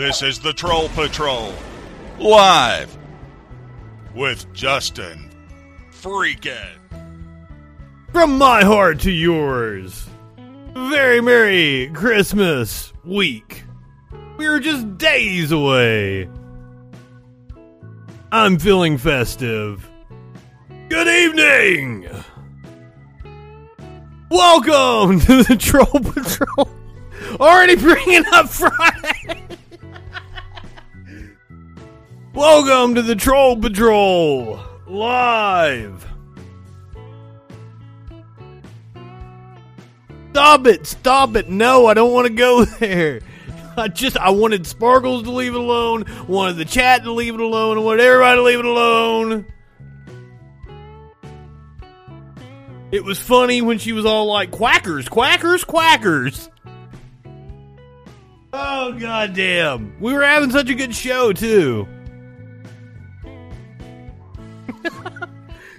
This is the Troll Patrol. Live. With Justin Freakin'. From my heart to yours. Very Merry Christmas week. We are just days away. I'm feeling festive. Good evening! Welcome to the Troll Patrol. Already bringing up Friday. Welcome to the Troll Patrol live. Stop it! Stop it! No, I don't want to go there. I just I wanted Sparkles to leave it alone, wanted the chat to leave it alone, and wanted everybody to leave it alone. It was funny when she was all like quackers, quackers, quackers. Oh goddamn. We were having such a good show too.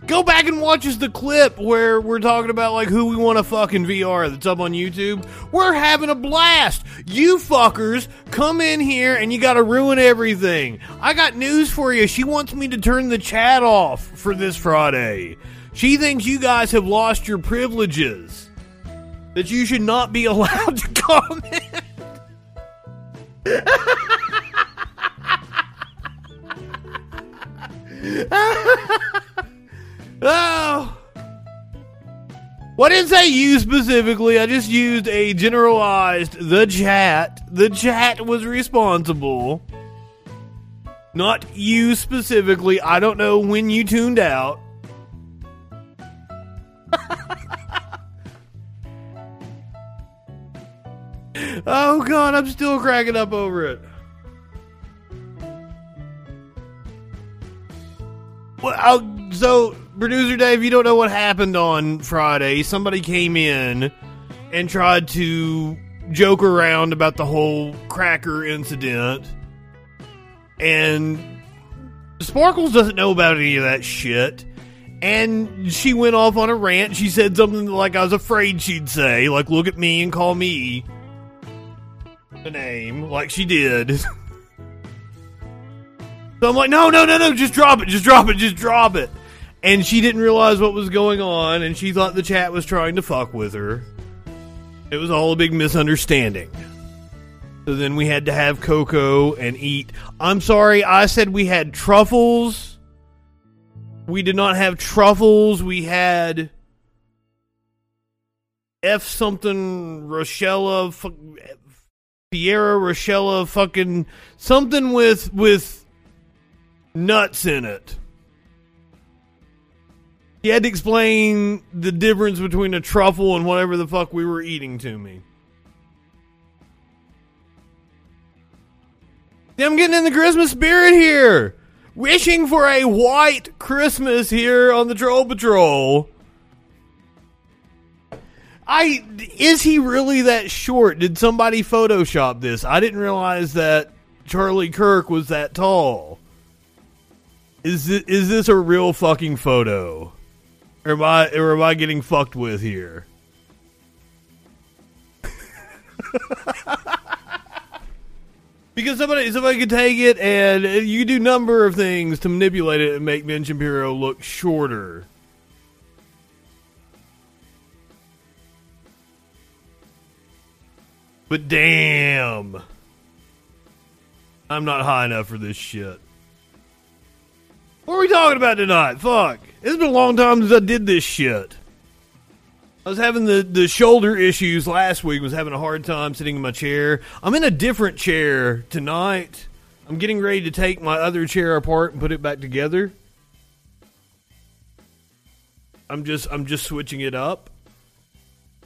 Go back and watch us the clip where we're talking about like who we want to fuck in VR that's up on YouTube. We're having a blast. You fuckers come in here and you got to ruin everything. I got news for you. She wants me to turn the chat off for this Friday. She thinks you guys have lost your privileges. That you should not be allowed to comment. oh. Well, I didn't say you specifically. I just used a generalized the chat. The chat was responsible. Not you specifically. I don't know when you tuned out. oh god, I'm still cracking up over it. Well, I'll, so producer Dave, you don't know what happened on Friday. Somebody came in and tried to joke around about the whole cracker incident, and Sparkles doesn't know about any of that shit. And she went off on a rant. She said something like I was afraid she'd say, like, look at me and call me the name, like she did. so I'm like, no, no, no, no, just drop it, just drop it, just drop it. And she didn't realize what was going on, and she thought the chat was trying to fuck with her. It was all a big misunderstanding. So then we had to have cocoa and eat. I'm sorry, I said we had truffles. We did not have truffles. We had F something Rochella, Fiera Rochella, fucking something with with nuts in it. He had to explain the difference between a truffle and whatever the fuck we were eating to me. I'm getting in the Christmas spirit here. Wishing for a white Christmas here on the Troll Patrol. I is he really that short? Did somebody Photoshop this? I didn't realize that Charlie Kirk was that tall. Is this, is this a real fucking photo? Or am I or am I getting fucked with here? because somebody somebody could take it and you do number of things to manipulate it and make Ben Shapiro look shorter. But damn. I'm not high enough for this shit. What are we talking about tonight? Fuck. It's been a long time since I did this shit. I was having the, the shoulder issues last week, was having a hard time sitting in my chair. I'm in a different chair tonight. I'm getting ready to take my other chair apart and put it back together. I'm just I'm just switching it up.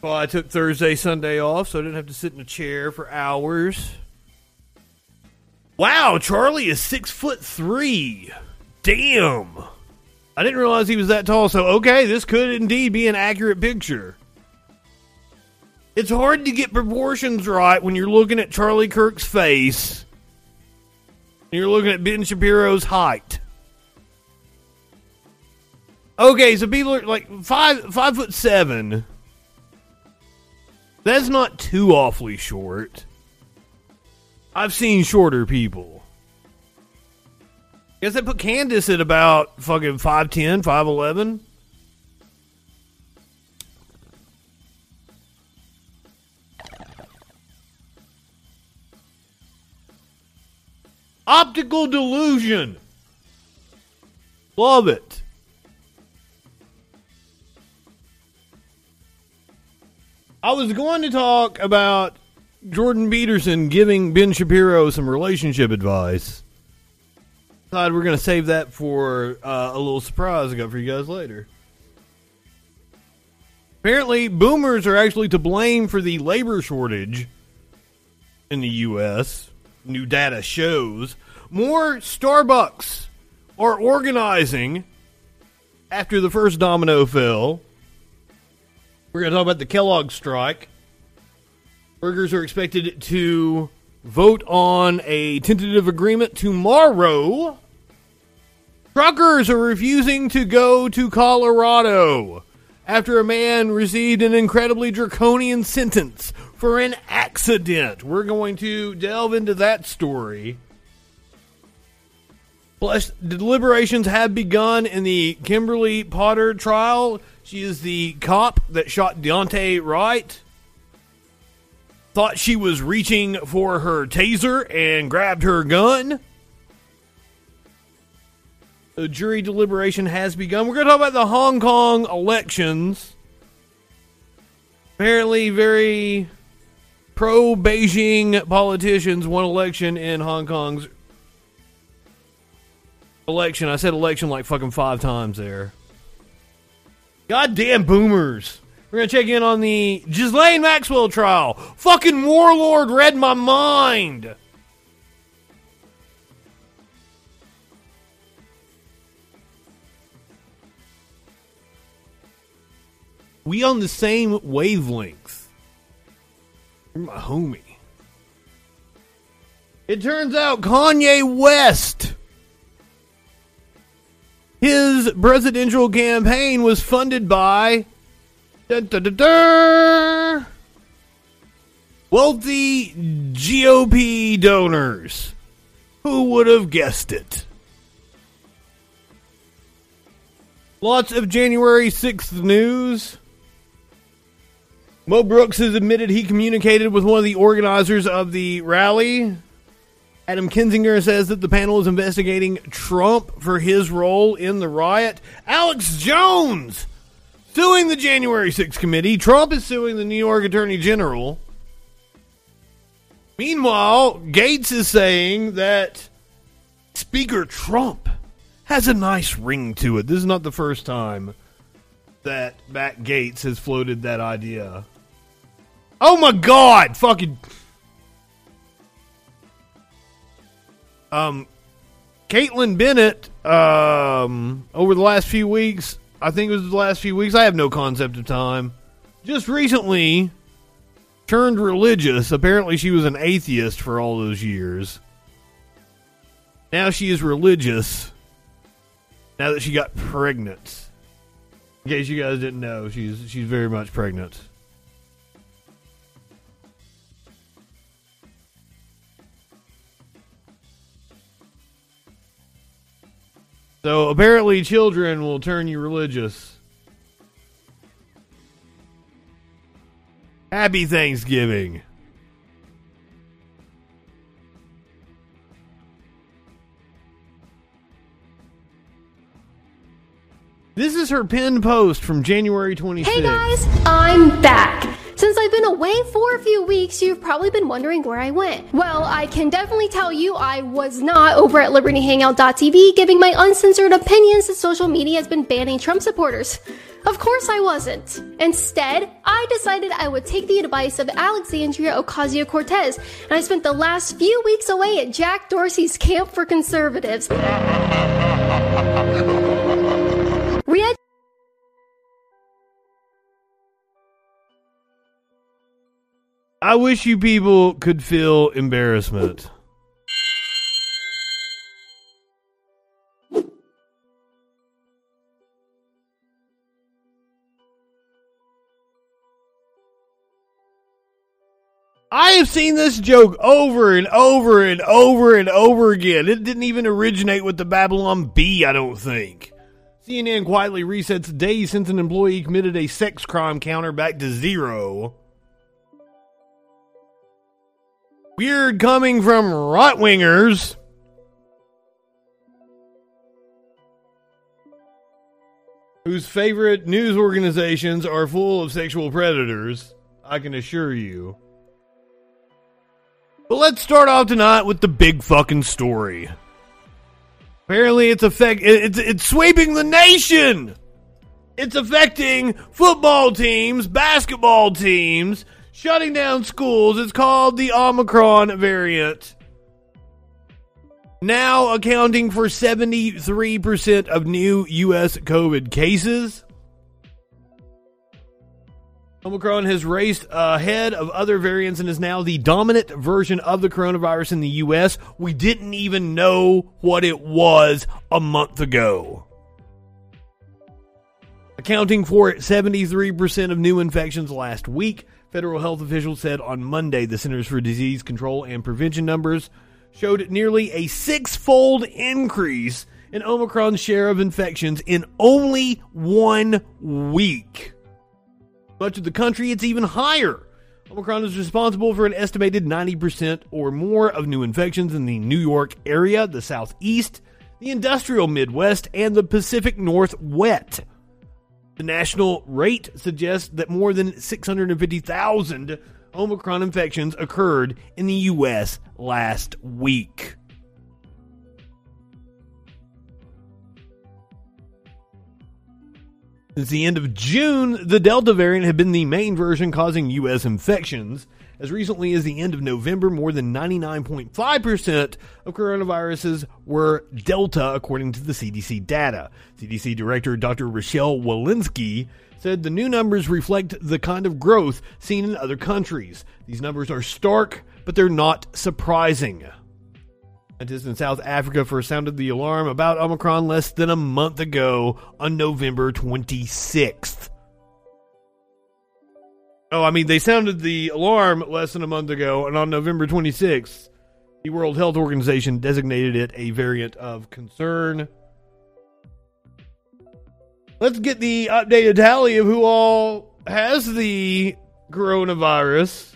Well, I took Thursday, Sunday off, so I didn't have to sit in a chair for hours. Wow, Charlie is six foot three. Damn. I didn't realize he was that tall, so okay, this could indeed be an accurate picture. It's hard to get proportions right when you're looking at Charlie Kirk's face. And you're looking at Ben Shapiro's height. Okay, so people are like five five foot seven. That's not too awfully short. I've seen shorter people. Guess they put Candace at about fucking 5'10, 5'11. Optical delusion. Love it. I was going to talk about Jordan Peterson giving Ben Shapiro some relationship advice. Thought we're going to save that for uh, a little surprise I got for you guys later. Apparently, boomers are actually to blame for the labor shortage in the U.S. New data shows more Starbucks are organizing after the first domino fell. We're going to talk about the Kellogg strike. Workers are expected to vote on a tentative agreement tomorrow. Truckers are refusing to go to Colorado after a man received an incredibly draconian sentence for an accident. We're going to delve into that story. Plus, deliberations have begun in the Kimberly Potter trial. She is the cop that shot Daunte Wright. Thought she was reaching for her taser and grabbed her gun. The jury deliberation has begun. We're going to talk about the Hong Kong elections. Apparently, very pro Beijing politicians won election in Hong Kong's election. I said election like fucking five times there. Goddamn boomers. We're gonna check in on the Ghislaine Maxwell trial. Fucking warlord read my mind. We on the same wavelength. You're my homie. It turns out Kanye West his presidential campaign was funded by dun, dun, wealthy GOP donors. Who would have guessed it? Lots of January 6th news. Mo Brooks has admitted he communicated with one of the organizers of the rally Adam Kinzinger says that the panel is investigating Trump for his role in the riot. Alex Jones suing the January 6th committee. Trump is suing the New York Attorney General. Meanwhile, Gaetz is saying that Speaker Trump has a nice ring to it. This is not the first time that Matt Gaetz has floated that idea. Oh my god! Fucking. Um, Kaitlin Bennett, um, over the last few weeks, I think it was the last few weeks, I have no concept of time, just recently turned religious. Apparently, she was an atheist for all those years. Now she is religious. Now that she got pregnant. In case you guys didn't know, she's she's very much pregnant. So apparently, children will turn you religious. Happy Thanksgiving. This is her pinned post from January 26th. Hey guys, I'm back. Since I've been away for a few weeks, you've probably been wondering where I went. Well, I can definitely tell you I was not over at libertyhangout.tv giving my uncensored opinions that social media has been banning Trump supporters. Of course I wasn't. Instead, I decided I would take the advice of Alexandria Ocasio Cortez, and I spent the last few weeks away at Jack Dorsey's Camp for Conservatives. Re- I wish you people could feel embarrassment. I have seen this joke over and over and over and over again. It didn't even originate with the Babylon Bee, I don't think. CNN quietly resets days since an employee committed a sex crime counter back to zero. Weird coming from right wingers. Whose favorite news organizations are full of sexual predators, I can assure you. But let's start off tonight with the big fucking story. Apparently, it's affect it's it's sweeping the nation. It's affecting football teams, basketball teams, shutting down schools. It's called the Omicron variant. Now accounting for 73% of new U.S. COVID cases. Omicron has raced ahead of other variants and is now the dominant version of the coronavirus in the U.S. We didn't even know what it was a month ago. Accounting for 73% of new infections last week, federal health officials said on Monday the Centers for Disease Control and Prevention numbers showed nearly a six fold increase in Omicron's share of infections in only one week. Much of the country, it's even higher. Omicron is responsible for an estimated 90% or more of new infections in the New York area, the Southeast, the industrial Midwest, and the Pacific Northwest. The national rate suggests that more than 650,000 Omicron infections occurred in the U.S. last week. Since the end of June, the Delta variant had been the main version causing U.S. infections. As recently as the end of November, more than 99.5% of coronaviruses were Delta, according to the CDC data. CDC Director Dr. Rochelle Walensky said the new numbers reflect the kind of growth seen in other countries. These numbers are stark, but they're not surprising. Scientists in South Africa first sounded the alarm about Omicron less than a month ago on November 26th. Oh, I mean, they sounded the alarm less than a month ago, and on November 26th, the World Health Organization designated it a variant of concern. Let's get the updated tally of who all has the coronavirus.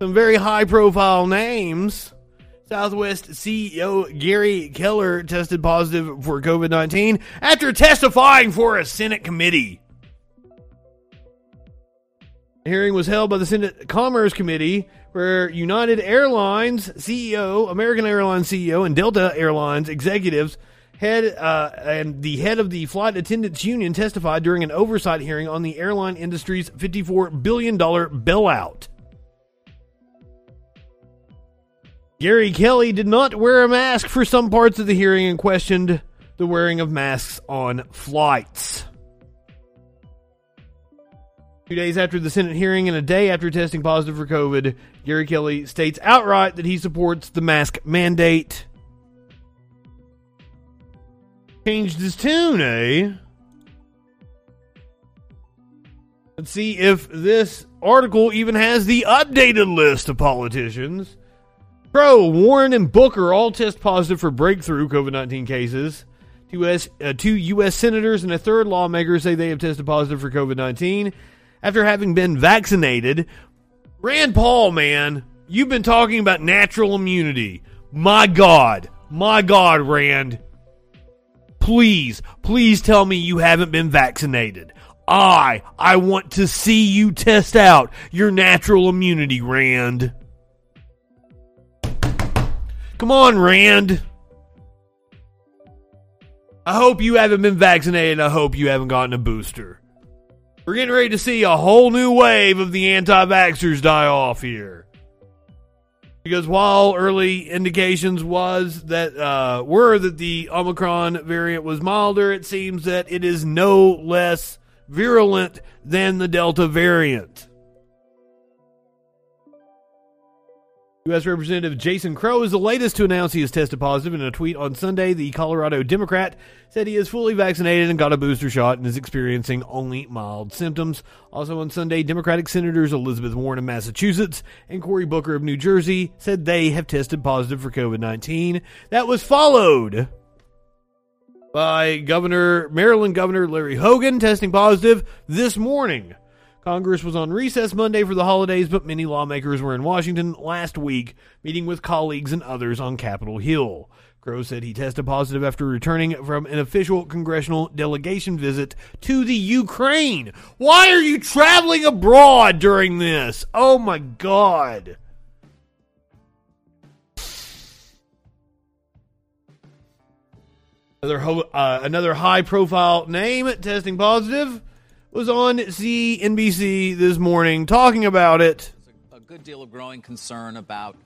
Some very high profile names. Southwest CEO Gary Kelly tested positive for COVID 19 after testifying for a Senate committee. The hearing was held by the Senate Commerce Committee, where United Airlines CEO, American Airlines CEO, and Delta Airlines executives head uh, and the head of the flight attendants union testified during an oversight hearing on the airline industry's $54 billion bailout. Gary Kelly did not wear a mask for some parts of the hearing and questioned the wearing of masks on flights. Two days after the Senate hearing and a day after testing positive for COVID, Gary Kelly states outright that he supports the mask mandate. Changed his tune, eh? Let's see if this article even has the updated list of politicians. Crow, Warren, and Booker all test positive for breakthrough COVID 19 cases. Two, US, uh, two U.S. senators and a third lawmaker say they have tested positive for COVID 19 after having been vaccinated. Rand Paul, man, you've been talking about natural immunity. My God, my God, Rand. Please, please tell me you haven't been vaccinated. I, I want to see you test out your natural immunity, Rand. Come on, Rand. I hope you haven't been vaccinated. I hope you haven't gotten a booster. We're getting ready to see a whole new wave of the anti vaxxers die off here. Because while early indications was that uh, were that the Omicron variant was milder, it seems that it is no less virulent than the Delta variant. U.S. Representative Jason Crow is the latest to announce he has tested positive. In a tweet on Sunday, the Colorado Democrat said he is fully vaccinated and got a booster shot and is experiencing only mild symptoms. Also on Sunday, Democratic Senators Elizabeth Warren of Massachusetts and Cory Booker of New Jersey said they have tested positive for COVID 19. That was followed by Governor Maryland Governor Larry Hogan testing positive this morning. Congress was on recess Monday for the holidays, but many lawmakers were in Washington last week meeting with colleagues and others on Capitol Hill. Crow said he tested positive after returning from an official congressional delegation visit to the Ukraine. Why are you traveling abroad during this? Oh my god. Another ho- uh, another high profile name testing positive was on CNBC this morning talking about it. A good deal of growing concern about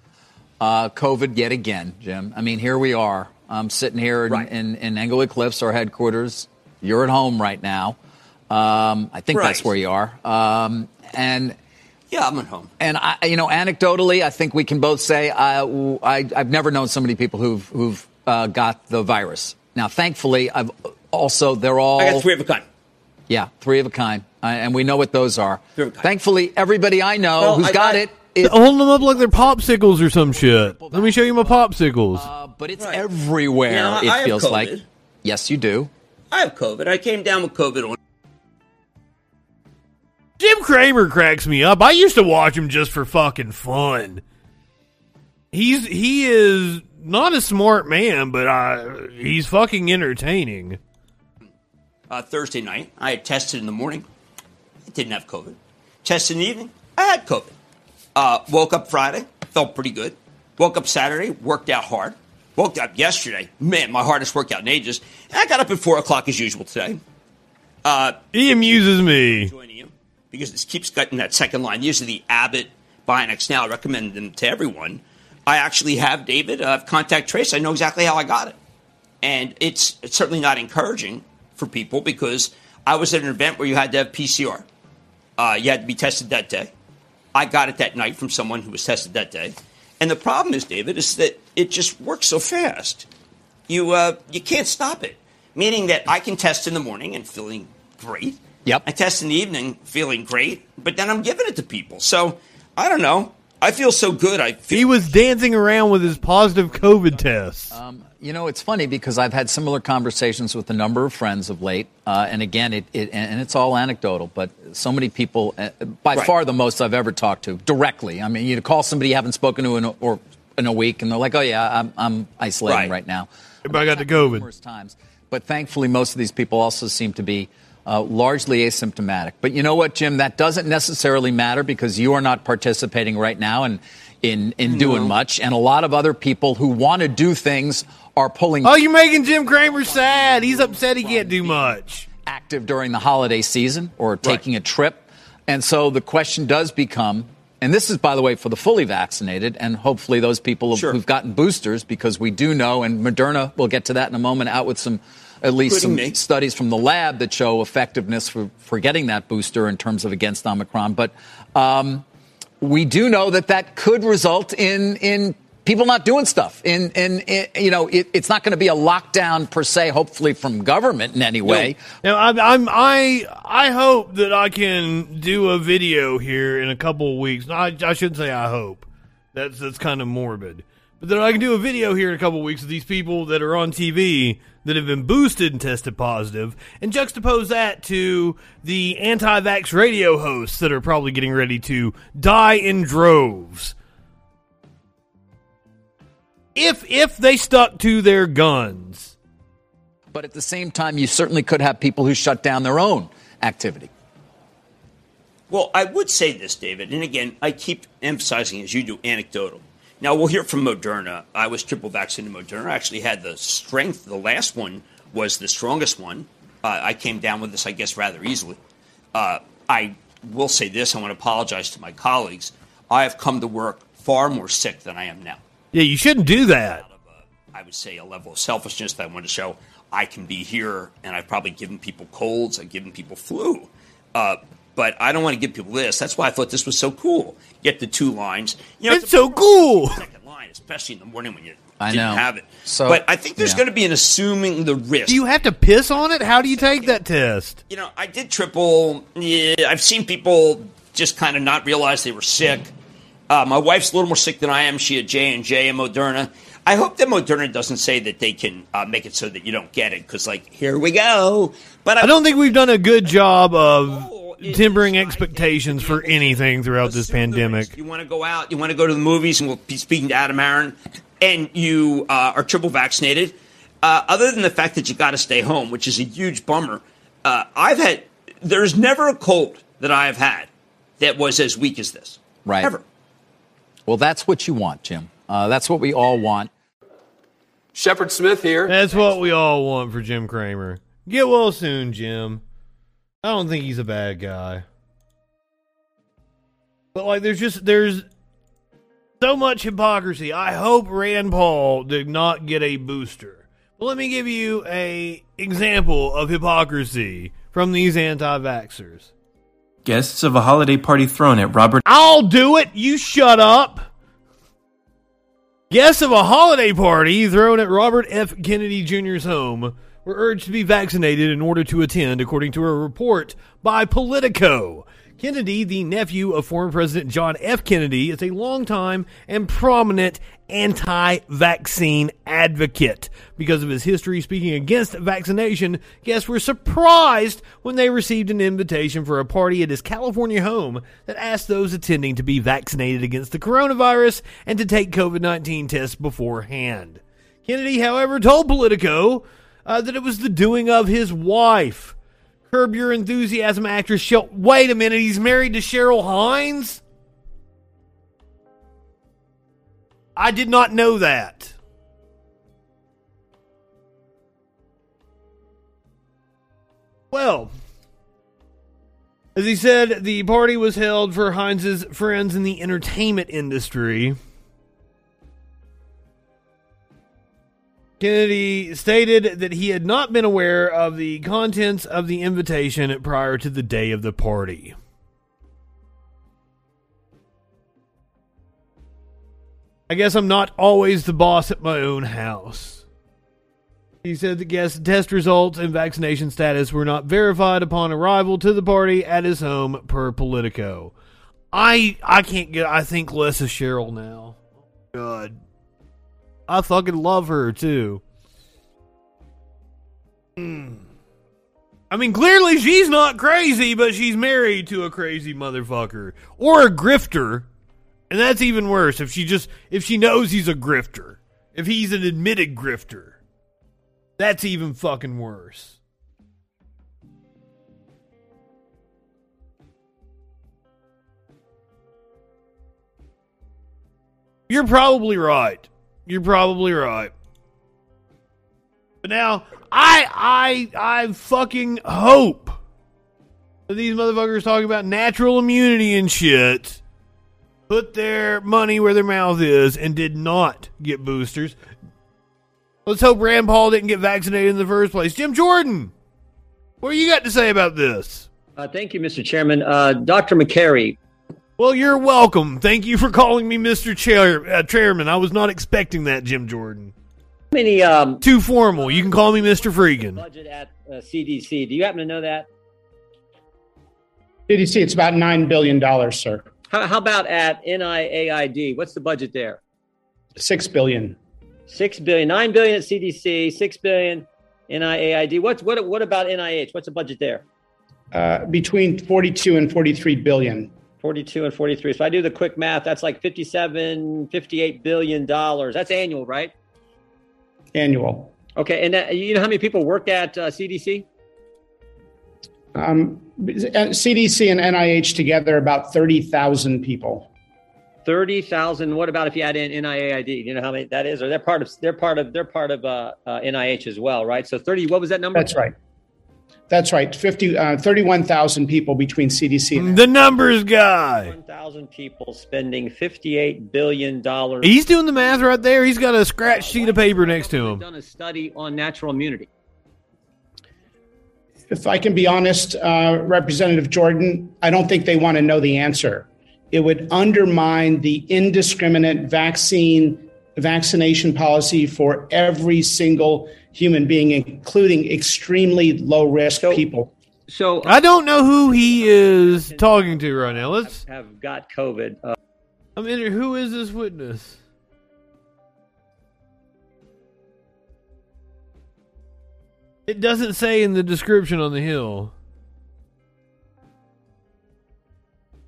uh, COVID yet again, Jim. I mean, here we are. I'm sitting here in, Right. in, in Englewood Cliffs, our headquarters. You're at home right now. Um, I think that's where you are. Um, and Yeah, I'm at home. and I, you know, anecdotally, I think we can both say I, I, I've never known so many people who've who've uh, got the virus. Now, thankfully, I've also they're all I got three of a kind. Yeah, three of a kind, uh, and we know what those are. Three of a kind. Thankfully, everybody I know Well, who's I- got I- it is Holding them up like they're popsicles or some shit. Let me show you my popsicles. Uh, but it's Right. everywhere. Yeah, I- it I feels like. Yes, you do. I have COVID. I came down with COVID on. Jim Cramer cracks me up. I used to watch him just for fucking fun. He's he is not a smart man, but uh, he's fucking entertaining. Uh, Thursday night. I had tested in the morning. I didn't have COVID. Tested in the evening. I had COVID. Uh, woke up Friday. Felt pretty good. Woke up Saturday. Worked out hard. Woke up yesterday. Man, my hardest workout in ages. And I got up at 4 o'clock as usual today. Uh, He amuses me. joining you because this keeps cutting that second line. These are the Abbott BinaxNOW. I recommend them to everyone. I actually have David. I have contact trace. I know exactly how I got it, and it's, it's certainly not encouraging for people because I was at an event where you had to have PCR. Uh, you had to be tested that day. I got it that night from someone who was tested that day, and the problem is, David, is that it just works so fast. You uh, you can't stop it. Meaning that I can test in the morning and feeling great. Yep. I test in the evening feeling great, but then I'm giving it to people. So I don't know. I feel so good. I feel He was dancing around with his positive COVID tests. You know, it's funny because I've had similar conversations with a number of friends of late, uh, and again, it, it and it's all anecdotal, but so many people, uh, by Right. far the most I've ever talked to directly. I mean, you call somebody you haven't spoken to in a, or in a week, and they're like, "Oh yeah, I'm, I'm isolating Right. right, now." Everybody got the COVID. numerous times. But thankfully, most of these people also seem to be uh, largely asymptomatic. But you know what, Jim? That doesn't necessarily matter because you are not participating right now in in, in doing much, and a lot of other people who want to do things are pulling Oh, you're making Jim Cramer sad. He's upset he can't do much. active during the holiday season or taking a trip. And so the question does become, and this is, by the way, for the fully vaccinated and hopefully those people Sure. who've gotten boosters, because we do know, and Moderna, we'll get to that in a moment, out with some, at least some me. studies from the lab that show effectiveness for, for getting that booster in terms of against Omicron. But um, we do know that that could result in in people not doing stuff. In in, in you know, it, it's not going to be a lockdown per se. Hopefully, from government in any way. Now, I'm, I'm I I hope that I can do a video here in a couple of weeks. I, I shouldn't say I hope. That's that's kind of morbid. But that I can do a video here in a couple of weeks of these people that are on TV that have been boosted and tested positive, and juxtapose that to the anti-vax radio hosts that are probably getting ready to die in droves. If if they stuck to their guns. But at the same time, you certainly could have people who shut down their own activity. Well, I would say this, David, and again, I keep emphasizing as you do anecdotal. Now we'll hear from Moderna. I was triple vaccinated Moderna. I actually had the strength. The last one was the strongest one. Uh, I came down with this, I guess, rather easily. Uh, I will say this. I want to apologize to my colleagues. I have come to work far more sick than I am now. Yeah, you shouldn't do that. Out of a, I would say a level of selfishness that I want to show. I can be here, and I've probably given people colds. I've given people flu. Uh, but I don't want to give people this. That's why I thought this was so cool. Get the two lines. You know, It's so cool. second line, especially in the morning when you I didn't know. have it. So- but I think there's yeah. going to be an assuming the risk. Do you have to piss on it? How do you take that test? you know, I did triple. Yeah, I've seen people just kind of not realize they were sick. Uh, my wife's a little more sick than I am. She had J and J and Moderna. I hope that Moderna doesn't say that they can uh, make it so that you don't get it because, like, here we go. But I don't think we've done a good job of it tempering expectations for anything throughout this pandemic. You want to go out, you want to go to the movies, and we'll be speaking to Adam Aron, and you uh, are triple vaccinated. Uh, other than the fact that you got to stay home, which is a huge bummer, uh, I've had. There's never a cold that I have had that was as weak as this. Right. Ever. Well, that's what you want, Jim. Uh, that's what we all want. Shepard Smith here. That's what we all want for Jim Cramer. Get well soon, Jim. I don't think he's a bad guy. But like there's just there's so much hypocrisy. I hope Rand Paul did not get a booster. But let me give you a example of hypocrisy from these anti-vaxxers. Guests of a holiday party thrown at Robert I'll do it. You shut up. Guests of a holiday party thrown at Robert F. Kennedy Jr.'s home were urged to be vaccinated in order to attend, according to a report by Politico. Kennedy, the nephew of former President John F. Kennedy, is a longtime and prominent anti vaccine advocate. Because of his history speaking against vaccination, guests were surprised when they received an invitation for a party at his California home that asked those attending to be vaccinated against the coronavirus and to take COVID 19 tests beforehand. Kennedy, however, told Politico uh, that it was the doing of his wife. Curb Your Enthusiasm actress Shel- Wait a minute, he's married to Cheryl Hines? I did not know that. Well, as he said, the party was held for Hines's friends in the entertainment industry. Kennedy stated that he had not been aware of the contents of the invitation prior to the day of the party. I guess I'm not always the boss at my own house. He said the guest test results and vaccination status were not verified upon arrival to the party at his home per Politico. I I can't get I think less of Cheryl now. God. I fucking love her too. I mean, clearly she's not crazy, but she's married to a crazy motherfucker or a grifter, and that's even worse. If she just if she knows he's a grifter, if he's an admitted grifter, that's even fucking worse. You're probably right. You're probably right. But now, I I I fucking hope that these motherfuckers talking about natural immunity and shit put their money where their mouth is and did not get boosters. Let's hope Rand Paul didn't get vaccinated in the first place. Jim Jordan, what you got to say about this? Uh, thank you, Mr. Chairman. Uh, Dr. Makary, Well, you're welcome. Thank you for calling me Mr. Chair, uh, Chairman. I was not expecting that, Jim Jordan. many um, Too formal. You can call me Mr. Freegan. budget at uh, CDC? Do you happen to know that? CDC, it's about $9 billion, sir. How, how about at NIAID? What's the budget there? $6 billion. Six billion, nine billion at CDC, six billion NIAID. What's what? What about NIH? What's the budget there? Uh, between 42 and 43 billion. 42 and 43. So I do the quick math. That's like 57, 58 billion dollars. That's annual, right? annual. Okay. And that, you know how many people work at uh, CDC? Um, CDC and NIH together, about 30,000 people. 30,000. What about if you add in NIAID? You know how many that is? Or they're part of, they're part of, they're part of uh, uh, NIH as well, right? So 30, what was that number? That's right. That's right. 50, uh, 31,000 people between CDC and The numbers guy. 1,000 people spending $58 billion. He's doing the math right there. He's got a scratch sheet of paper next to him. done a study on natural immunity. if I can be honest, uh, Representative Jordan, I don't think they want to know the answer. It would undermine the indiscriminate vaccine vaccination policy for every single human being, including extremely low risk people. So I don't know who he is talking to right now. Let's have got COVID. Uh, I mean, who is this witness? It doesn't say in the description on the hill.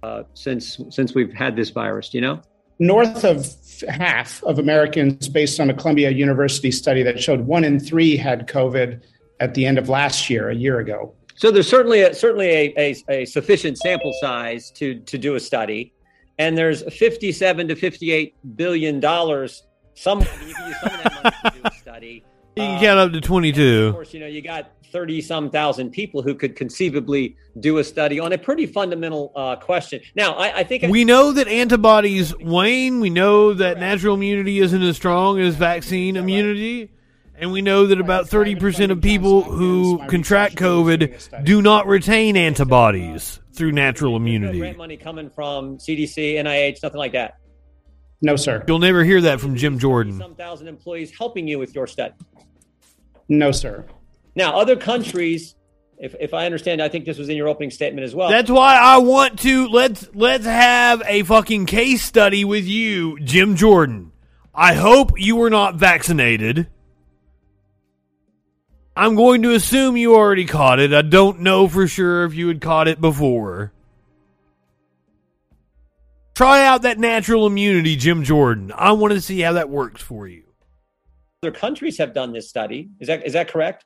uh, since since we've had this virus, you know? North of half of Americans, based on a Columbia University study that showed one in three had COVID at the end of last year, a year ago. So there's certainly a, certainly a, a, a sufficient sample size to to do a study, and there's 57 to 58 billion dollars. Some you can use some of that money to do a study. You can count up to uh, 22. Of course, you know you got 30 some thousand people who could conceivably do a study on a pretty fundamental uh, question. Now, I, I think We know that antibodies wane. We know that natural immunity isn't as strong as vaccine immunity. And we know that about 30% of people who contract COVID do not retain antibodies through natural immunity. grant money coming from CDC, NIH, nothing like that. No, sir. You'll never hear that from Jim Jordan. Some thousand employees helping you with your study. No, sir. Now, other countries, if, if I understand, I think this was in your opening statement as well. That's why I want to let's let's have a fucking case study with you, Jim Jordan. I hope you were not vaccinated. I'm going to assume you already caught it. I don't know for sure if you had caught it before. Try out that natural immunity, Jim Jordan. I want to see how that works for you. other countries have done this study. Is that is that correct?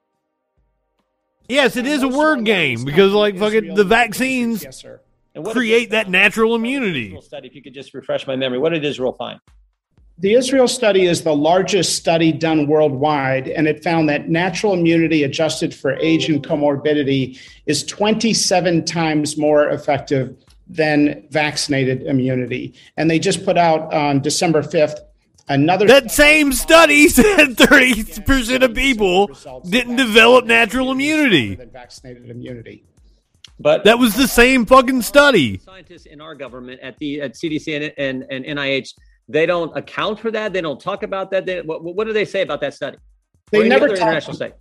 Yes, it is a word game because, like, fucking the vaccines Yes, sir. And what create that natural immunity. Study? If you could just refresh my memory, what did Israel find? The Israel study is the largest study done worldwide, and it found that natural immunity adjusted for age and comorbidity is 27 times more effective than vaccinated immunity. And they just put out on December 5th another That same study said 30% of people didn't develop natural immunity. than vaccinated immunity. But That was the same fucking study. scientists in our government at the at CDC and, and, and NIH, they don't account for that. They don't talk about that. They, what, what do they say about that study? They Or never talk- international study?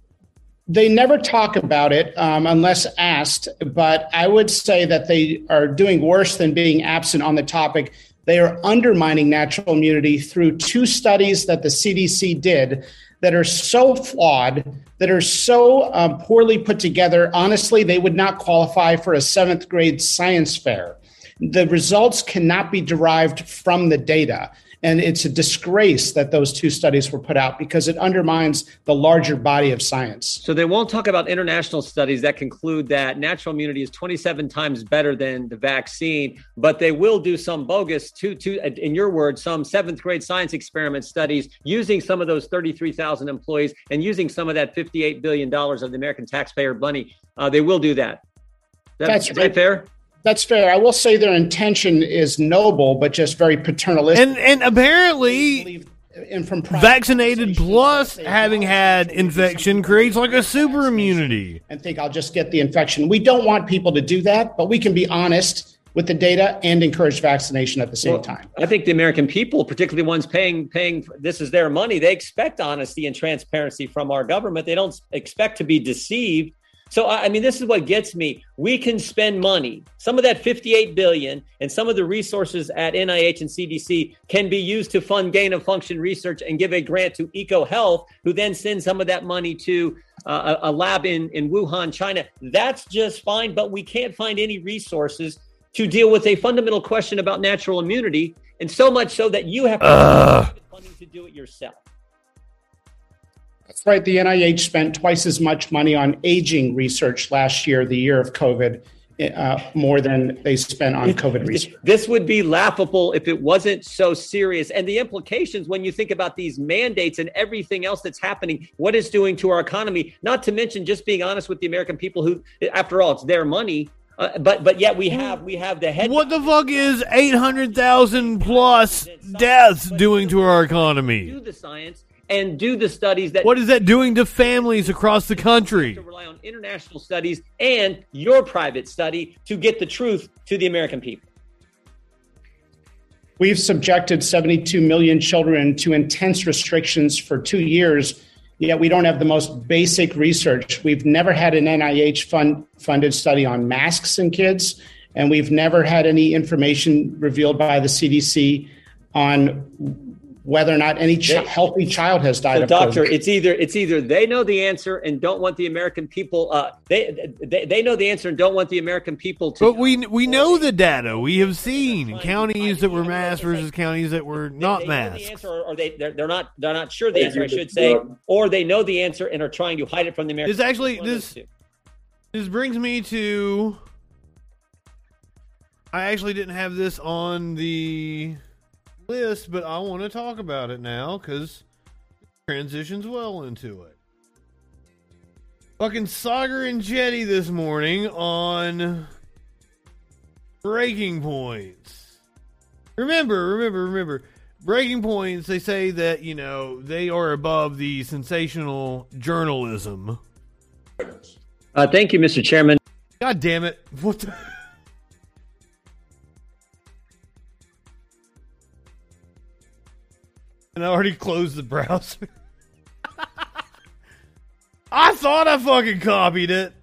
They never talk about it um, unless asked, but I would say that they are doing worse than being absent on the topic. They are undermining natural immunity through two studies that the CDC did that are so flawed, that are so um, poorly put together. Honestly, they would not qualify for a seventh grade science fair. The results cannot be derived from the data. And it's a disgrace that those two studies were put out because it undermines the larger body of science. So they won't talk about international studies that conclude that natural immunity is 27 times better than the vaccine, but they will do some bogus, to, to, in your words, some seventh grade science experiment studies using some of those 33,000 employees and using some of that $58 billion of the American taxpayer money. Uh, they will do that. That- That's is right. fair? That's fair. I will say their intention is noble, but just very paternalistic. And and apparently and from vaccinated plus having had infection creates like a super immunity. and think I'll just get the infection. We don't want people to do that, but we can be honest with the data and encourage vaccination at the same Well, time. I think the American people, particularly the ones paying paying this is their money, they expect honesty and transparency from our government. They don't expect to be deceived. So I I mean, this is what gets me. We can spend money. Some of that 58 billion and some of the resources at NIH and CDC can be used to fund gain of function research and give a grant to EcoHealth, who then sends some of that money to uh, a lab in in Wuhan, China. That's just fine, but we can't find any resources to deal with a fundamental question about natural immunity, and so much so that you have Ugh. funding to do it yourself. That's right. The NIH spent twice as much money on aging research last year, the year of COVID, uh, more than they spent on COVID research. This would be laughable if it wasn't so serious. And the implications when you think about these mandates and everything else that's happening, what it's doing to our economy, not to mention just being honest with the American people who, after all, it's their money. Uh, but but yet we have we have the head. What the fuck is 800,000 plus deaths doing to our economy? do economy? the science and do the studies that What is that doing to families across the country? to rely on international studies and your private study to get the truth to the American people. We've subjected 72 million children to intense restrictions for two years, yet we don't have the most basic research. We've never had an NIH fund, funded study on masks in kids, and we've never had any information revealed by the CDC on whether or not any ch- healthy child has died So, of doctor, COVID. it's either it's either they know the answer and don't want the American people. Uh, they, they they know the answer and don't want the American people to. But we we know the data. We have seen counties that were masked versus counties that were not they know the masked. answer, or, or they they're, they're not they're not sure the answer. I should say, or they know the answer and are trying to hide it from the American. This actually people. This this brings me to. I actually didn't have this on the list, but I want to talk about it now because transitions well into it. Fucking Saagar Enjeti this morning on breaking points. Remember, remember, remember. Breaking points, they say that, you know, they are above the sensational journalism. Uh, thank you, Mr. Chairman. God damn it. What the? And I already closed the browser. I thought I fucking copied it.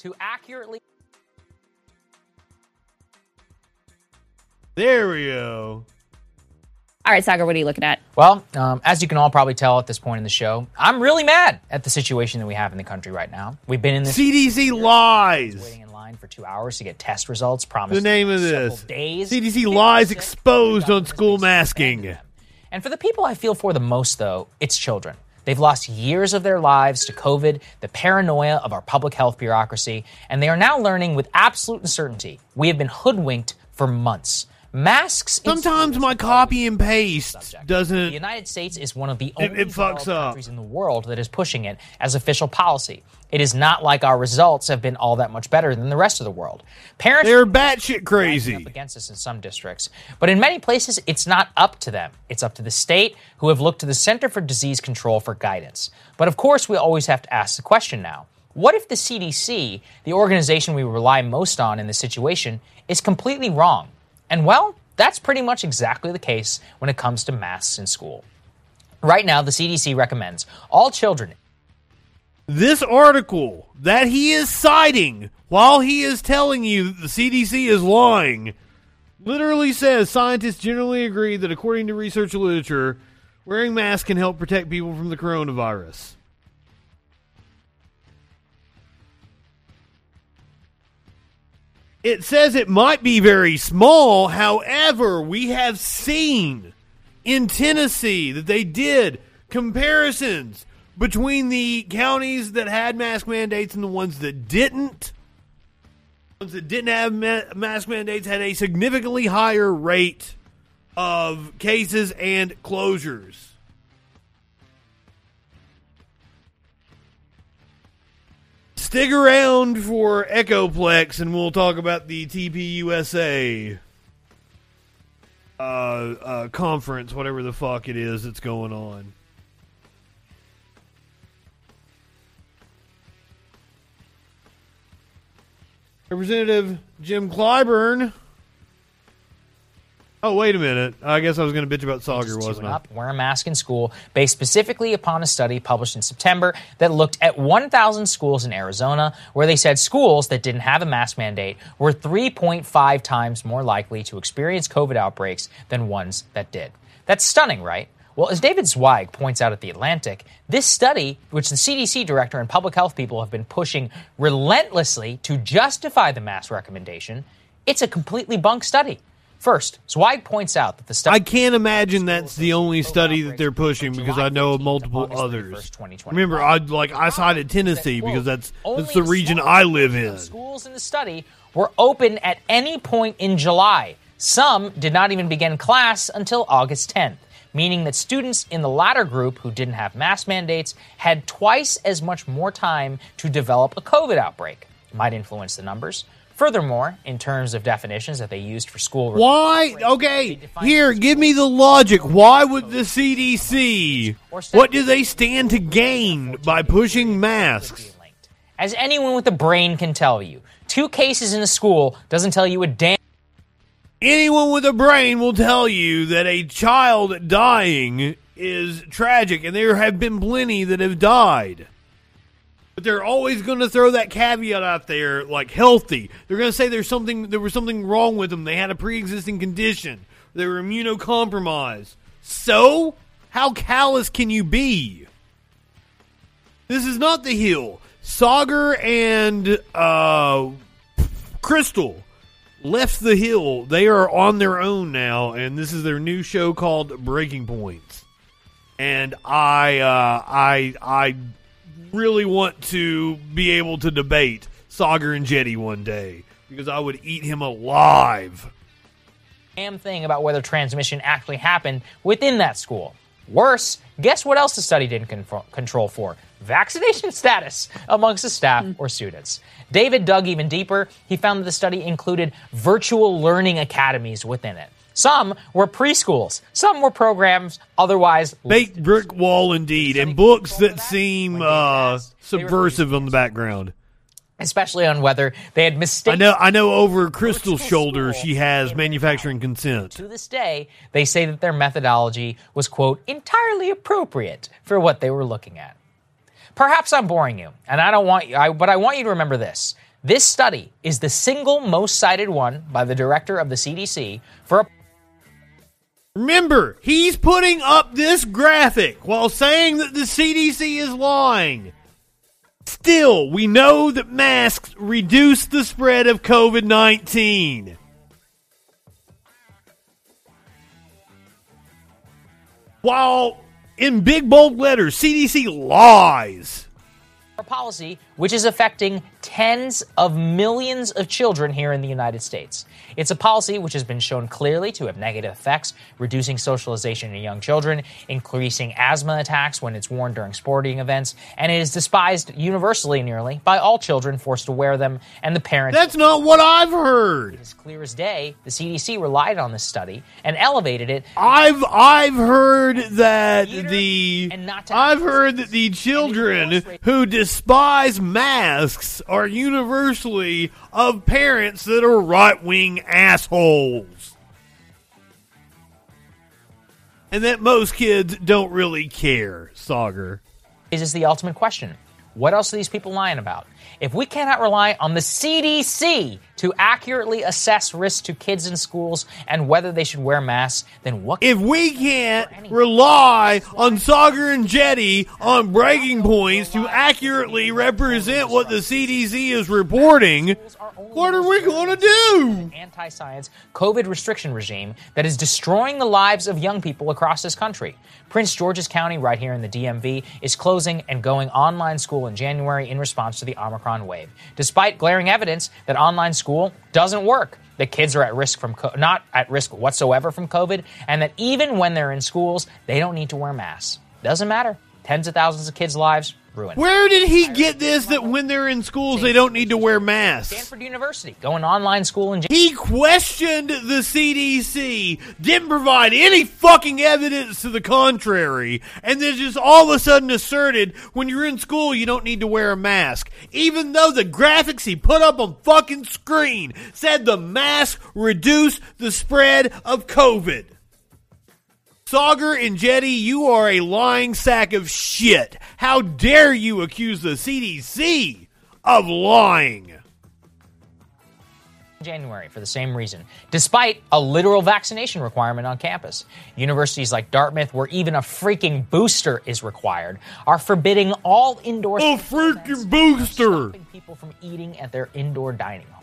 to accurately There we go. All right, Saagar, what are you looking at? Well, um, as you can all probably tell at this point in the show, I'm really mad at the situation that we have in the country right now. We've been in this CDC lies. For two hours to get test results. Promised the name of this. days. CDC lies exposed on school masking. And for the people I feel for the most, though, it's children. They've lost years of their lives to COVID, the paranoia of our public health bureaucracy, and they are now learning with absolute certainty we have been hoodwinked for months. Masks. Sometimes my copy and paste subject. doesn't. The United States is one of the only it fucks up. countries in the world that is pushing it as official policy. It is not like our results have been all that much better than the rest of the world. Parents They're batshit crazy. up against us in some districts, but in many places it's not up to them. It's up to the state, who have looked to the Center for Disease Control for guidance. But of course, we always have to ask the question now: What if the CDC, the organization we rely most on in this situation, is completely wrong? And well, that's pretty much exactly the case when it comes to masks in school. Right now, the CDC recommends all children This article that he is citing while he is telling you that the CDC is lying literally says scientists generally agree that according to research literature, wearing masks can help protect people from the coronavirus. It says it might be very small, however, we have seen in Tennessee that they did comparisons between the counties that had mask mandates and the ones that didn't. Ones that didn't have ma- mask mandates had a significantly higher rate of cases and closures. Stick around for Echoplex and we'll talk about the TPUSA uh, uh, conference, whatever the fuck it is that's going on. Representative Jim Clyburn. Oh, wait a minute. I guess I was going to bitch about Saagar, wasn't I? up, wear a mask in school, based specifically upon a study published in September that looked at 1,000 schools in Arizona, where they said schools that didn't have a mask mandate were 3.5 times more likely to experience COVID outbreaks than ones that did. That's stunning, right? Well, as David Zweig points out at The Atlantic, this study, which the CDC director and public health people have been pushing relentlessly to justify the mask recommendation, it's a completely bunk study. First, Zweig points out that the study I can't imagine that's the only study that they're pushing because I know of multiple others. Remember, I like I cited Tennessee because that's that's the region I live in. schools in the study were open at any point in July. Some did not even begin class until August 10th, meaning that students in the latter group who didn't have mask mandates had twice as much more time to develop a COVID outbreak. Might influence the numbers. Furthermore, in terms of definitions that they used for school. Why? Okay, here, give me the logic. Why would the CDC? What do they stand to gain by pushing masks? As anyone with a brain can tell you, two cases in a school doesn't tell you a damn. Anyone with a brain will tell you that a child dying is tragic, and there have been plenty that have died. But they're always going to throw that caveat out there, like healthy. They're going to say there's something, there was something wrong with them. They had a pre-existing condition. They were immunocompromised. So, how callous can you be? This is not the Hill. Saagar and uh, Krystal left the Hill. They are on their own now, and this is their new show called Breaking Points. And I, uh, I, I really want to be able to debate Saagar Enjeti one day because I would eat him alive. Damn thing about whether transmission actually happened within that school. Worse, guess what else the study didn't control, control for? Vaccination status amongst the staff or students. David dug even deeper. He found that the study included virtual learning academies within it. Some were preschools. Some were programs otherwise baked brick wall indeed, and books that seem uh, subversive on the background. Especially on whether they had mistakes. I know. I know. Over Krystal's shoulder, she has manufacturing consent. To this day, they say that their methodology was quote entirely appropriate for what they were looking at. Perhaps I'm boring you, and I don't want you, I, but I want you to remember this. This study is the single most cited one by the director of the CDC for a Remember, he's putting up this graphic while saying that the CDC is lying. Still, we know that masks reduce the spread of COVID 19. While in big bold letters, CDC lies. Our Policy, which is affecting tens of millions of children here in the United States. It's a policy which has been shown clearly to have negative effects, reducing socialization in young children, increasing asthma attacks when it's worn during sporting events, and it is despised universally nearly by all children forced to wear them and the parents. That's not what I've heard. It's clear as day. The CDC relied on this study and elevated it. I've I've heard that the I've heard that the children who despise masks are universally of parents that are right wing assholes. And that most kids don't really care. Is this the ultimate question? What else are these people lying about? If we cannot rely on the CDC to accurately assess risk to kids in schools and whether they should wear masks, then what? If we can't rely on Saagar Enjeti on breaking points to accurately represent what the CDC is reporting, what are we going to do? Anti science COVID restriction regime that is destroying the lives of young people across this country. Prince George's County, right here in the DMV, is closing and going online school in January in response to the Omicron wave. Despite glaring evidence that online school doesn't work, The kids are at risk from co- not at risk whatsoever from COVID, and that even when they're in schools, they don't need to wear masks. Doesn't matter. Tens of thousands of kids' lives ruined. Where did he get this that when they're in schools they don't need to wear masks? Stanford University going online school in. He questioned the CDC, didn't provide any fucking evidence to the contrary, and then just all of a sudden asserted when you're in school you don't need to wear a mask, even though the graphics he put up on fucking screen said the mask reduced the spread of COVID. Saagar Enjeti, you are a lying sack of shit. How dare you accuse the CDC of lying? January for the same reason, despite a literal vaccination requirement on campus. Universities like Dartmouth, where even a freaking booster is required, are forbidding all indoor. A freaking booster! Stopping people from eating at their indoor dining hall.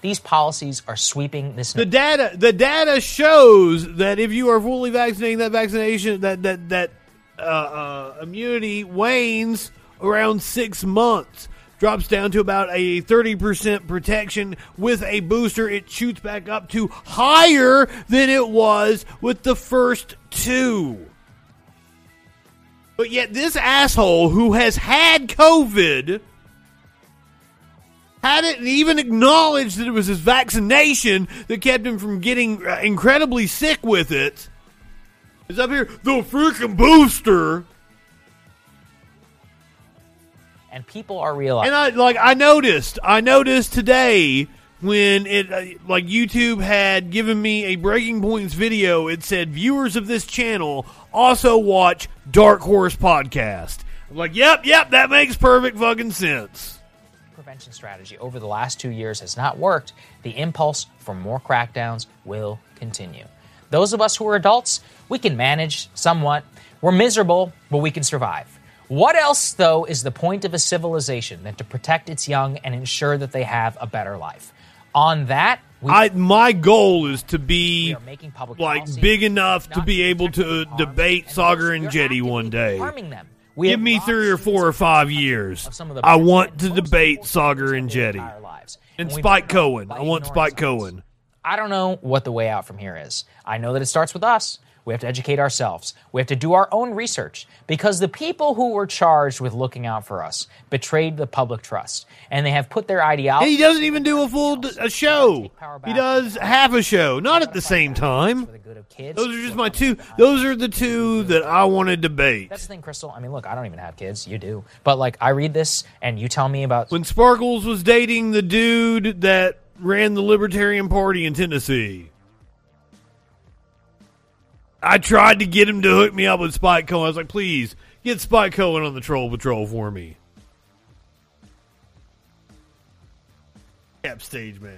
These policies are sweeping this. The data, the data shows that if you are fully vaccinating, that vaccination, that that that uh, uh, immunity wanes around six months drops down to about a 30% protection with a booster. It shoots back up to higher than it was with the first two. But yet, this asshole who has had COVID had it even acknowledged that it was his vaccination that kept him from getting uh, incredibly sick with it. it. Is up here the freaking booster. And people are realizing. And I like I noticed, I noticed today when it uh, like YouTube had given me a breaking points video. It said viewers of this channel also watch Dark Horse podcast. I'm like, yep, yep, that makes perfect fucking sense. Prevention strategy over the last two years has not worked, the impulse for more crackdowns will continue. Those of us who are adults, we can manage somewhat. We're miserable, but we can survive. What else, though, is the point of a civilization than to protect its young and ensure that they have a better life? On that, we I my goal is to be like policy big enough to be able to them from harm, debate Saagar Enjeti one day. harming them. We Give me three or four or five years. of some of the I want to debate Saagar Enjeti. And Spike Cohen. I want Spike. Cohen. I don't know what the way out from here is. I know that it starts with us. We have to educate ourselves. We have to do our own research because the people who were charged with looking out for us betrayed the public trust, and they have put their And ideology. he doesn't even do a full d- a show. He does half a show, not at the same time. for the good of kids. Those are just my two. Those are the two that I want to debate. That's the thing, Krystal. I mean, look, I don't even have kids. You do, but like, I read this, and you tell me about When Sparkles was dating the dude that ran the Libertarian Party in Tennessee. I tried to get him to hook me up with Spike Cohen. I was like, please, get Spike Cohen on the Troll Patrol for me. Cap stage match.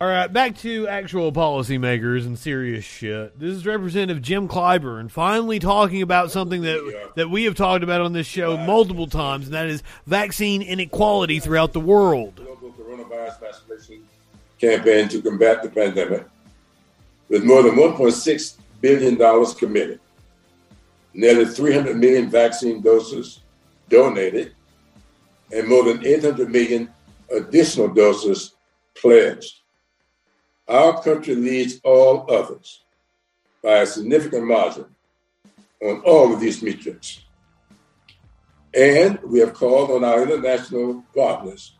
All right, back to actual policymakers and serious shit. This is Representative Jim Clyburn finally talking about something that that we have talked about on this show multiple times, and that is vaccine inequality throughout the world. global coronavirus vaccination campaign to combat the pandemic, with more than $1.6 billion committed, nearly 300 million vaccine doses donated, and more than 800 million additional doses pledged. Our country leads all others by a significant margin on all of these metrics. And we have called on our international partners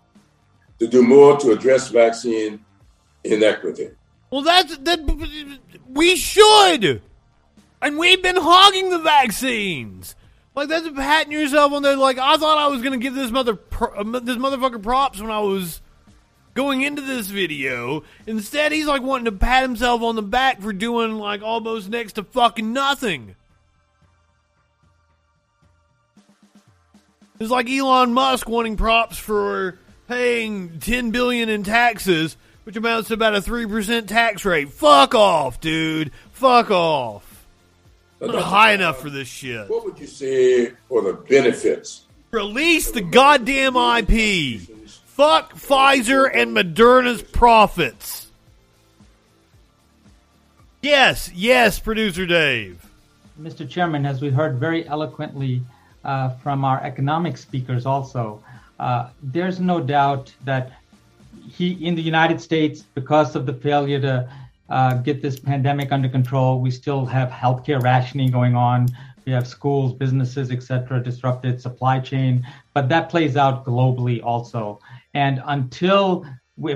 to do more to address vaccine inequity. Well, that's that. We should, and we've been hogging the vaccines. Like that's patting yourself on the like. I thought I was gonna give this mother uh, this motherfucker props when I was going into this video. Instead, he's like wanting to pat himself on the back for doing like almost next to fucking nothing. It's like Elon Musk wanting props for paying 10 billion in taxes, which amounts to about a 3% tax rate. Fuck off, dude. Fuck off. I'm not high enough for this shit. What would you say for the benefits? Release the goddamn IP. Fuck Pfizer and Moderna's profits. Yes, yes, producer Dave. Mr. Chairman, as we heard very eloquently uh, from our economic speakers, also, uh, there's no doubt that he, in the United States, because of the failure to uh, get this pandemic under control, we still have healthcare rationing going on. We have schools, businesses, etc., disrupted supply chain, but that plays out globally also. And until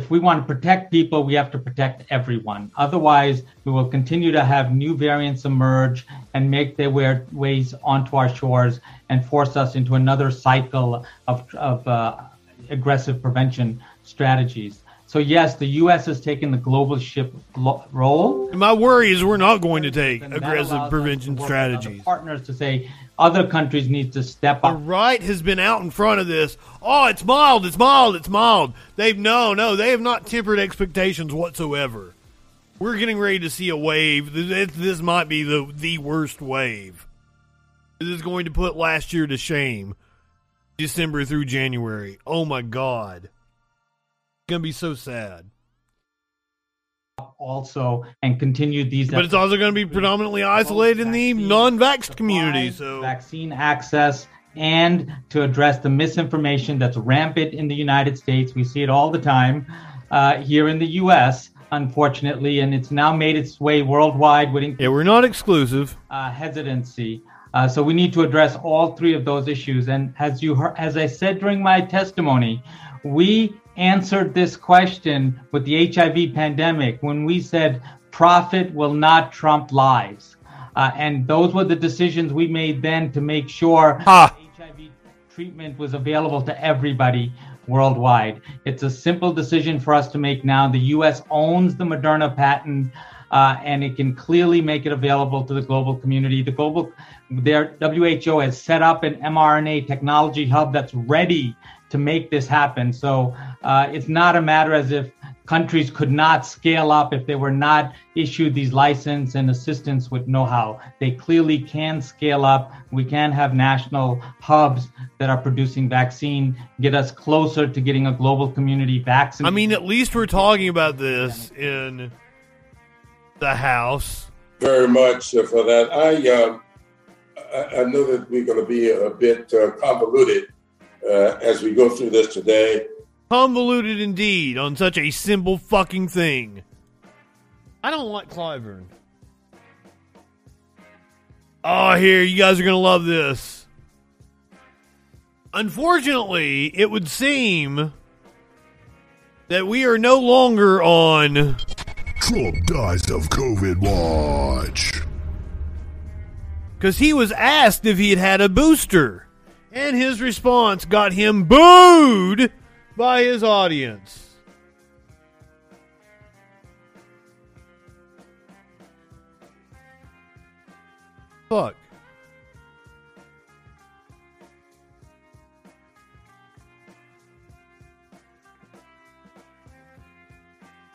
if we want to protect people, we have to protect everyone. Otherwise, we will continue to have new variants emerge and make their way- ways onto our shores and force us into another cycle of, of uh, aggressive prevention strategies. So, yes, the U.S. has taken the global ship lo- role. And my worry is we're not going to take aggressive prevention to work with other strategies. Partners to say other countries need to step up. The right has been out in front of this. Oh, it's mild, it's mild, it's mild. They've no, no, they have not tempered expectations whatsoever. We're getting ready to see a wave. This, this might be the the worst wave. This is going to put last year to shame. December through January. Oh my god. It's gonna be so sad. also and continue these But it's also going to be predominantly isolated in the non-vaxxed community. So vaccine access and to address the misinformation that's rampant in the United States. We see it all the time uh, here in the U.S., unfortunately, and it's now made its way worldwide with yeah, we're not exclusive. uh, hesitancy. Uh, so we need to address all three of those issues. And as you heard, as I said during my testimony, we answered this question with the HIV pandemic when we said profit will not trump lives. Uh, and those were the decisions we made then to make sure ah. HIV treatment was available to everybody worldwide. It's a simple decision for us to make now. The US owns the Moderna patent. Uh, and it can clearly make it available to the global community. The global, their WHO has set up an mRNA technology hub that's ready to make this happen. So uh, it's not a matter as if countries could not scale up if they were not issued these license and assistance with know-how. They clearly can scale up. We can have national hubs that are producing vaccine, get us closer to getting a global community vaccine. I mean, at least we're talking about this in the House. Very much uh, for that. I uh, I, know that we're going to be a bit uh, convoluted uh, as we go through this today. Convoluted indeed on such a simple fucking thing. I don't like Clyburn. Oh, here, you guys are going to love this. Unfortunately, it would seem that we are no longer on Trump dies of COVID watch. Because he was asked if he had had a booster, and his response got him booed by his audience. Fuck.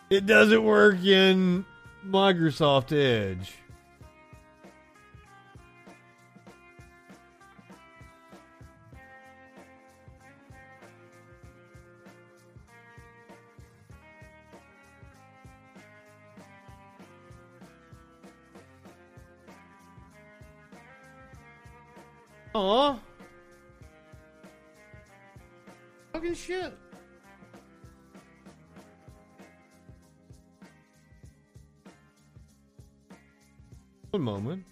It doesn't work in Microsoft Edge. Aw. Fucking shit. One moment.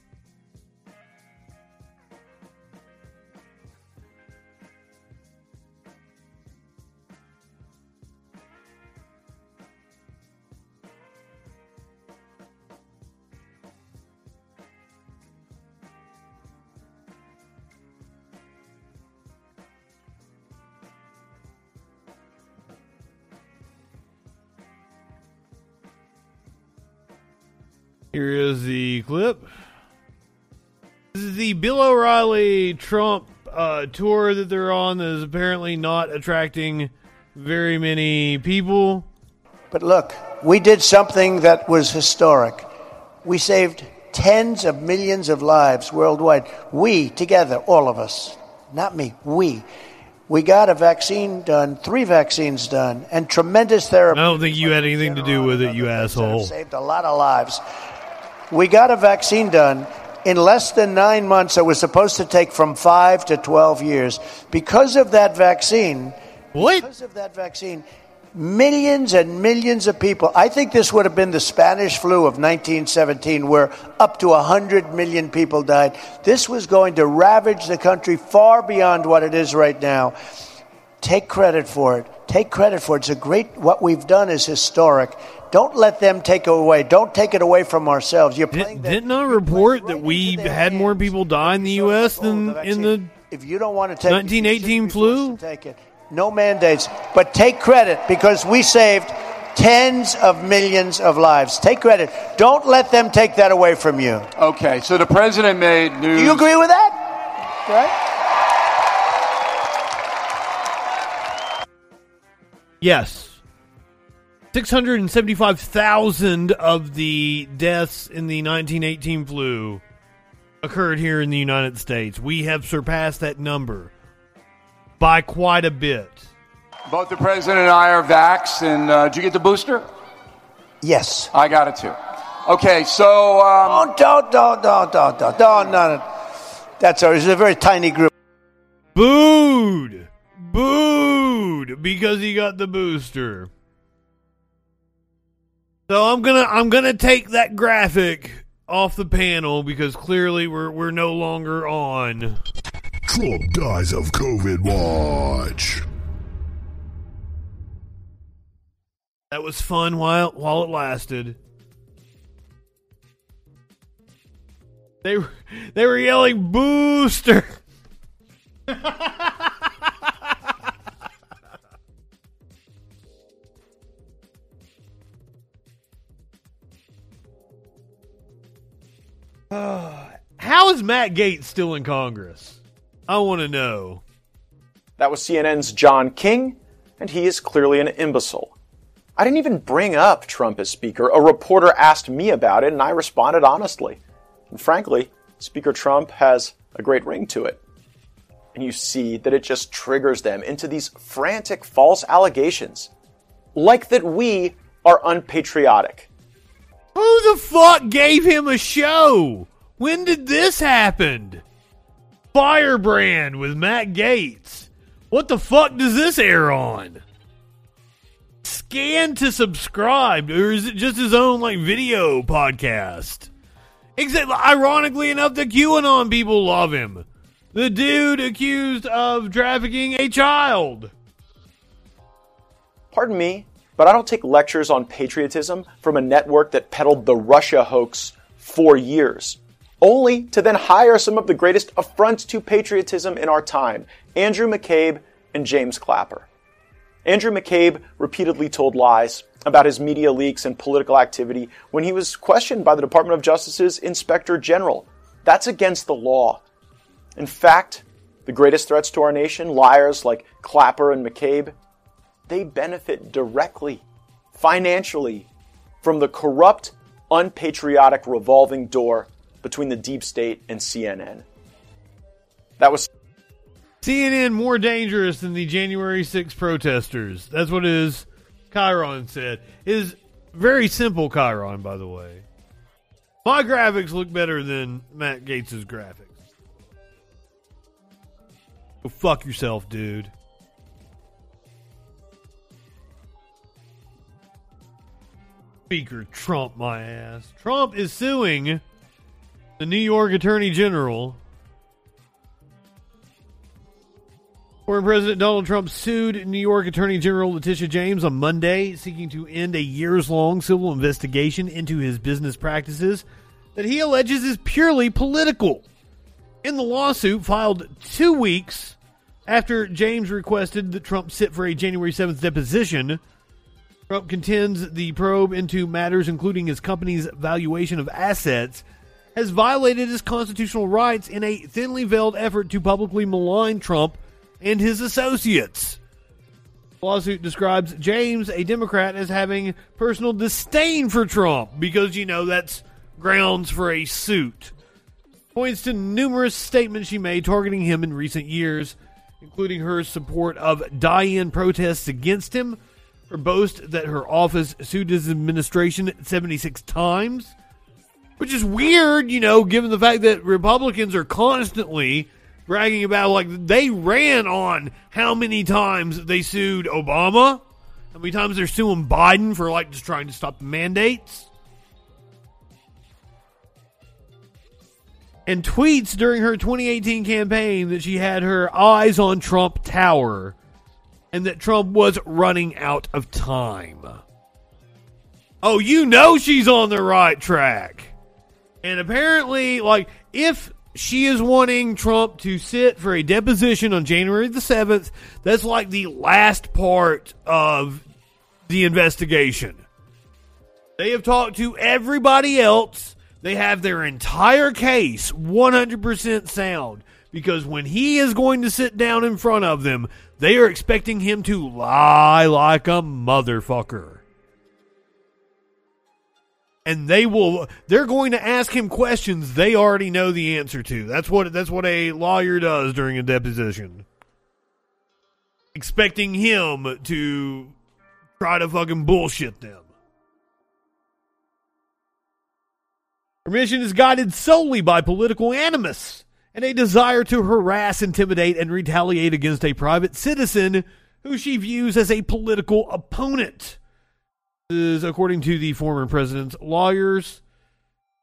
Here is the clip. This is the Bill O'Reilly Trump uh, tour that they're on that is apparently not attracting very many people. But look, we did something that was historic. We saved tens of millions of lives worldwide. We, together, all of us, not me, we. We got a vaccine done, three vaccines done, and tremendous therapy. I don't think you had anything to do with it, you asshole. Saved a lot of lives. We got a vaccine done in less than nine months. It was supposed to take from five to 12 years. Because of that vaccine, what? Because of that vaccine, millions and millions of people. I think this would have been the Spanish flu of 1917, where up to 100 million people died. This was going to ravage the country far beyond what it is right now. Take credit for it. Take credit for it. It's a great, what we've done is historic. Don't let them take it away. Don't take it away from ourselves. You're playing. Did, didn't I report that we had more people die in the U.S. than in the if you don't want to take 1918 flu? Take it. No mandates, but take credit because we saved tens of millions of lives. Take credit. Don't let them take that away from you. Okay, so the president made news. Do you agree with that? Right? Yes. 675,000 of the deaths in the 1918 flu occurred here in the United States. We have surpassed that number by quite a bit. Both the president and I are vaxxed, and uh, did you get the booster? Yes. I got it too. Okay, so. Um, oh, don't, don't, don't, don't, don't, don't, no, no. That's a, it's a very tiny group. Booed! Booed! Because he got the booster. So I'm gonna I'm gonna take that graphic off the panel because clearly we're we're no longer on. Trump dies of COVID watch. That was fun while while it lasted. They they were yelling booster. How is Matt Gaetz still in Congress? I want to know. That was CNN's John King, and he is clearly an imbecile. I didn't even bring up Trump as Speaker. A reporter asked me about it, and I responded honestly. And frankly, Speaker Trump has a great ring to it. And you see that it just triggers them into these frantic false allegations. Like that we are unpatriotic. Who the fuck gave him a show? When did this happen? Firebrand with Matt Gaetz. What the fuck does this air on? Scan to subscribe, or is it just his own like video podcast? Except, ironically enough, the QAnon people love him. The dude accused of trafficking a child. Pardon me, but I don't take lectures on patriotism from a network that peddled the Russia hoax for years, only to then hire some of the greatest affronts to patriotism in our time Andrew McCabe and James Clapper. Andrew McCabe repeatedly told lies about his media leaks and political activity when he was questioned by the Department of Justice's Inspector General. That's against the law. In fact, the greatest threats to our nation, liars like Clapper and McCabe, they benefit directly, financially, from the corrupt, unpatriotic revolving door between the deep state and CNN. That was CNN more dangerous than the January 6 protesters. That's what his Chyron said. Is very simple Chyron, by the way. My graphics look better than Matt Gaetz' graphics. Go fuck yourself, dude. Speaker Trump, my ass. Trump is suing the New York Attorney General. Former President Donald Trump sued New York Attorney General Letitia James on Monday, seeking to end a years long civil investigation into his business practices that he alleges is purely political. In the lawsuit filed two weeks after James requested that Trump sit for a January 7th deposition, Trump contends the probe into matters including his company's valuation of assets has violated his constitutional rights in a thinly veiled effort to publicly malign Trump and his associates. The lawsuit describes James, a Democrat, as having personal disdain for Trump because, you know, that's grounds for a suit. Points to numerous statements she made targeting him in recent years, including her support of die in protests against him, boast that her office sued his administration 76 times, which is weird, you know, given the fact that Republicans are constantly bragging about like they ran on how many times they sued Obama, how many times they're suing Biden for like just trying to stop the mandates. And tweets during her 2018 campaign that she had her eyes on Trump Tower and that Trump was running out of time. Oh, you know she's on the right track. And apparently, like, if she is wanting Trump to sit for a deposition on January the 7th. That's like the last part of the investigation. They have talked to everybody else. They have their entire case 100% sound because when he is going to sit down in front of them, they are expecting him to lie like a motherfucker and they will they're going to ask him questions they already know the answer to. That's what that's what a lawyer does during a deposition. Expecting him to try to fucking bullshit them. Her mission is guided solely by political animus and a desire to harass, intimidate, and retaliate against a private citizen who she views as a political opponent This is according to the former president's lawyers.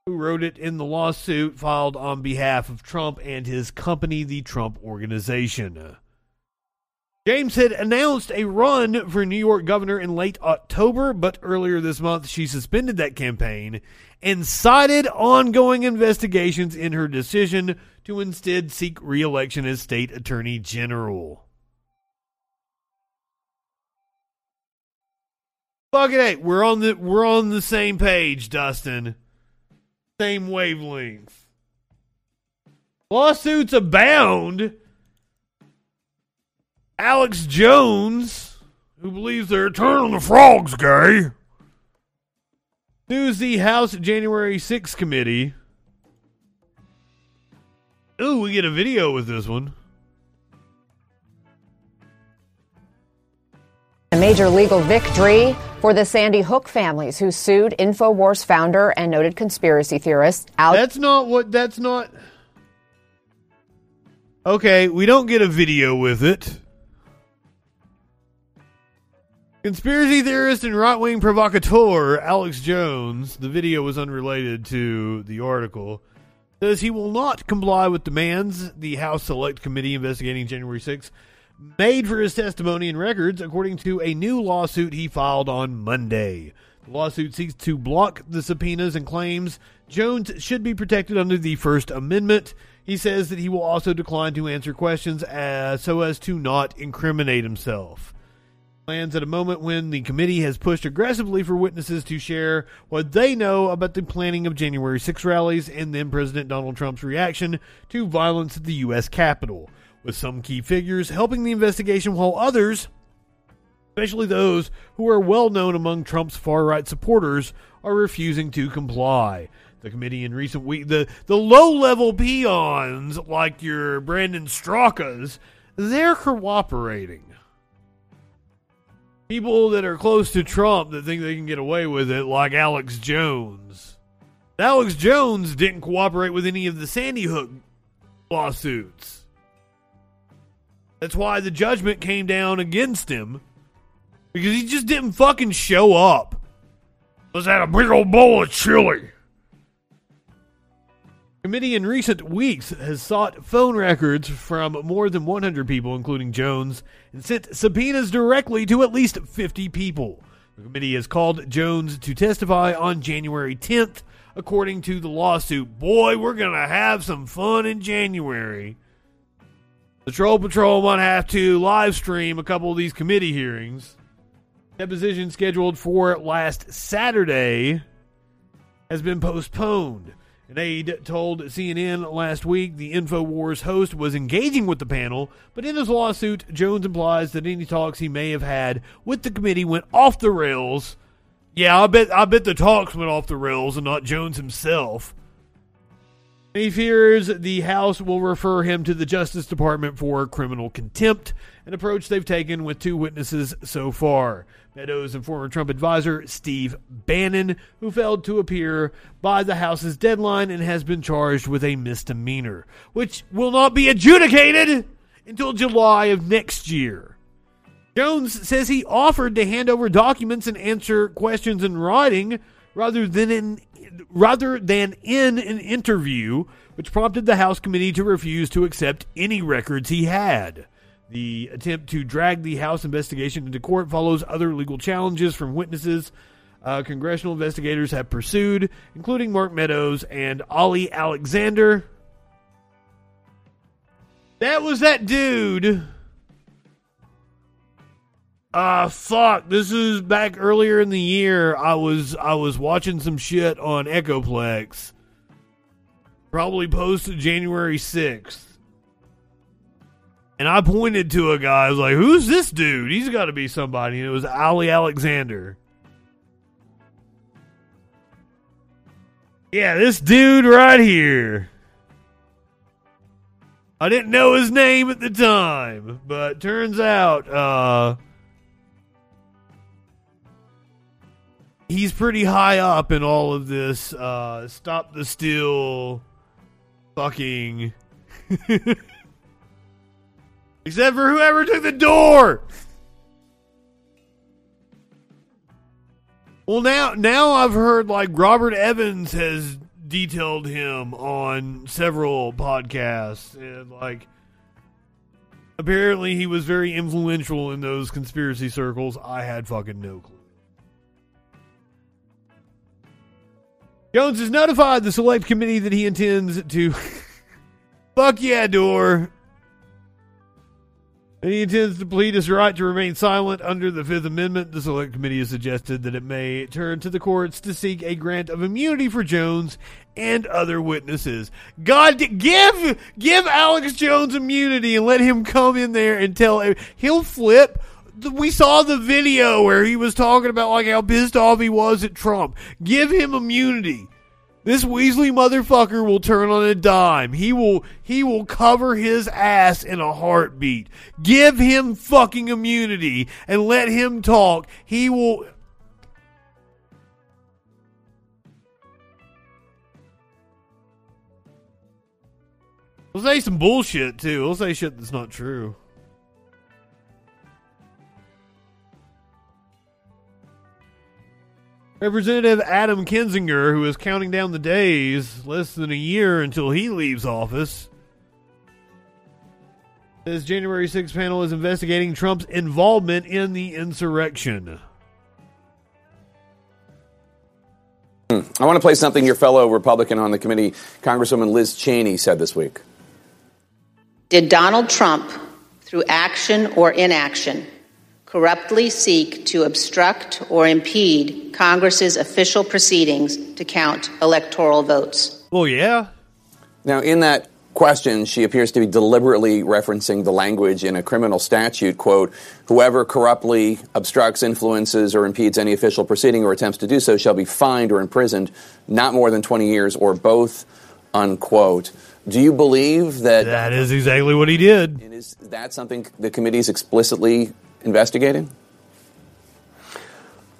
who wrote it in the lawsuit filed on behalf of Trump and his company, the Trump Organization. James had announced a run for New York governor in late October, but earlier this month she suspended that campaign and cited ongoing investigations in her decision to instead seek re-election as state attorney general. Fuck it, we're on the we're on the same page, Dustin. Same wavelength. Lawsuits abound. Alex Jones, who believes they're turning the frogs gay, sues the House January 6th committee. Ooh, we get a video with this one. A major legal victory for the Sandy Hook families who sued InfoWars founder and noted conspiracy theorist Alex. That's not what. That's not. Okay, we don't get a video with it. Conspiracy theorist and right wing provocateur Alex Jones, the video was unrelated to the article, says he will not comply with demands the House Select Committee investigating January 6th made for his testimony and records, according to a new lawsuit he filed on Monday. The lawsuit seeks to block the subpoenas and claims Jones should be protected under the First Amendment. He says that he will also decline to answer questions as, so as to not incriminate himself. Plans at a moment when the committee has pushed aggressively for witnesses to share what they know about the planning of January 6 rallies and then President Donald Trump's reaction to violence at the U.S. Capitol with some key figures helping the investigation while others, especially those who are well known among Trump's far right supporters, are refusing to comply. The committee in recent weeks, the, the low level peons like your Brandon Straka's, they're cooperating. People that are close to Trump that think they can get away with it, like Alex Jones. Alex Jones didn't cooperate with any of the Sandy Hook lawsuits. That's why the judgment came down against him. Because he just didn't fucking show up. Was that a big old bowl of chili? Committee in recent weeks has sought phone records from more than 100 people, including Jones, and sent subpoenas directly to at least 50 people. The committee has called Jones to testify on January 10th, according to the lawsuit. Boy, we're going to have some fun in January. The Troll Patrol might have to live stream a couple of these committee hearings. Deposition scheduled for last Saturday has been postponed. An aide told CNN last week the InfoWars host was engaging with the panel, but in his lawsuit, Jones implies that any talks he may have had with the committee went off the rails. Yeah, I bet I bet the talks went off the rails and not Jones himself. He fears the House will refer him to the Justice Department for criminal contempt, an approach they've taken with two witnesses so far. Meadows and former Trump advisor Steve Bannon, who failed to appear by the House's deadline and has been charged with a misdemeanor, which will not be adjudicated until July of next year. Jones says he offered to hand over documents and answer questions in writing rather than in rather than in an interview, which prompted the House committee to refuse to accept any records he had. The attempt to drag the House investigation into court follows other legal challenges from witnesses uh, congressional investigators have pursued, including Mark Meadows and Ali Alexander. That was that dude. Uh fuck, this is back earlier in the year. I was I was watching some shit on Echoplex. Probably posted January 6th. And I pointed to a guy. I was like, "Who's this dude? He's got to be somebody." And it was Ali Alexander. Yeah, this dude right here. I didn't know his name at the time, but turns out uh he's pretty high up in all of this uh stop the steal fucking Except for whoever took the door. Well, now now I've heard like Robert Evans has detailed him on several podcasts and like apparently he was very influential in those conspiracy circles. I had fucking no clue. Jones has notified the select committee that he intends to fuck yeah door he intends to plead his right to remain silent under the Fifth Amendment. The Select Committee has suggested that it may turn to the courts to seek a grant of immunity for Jones and other witnesses. God, give give Alex Jones immunity and let him come in there and tell. He'll flip. We saw the video where he was talking about like how pissed off he was at Trump. Give him immunity. This Weasley motherfucker will turn on a dime. He will he will cover his ass in a heartbeat. Give him fucking immunity and let him talk. He will We'll say some bullshit too. We'll say shit that's not true. Representative Adam Kinzinger, who is counting down the days, less than a year until he leaves office, says January 6 panel is investigating Trump's involvement in the insurrection. Hmm. I want to play something your fellow Republican on the committee, Congresswoman Liz Cheney, said this week. Did Donald Trump, through action or inaction, corruptly seek to obstruct or impede Congress's official proceedings to count electoral votes? Well, yeah. Now, in that question, she appears to be deliberately referencing the language in a criminal statute, quote, whoever corruptly obstructs, influences, or impedes any official proceeding or attempts to do so shall be fined or imprisoned not more than 20 years or both, unquote. Do you believe that that is exactly what he did? And is that something the committee is explicitly investigating?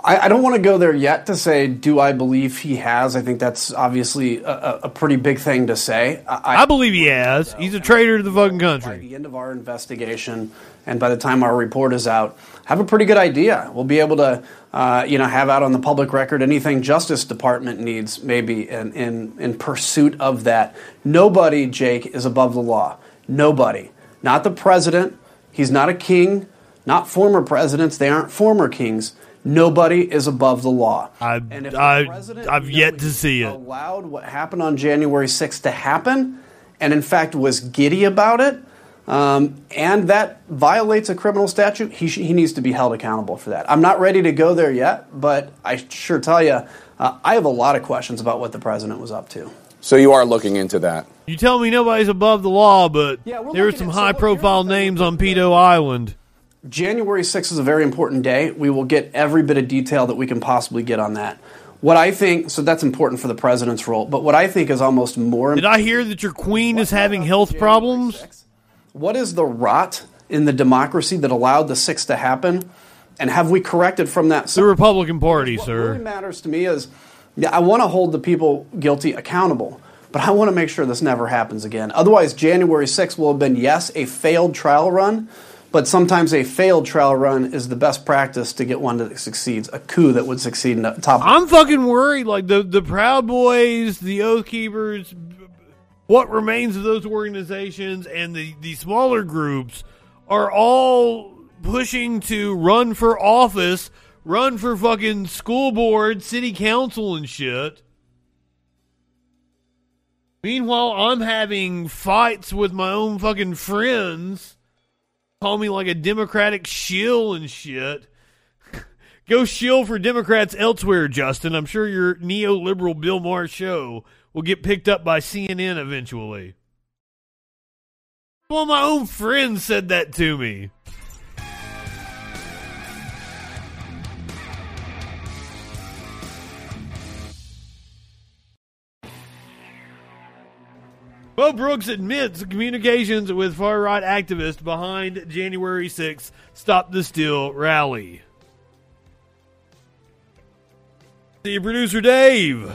I, I don't want to go there yet to say, do I believe he has? I think that's obviously a, a pretty big thing to say. I, I believe he has. He's a traitor to the fucking country. By the end of our investigation, and by the time our report is out, have a pretty good idea. We'll be able to, uh, you know, have out on the public record anything Justice Department needs, maybe in, in in pursuit of that. Nobody, Jake, is above the law. Nobody. Not the president. He's not a king. Not former presidents. They aren't former kings. Nobody is above the law. I, and if the I, president I've yet to see it. allowed what happened on January 6th to happen, and in fact was giddy about it, um, and that violates a criminal statute, he, sh- he needs to be held accountable for that. I'm not ready to go there yet, but I sure tell you, uh, I have a lot of questions about what the president was up to. So you are looking into that. You tell me nobody's above the law, but Yeah, there are some high look, profile names on Pedo Island. January 6th is a very important day. We will get every bit of detail that we can possibly get on that. What I think, so that's important for the president's role, but what I think is almost more Did I hear that your queen is having health problems? What is the rot in the democracy that allowed the 6th to happen? And have we corrected from that? The Republican Party, what sir. What really matters to me is yeah, I want to hold the people guilty accountable, but I want to make sure this never happens again. Otherwise, January 6th will have been, yes, a failed trial run, but sometimes a failed trial run is the best practice to get one that succeeds, a coup that would succeed in the top. I'm fucking worried. Like the the Proud Boys, the Oath Keepers, what remains of those organizations, and the the smaller groups are all pushing to run for office, run for fucking school board, city council, and shit. Meanwhile, I'm having fights with my own fucking friends. Call me like a Democratic shill and shit. Go shill for Democrats elsewhere, Justin. I'm sure your neoliberal Bill Maher show will get picked up by CNN eventually. Well, my own friend said that to me. Mo Brooks admits communications with far right activists behind January 6th Stop the Steal rally. The producer Dave.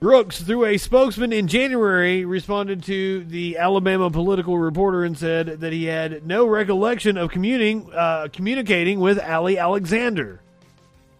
Brooks, through a spokesman in January, responded to the Alabama political reporter and said that he had no recollection of communing, uh, communicating with Ali Alexander.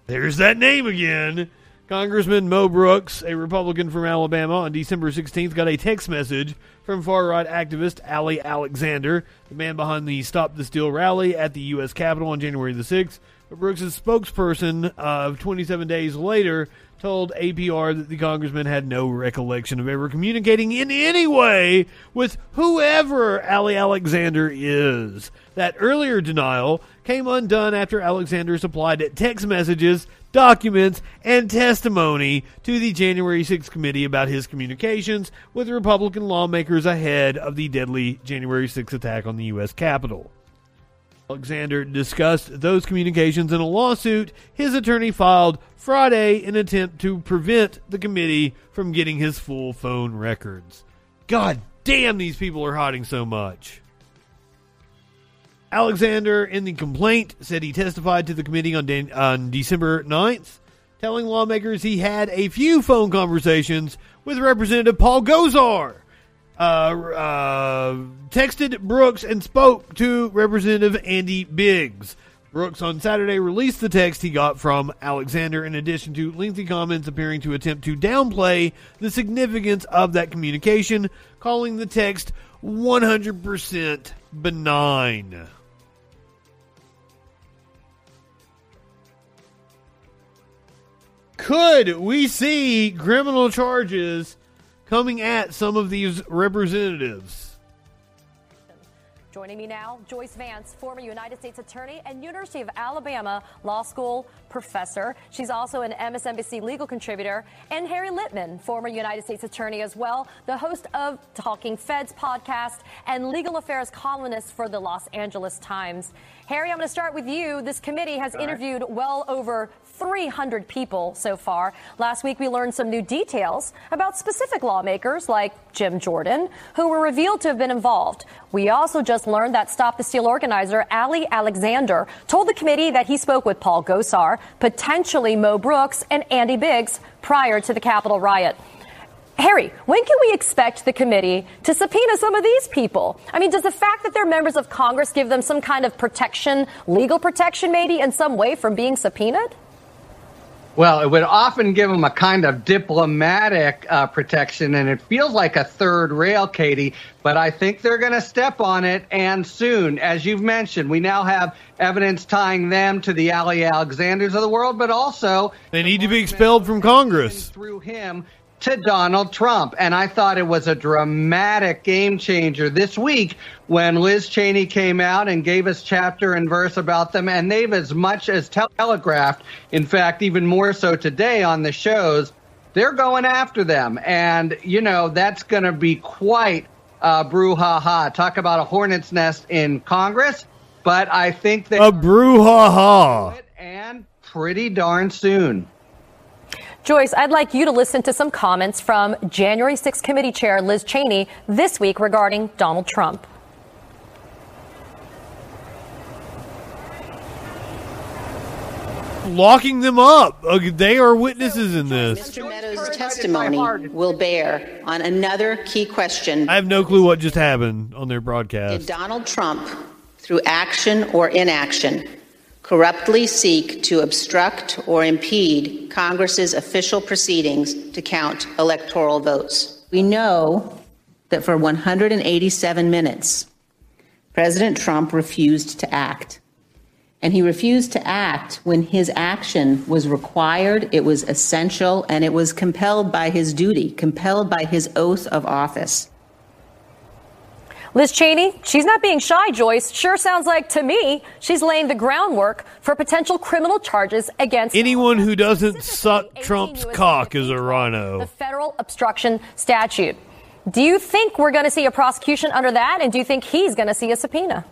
There's that name again. Congressman Mo Brooks, a Republican from Alabama, on December 16th got a text message from far right activist Ali Alexander, the man behind the Stop the Steal rally at the U.S. Capitol on January the 6th. Brooks' spokesperson of 27 days later told APR that the congressman had no recollection of ever communicating in any way with whoever Ali Alexander is. That earlier denial came undone after Alexander supplied text messages, documents, and testimony to the January 6th committee about his communications with Republican lawmakers ahead of the deadly January 6th attack on the U.S. Capitol. Alexander discussed those communications in a lawsuit his attorney filed Friday in an attempt to prevent the committee from getting his full phone records. God damn, these people are hiding so much. Alexander, in the complaint, said he testified to the committee on, on December 9th, telling lawmakers he had a few phone conversations with Representative Paul Gosar uh, uh, texted Brooks and spoke to Representative Andy Biggs. Brooks on Saturday released the text he got from Alexander, in addition to lengthy comments appearing to attempt to downplay the significance of that communication, calling the text 100% benign. Could we see criminal charges coming at some of these representatives? Joining me now, Joyce Vance, former United States Attorney and University of Alabama Law School professor. She's also an MSNBC legal contributor. And Harry Litman, former United States Attorney as well, the host of Talking Feds podcast and legal affairs columnist for the Los Angeles Times. Harry, I'm going to start with you. This committee has interviewed well over 300 people so far. Last week, we learned some new details about specific lawmakers like Jim Jordan, who were revealed to have been involved. We also just learned that Stop the Steal organizer Ali Alexander told the committee that he spoke with Paul Gosar, potentially Mo Brooks, and Andy Biggs prior to the Capitol riot. Harry, when can we expect the committee to subpoena some of these people? I mean, does the fact that they're members of Congress give them some kind of protection, legal protection maybe, in some way from being subpoenaed? Well, it would often give them a kind of diplomatic uh, protection, and it feels like a third rail, Katie. But I think they're going to step on it, and soon. As you've mentioned, we now have evidence tying them to the Ali Alexanders of the world, but also they need to be expelled from Congress through him to Donald Trump. And I thought it was a dramatic game changer this week when Liz Cheney came out and gave us chapter and verse about them. And they've as much as telegraphed, in fact, even more so today on the shows, they're going after them. And, you know, that's going to be quite a brouhaha. Talk about a hornet's nest in Congress. But I think that a brouhaha. And pretty darn soon. Joyce, I'd like you to listen to some comments from January 6th committee chair Liz Cheney this week regarding Donald Trump. Locking them up. Uh, they are witnesses in this. Mr. Meadows' testimony will bear on another key question. I have no clue what just happened on their broadcast. Did Donald Trump, through action or inaction, corruptly seek to obstruct or impede Congress's official proceedings to count electoral votes. We know that for 187 minutes, President Trump refused to act. And he refused to act when his action was required, it was essential, and it was compelled by his duty, compelled by his oath of office. Liz Cheney, she's not being shy, Joyce. Sure sounds like to me she's laying the groundwork for potential criminal charges against anyone who doesn't suck Trump's cock is a rhino. The federal obstruction statute. Do you think we're going to see a prosecution under that? And do you think he's going to see a subpoena?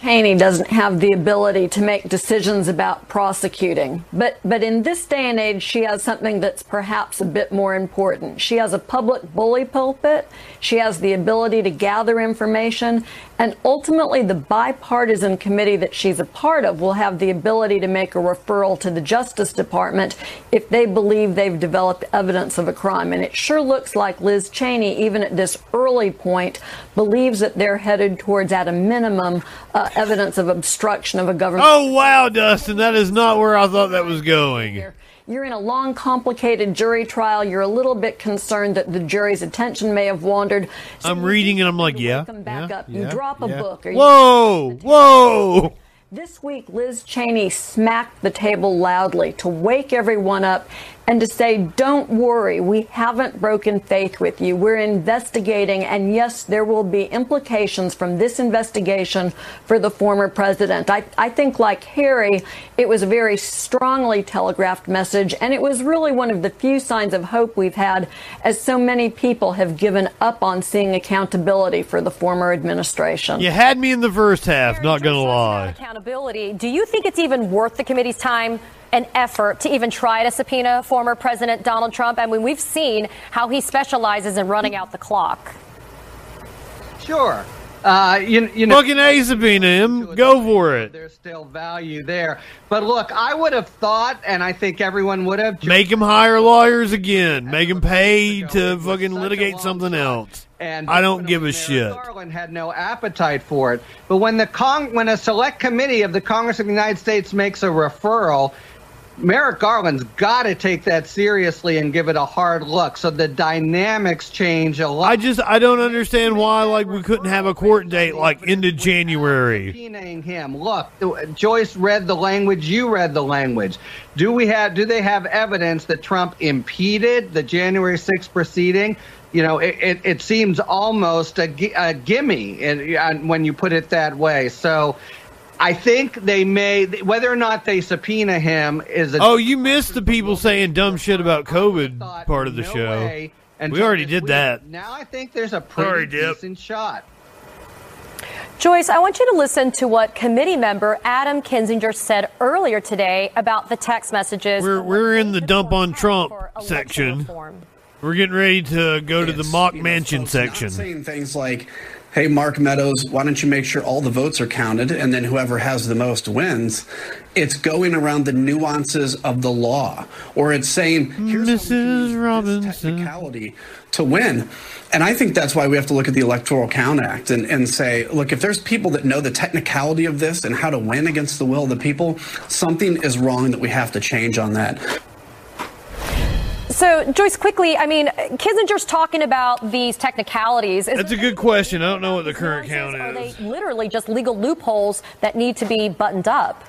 Cheney doesn't have the ability to make decisions about prosecuting. But, but in this day and age, she has something that's perhaps a bit more important. She has a public bully pulpit. She has the ability to gather information. And ultimately, the bipartisan committee that she's a part of will have the ability to make a referral to the Justice Department if they believe they've developed evidence of a crime. And it sure looks like Liz Cheney, even at this early point, believes that they're headed towards, at a minimum, uh, evidence of obstruction of a government. Oh wow, Dustin, that is not where I thought that was going. You're in a long, complicated jury trial. You're a little bit concerned that the jury's attention may have wandered. I'm reading and I'm like, yeah, Come back yeah, up. You yeah, drop a yeah. book. Or you Whoa, whoa! This week, Liz Cheney smacked the table loudly to wake everyone up and to say, don't worry, we haven't broken faith with you. We're investigating, and yes, there will be implications from this investigation for the former president. I, I think, like Harry, it was a very strongly telegraphed message, and it was really one of the few signs of hope we've had as so many people have given up on seeing accountability for the former administration. You had me in the first half, not gonna lie. accountability. Do you think it's even worth the committee's time and effort to even try to subpoena former President Donald Trump? I mean, we've seen how he specializes in running out the clock. Sure. Uh, you, you know, Fucking A subpoena him. Go for it. there's still value there. But look, I would have thought, and I think everyone would have, Make him hire lawyers again. Make him pay to fucking litigate something else. And I don't give a shit. Garland had no appetite for it. But when the Cong- when a select committee of the Congress of the United States makes a referral, Merrick Garland's got to take that seriously and give it a hard look. So the dynamics change a lot. I just I don't understand why like we couldn't have a court date like into January. him. Look, Joyce read the language. You read the language. Do we have? Do they have evidence that Trump impeded the January 6th proceeding? You know, it, it, it seems almost a, a gimme when you put it that way. So. I think they may, whether or not they subpoena him is a Oh, you missed the people saying dumb shit about COVID part of the show. way We already did week. that. Now I think there's a Sorry, pretty Dip. decent shot. Joyce, I want you to listen to what committee member Adam Kinzinger said earlier today about the text messages. We're we're in the dump on Trump section. We're getting ready to go to the mock Manchin section. saying things like, "Hey, Mark Meadows, why don't you make sure all the votes are counted, and then whoever has the most wins?" It's going around the nuances of the law, or it's saying, "Here's Mrs. Robinson. technicality to win." And I think that's why we have to look at the Electoral Count Act and, and say, look, if there's people that know the technicality of this and how to win against the will of the people, something is wrong that we have to change on that. So, Joyce, quickly, I mean, Kinzinger's talking about these technicalities. Is That's a good question. I don't know what the current count is. are they literally just legal loopholes that need to be buttoned up?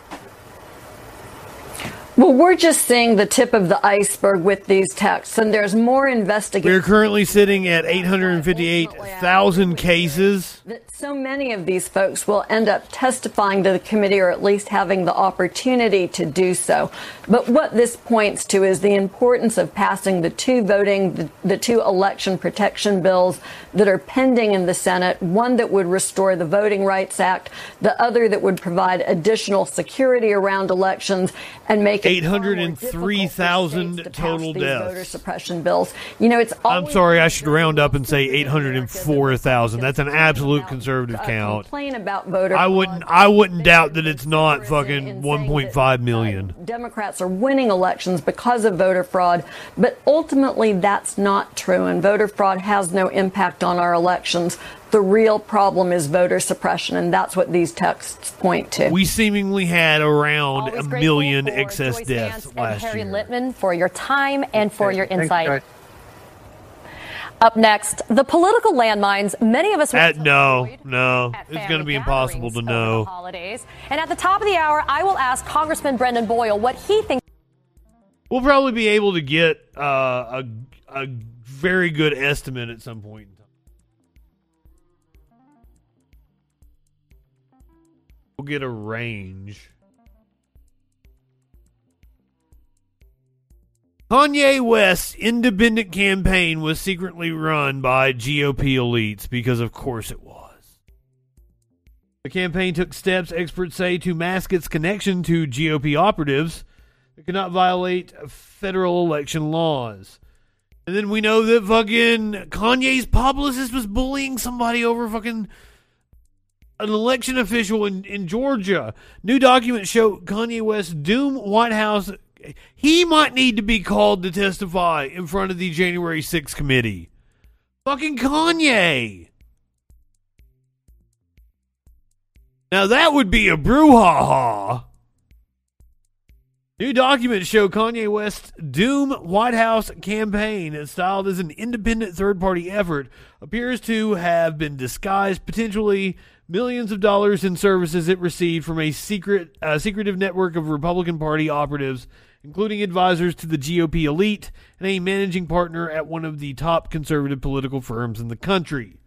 Well, we're just seeing the tip of the iceberg with these texts, and there's more investigation. We're currently sitting at 858,000 cases. that so many of these folks will end up testifying to the committee or at least having the opportunity to do so. But what this points to is the importance of passing the two voting, the, the two election protection bills that are pending in the Senate, one that would restore the Voting Rights Act, the other that would provide additional security around elections and make it far more difficult for states 803,000 to pass total these voter suppression bills. You know, it's I'm sorry, I should round up and say 804,000. That's an absolute conservative count. complain about voter I wouldn't I wouldn't doubt that it's not fucking 1.5 uh, million. Democrats are winning elections because of voter fraud, but ultimately that's not true, and voter fraud has no impact on our elections. The real problem is voter suppression, and that's what these texts point to. We seemingly had around a million excess Joyce deaths Vance last and Harry year. Litman for your time and for your insight. Joyce. Up next, the political landmines many of us At, no, no, it's going to be impossible to know. holidays. And at the top of the hour, I will ask Congressman Brendan Boyle what he thinks. We'll probably be able to get uh, a a very good estimate at some point. in time. We'll get a range. Kanye West's independent campaign was secretly run by GOP elites because, of course, it was. The campaign took steps, experts say, to mask its connection to GOP operatives that could not violate federal election laws. And then we know that fucking Kanye's publicist was bullying somebody over fucking an election official in, in Georgia. New documents show Kanye West doom White House. He might need to be called to testify in front of the January 6th committee. Fucking Kanye. Now that would be a brouhaha. New documents show Kanye West's Doom White House campaign, styled as an independent third party effort, appears to have been disguised potentially millions of dollars in services it received from a secret, uh, secretive network of Republican Party operatives, including advisors to the GOP elite and a managing partner at one of the top conservative political firms in the country.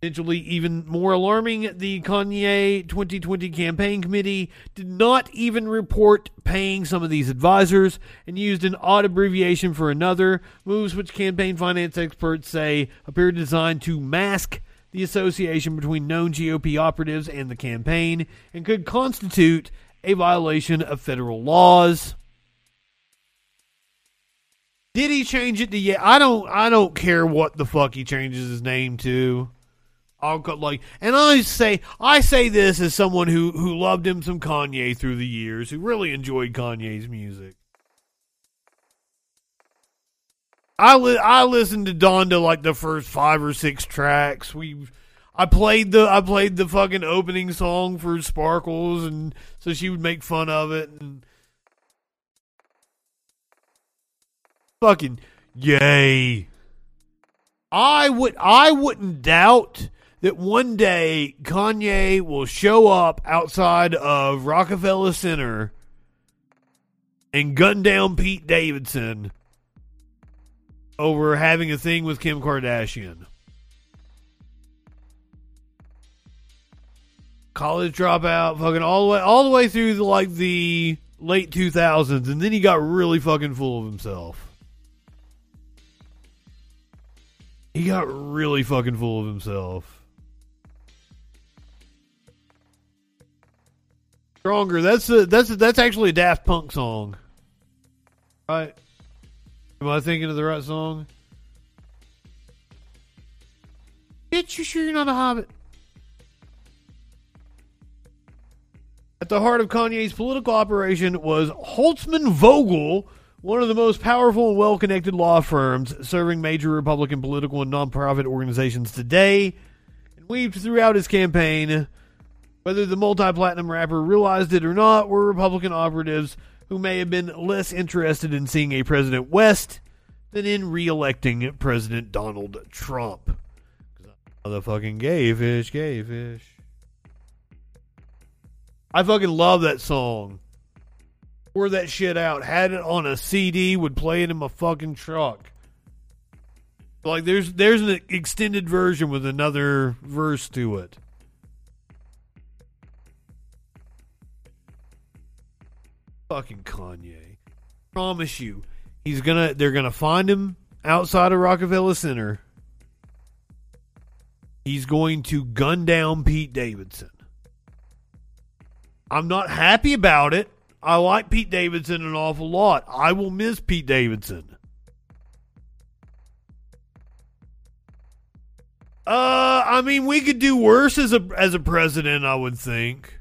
Potentially even more alarming, the Kanye 2020 campaign committee did not even report paying some of these advisors and used an odd abbreviation for another, moves which campaign finance experts say appear designed to mask the association between known GOP operatives and the campaign and could constitute a violation of federal laws. Did he change it to yeah? I don't I don't care what the fuck he changes his name to. I'll go like, and I say, I say this as someone who who loved him some Kanye through the years, who really enjoyed Kanye's music. I li- I listened to Donda like the first five or six tracks. We, I played the I played the fucking opening song for Sparkles, and so she would make fun of it and fucking yay. I would I wouldn't doubt that one day Kanye will show up outside of Rockefeller Center and gun down Pete Davidson over having a thing with Kim Kardashian. College dropout, fucking all the way all the way through the, like the late 2000s and then he got really fucking full of himself. He got really fucking full of himself. Stronger. That's a, that's a, that's actually a Daft Punk song, right? Am I thinking of the right song? Bitch, you sure you're not a hobbit? At the heart of Kanye's political operation was Holtzman Vogel, one of the most powerful and well connected law firms serving major Republican political and nonprofit organizations today, and weaved throughout his campaign whether the multi platinum rapper realized it or not, were Republican operatives who may have been less interested in seeing a President West than in re electing President Donald Trump. Motherfucking gay fish, gay fish. I fucking love that song. Pour that shit out. Had it on a CD, would play it in my fucking truck. Like there's there's an extended version with another verse to it. Fucking Kanye. Promise you, he's gonna. They're gonna find him outside of Rockefeller Center. He's going to gun down Pete Davidson. I'm not happy about it. I like Pete Davidson an awful lot. I will miss Pete Davidson. Uh, I mean, we could do worse as a as a president. I would think.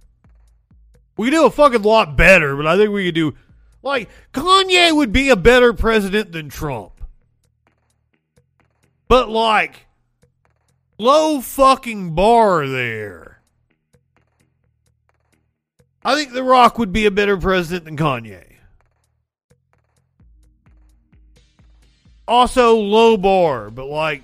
We could do a fucking lot better, but I think we could do like Kanye would be a better president than Trump. But like low fucking bar there. I think The Rock would be a better president than Kanye. Also low bar, but like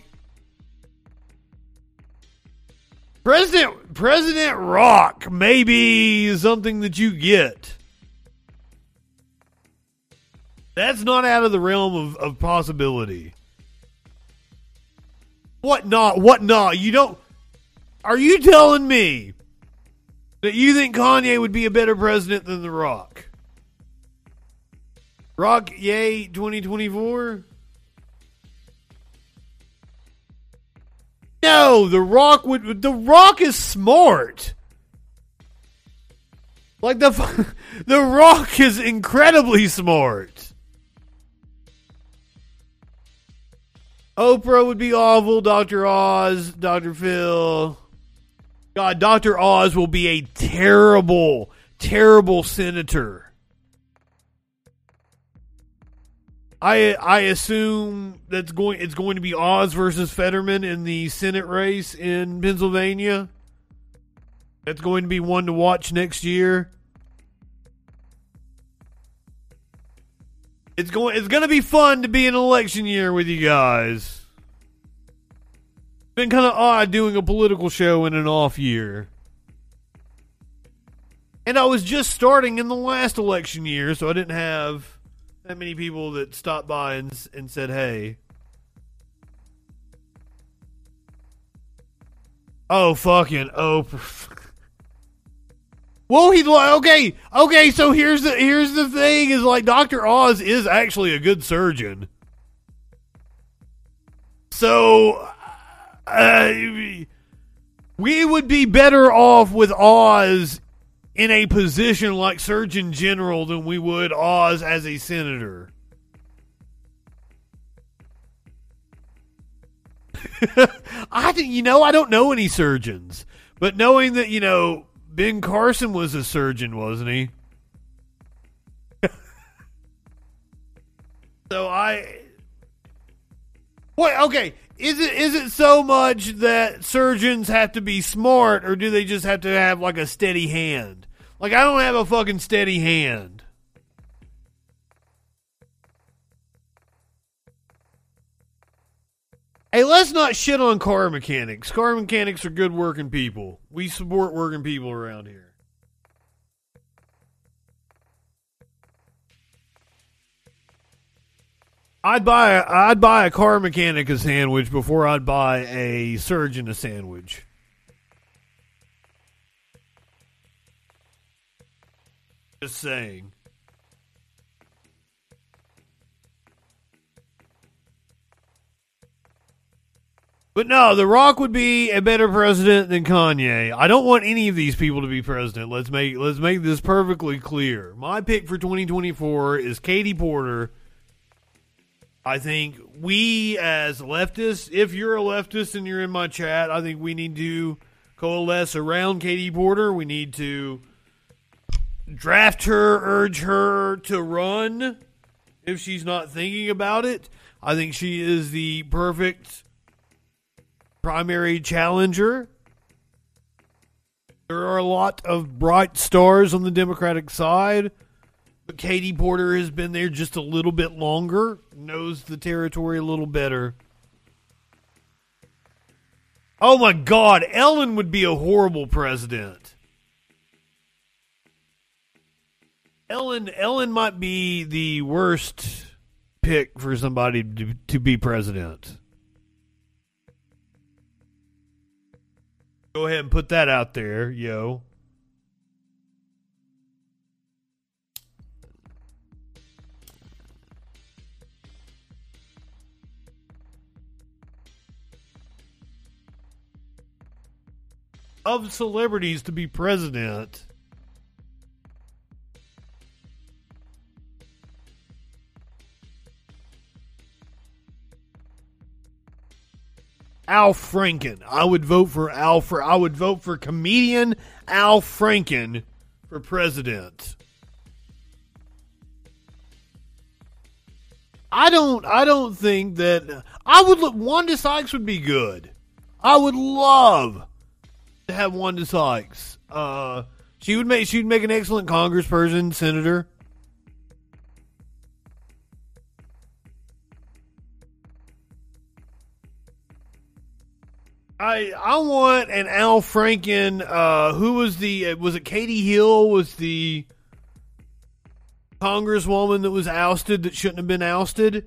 President President Rock may be something that you get. That's not out of the realm of, of possibility. What not? What not? You don't. Are you telling me that you think Kanye would be a better president than The Rock? Rock, yay, 2024? No, The Rock would. The Rock is smart. Like the the Rock is incredibly smart. Oprah would be awful. Doctor Oz, Doctor Phil. God, Dr. Oz will be a terrible, terrible senator. I I assume that's going it's going to be Oz versus Fetterman in the Senate race in Pennsylvania. That's going to be one to watch next year. It's going it's going to be fun to be an election year with you guys. Been kind of odd doing a political show in an off year. And I was just starting in the last election year, so I didn't have that many people that stopped by and, and said, hey. Oh, fucking. Oh. Well, he's like, okay, okay. So here's the here's the thing: is like Doctor Oz is actually a good surgeon. So, uh, we would be better off with Oz in a position like Surgeon General than we would Oz as a senator. I think you know I don't know any surgeons, but knowing that you know Ben Carson was a surgeon, wasn't he? so I Wait, okay. Is it is it so much that surgeons have to be smart or do they just have to have like a steady hand? Like I don't have a fucking steady hand. Hey, let's not shit on car mechanics. Car mechanics are good working people. We support working people around here. I'd buy a, I'd buy a car mechanic a sandwich before I'd buy a surgeon a sandwich. Just saying. But no, The Rock would be a better president than Kanye. I don't want any of these people to be president. Let's make let's make this perfectly clear. My pick for 2024 is Katie Porter. I think we as leftists, if you're a leftist and you're in my chat, I think we need to coalesce around Katie Porter. We need to draft her, urge her to run if she's not thinking about it. I think she is the perfect primary challenger. There are a lot of bright stars on the Democratic side, but Katie Porter has been there just a little bit longer, knows the territory a little better. Oh my God, Ellen would be a horrible president. Ellen Ellen might be the worst pick for somebody to, to be president. Go ahead and put that out there, yo. Of celebrities to be president. Al Franken. I would vote for Al for I would vote for comedian Al Franken for president. I don't I don't think that I would look Wanda Sykes would be good. I would love have Wanda Sykes. Uh she would make she would make an excellent congressperson, senator. I I want an Al Franken. Uh, who was the? Was it Katie Hill? Was the congresswoman that was ousted that shouldn't have been ousted?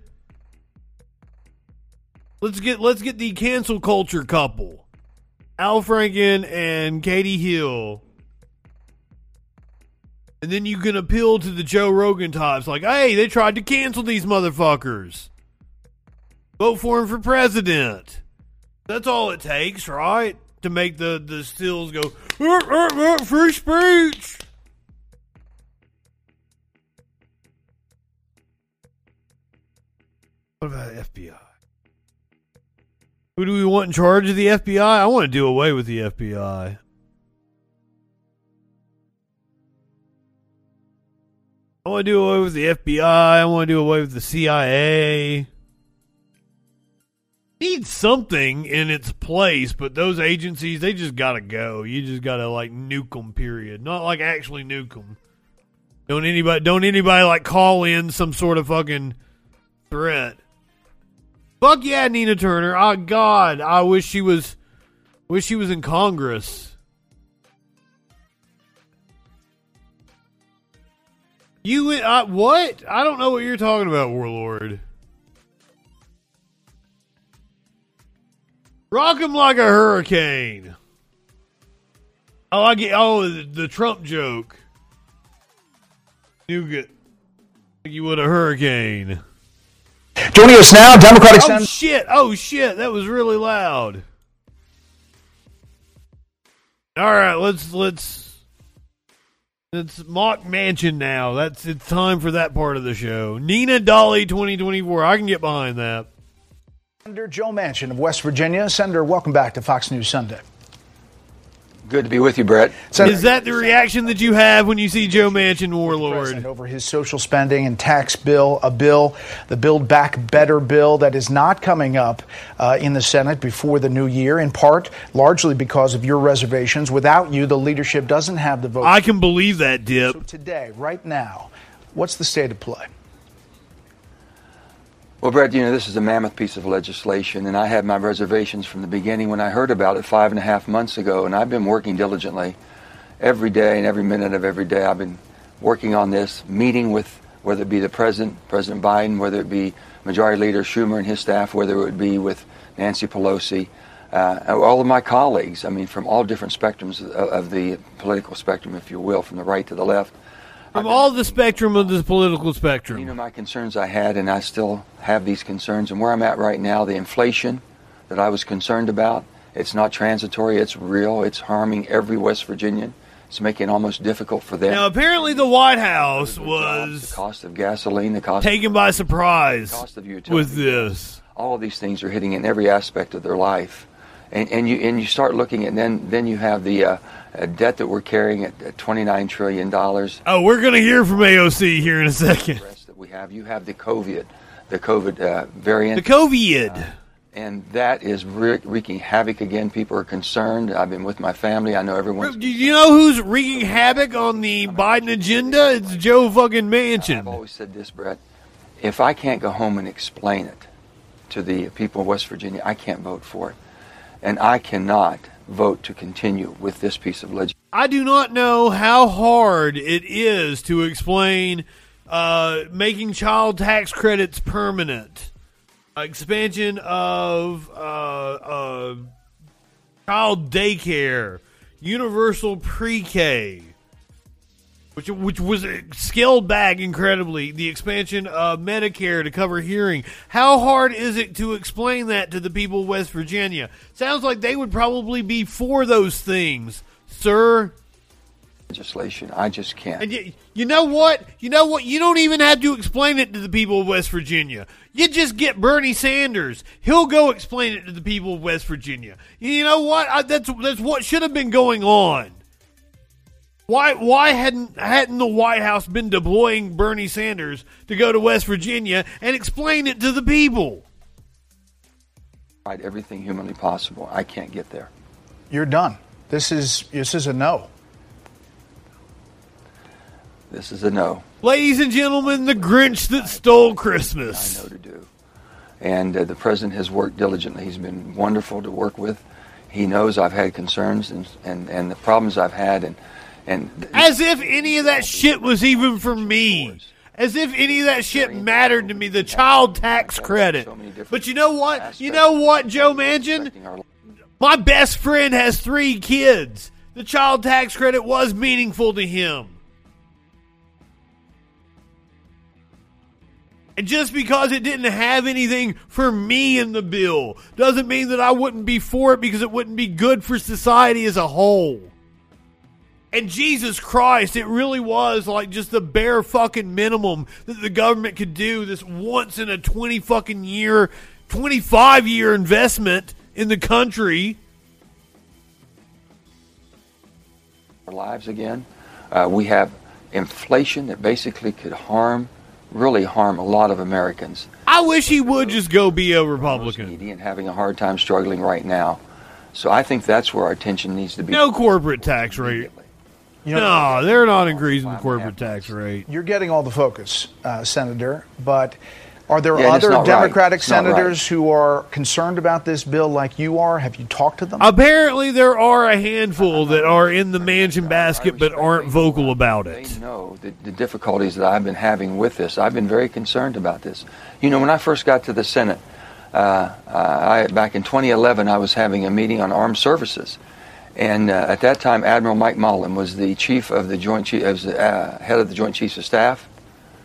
Let's get let's get the cancel culture couple, Al Franken and Katie Hill. And then you can appeal to the Joe Rogan types, like, hey, they tried to cancel these motherfuckers. Vote for him for president. That's all it takes, right? To make the, the stills go, "Uh, uh, uh, free speech. What about the FBI? Who do we want in charge of the FBI? I want to do away with the FBI. I want to do away with the FBI. I want to do away with the CIA. Need something in its place, but those agencies, they just got to go. You just got to like nuke them, period. Not like actually nuke them. Don't anybody, don't anybody like call in some sort of fucking threat. Fuck yeah, Nina Turner. Oh God, I wish she was wish she was in Congress. You uh, what? I don't know what you're talking about, Warlord. Rock him like a hurricane. Oh, I get. Oh, the, the Trump joke. Like you would a hurricane. Joining us now, Democratic Oh Senator. shit! Oh shit! That was really loud. All right, let's let's it's mock Manchin now. That's it's time for that part of the show. Nina Dolly, twenty twenty four. I can get behind that. Senator Joe Manchin of West Virginia. Senator, welcome back to Fox News Sunday. Good to be with you, Bret. Is that the reaction that you have when you see Joe Manchin warlord? Over his social spending and tax bill, a bill, the Build Back Better bill that is not coming up uh, in the Senate before the new year, in part largely because of your reservations. Without you, the leadership doesn't have the vote. I can believe that, Dip. So today, right now, what's the state of play? Well, Bret, you know, this is a mammoth piece of legislation, and I had my reservations from the beginning when I heard about it five and a half months ago, and I've been working diligently every day and every minute of every day. I've been working on this, meeting with whether it be the President, President Biden, whether it be Majority Leader Schumer and his staff, whether it would be with Nancy Pelosi, uh, all of my colleagues, I mean, from all different spectrums of, of the political spectrum, if you will, from the right to the left. From all the spectrum of the political spectrum. You know my concerns I had, and I still have these concerns. And where I'm at right now, the inflation that I was concerned about, it's not transitory. It's real. It's harming every West Virginian. It's making it almost difficult for them. Now, apparently, the White House was the cost of gasoline, the cost taken by surprise The cost of utilities. with this. all of these things are hitting in every aspect of their life, and and you and you start looking at then then you have the uh, uh, debt that we're carrying at, at 29 trillion dollars. Oh, we're going to hear from AOC here in a second. That we have. You have the COVID, the COVID uh, variant. The COVID. and that is wre- wreaking havoc again. People are concerned. I've been with my family. I know everyone. Do you know who's wreaking havoc on the Biden agenda? It's Joe fucking Manchin. I've always said this, Bret. If I can't go home and explain it to the people of West Virginia, I can't vote for it, and I cannot vote to continue with this piece of legislation. I do not know how hard it is to explain uh, making child tax credits permanent, expansion of uh, uh, child daycare, universal pre-K, which which was scaled back incredibly. The expansion of Medicare to cover hearing. How hard is it to explain that to the people of West Virginia? Sounds like they would probably be for those things, sir. Legislation. I just can't. And you, you know what? You know what? You don't even have to explain it to the people of West Virginia. You just get Bernie Sanders. He'll go explain it to the people of West Virginia. You know what? I, that's that's what should have been going on. Why why hadn't hadn't the White House been deploying Bernie Sanders to go to West Virginia and explain it to the people? Tried everything humanly possible. I can't get there. You're done. This is this is a no. This is a no. Ladies and gentlemen, the Grinch that stole Christmas. I know to do. And uh, the president has worked diligently. He's been wonderful to work with. He knows I've had concerns and, and, and the problems I've had, and and As if any of that shit was even for me. As if any of that shit mattered to me. The child tax credit. But you know what? You know what, Joe Manchin? My best friend has three kids. The child tax credit was meaningful to him. And just because it didn't have anything for me in the bill doesn't mean that I wouldn't be for it because it wouldn't be good for society as a whole. And Jesus Christ, it really was like just the bare fucking minimum that the government could do this once in a 20 fucking year, 25 year investment in the country. our lives again. Uh, we have inflation that basically could harm, really harm a lot of Americans. I wish he would just go be a Republican. And having a hard time struggling right now. So I think that's where our attention needs to be. No corporate tax rate. No, they're not increasing the corporate tax rate. You're getting all the focus, uh, Senator, but are there Yeah, other not right. Democratic right. senators who are concerned about this bill like you are? Have you talked to them? Apparently, there are a handful that are in the Manchin basket but aren't vocal about it. They know the, the difficulties that I've been having with this. I've been very concerned about this. You know, when I first got to the Senate, uh, I, back in 2011, I was having a meeting on armed services. And uh, at that time, Admiral Mike Mullen was the chief of the Joint Chief, was the, uh, head of the Joint Chiefs of Staff.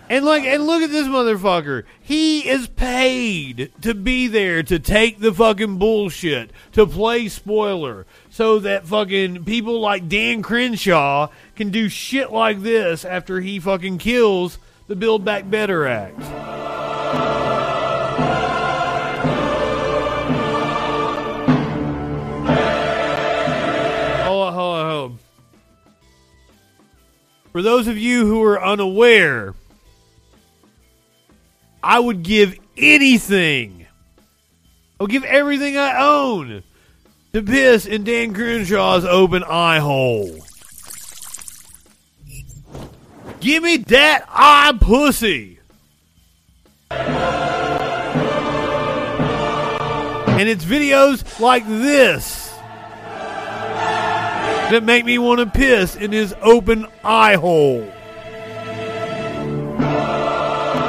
And like, and look at this motherfucker. He is paid to be there to take the fucking bullshit, to play spoiler, so that fucking people like Dan Crenshaw can do shit like this after he fucking kills the Build Back Better Act. For those of you who are unaware, I would give anything. I would give everything I own to piss in Dan Crenshaw's open eye hole. Give me that eye pussy. And it's videos like this that make me want to piss in his open eye hole.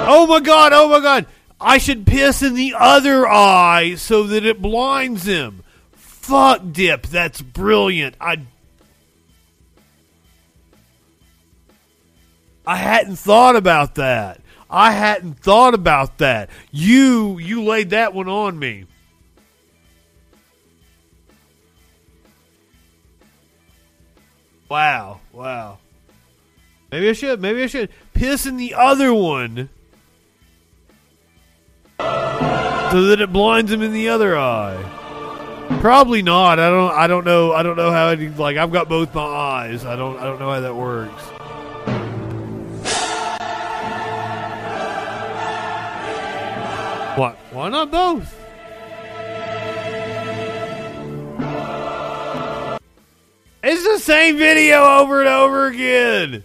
Oh my god, oh my god. I should piss in the other eye so that it blinds him. Fuck dip, that's brilliant. I I hadn't thought about that. I hadn't thought about that. You you laid that one on me. Wow, wow. Maybe I should. Maybe I should piss in the other one so that it blinds him in the other eye. Probably not. I don't. I don't know. I don't know how. It, like I've got both my eyes. I don't. I don't know how that works. What? Why not both? It's the same video over and over again.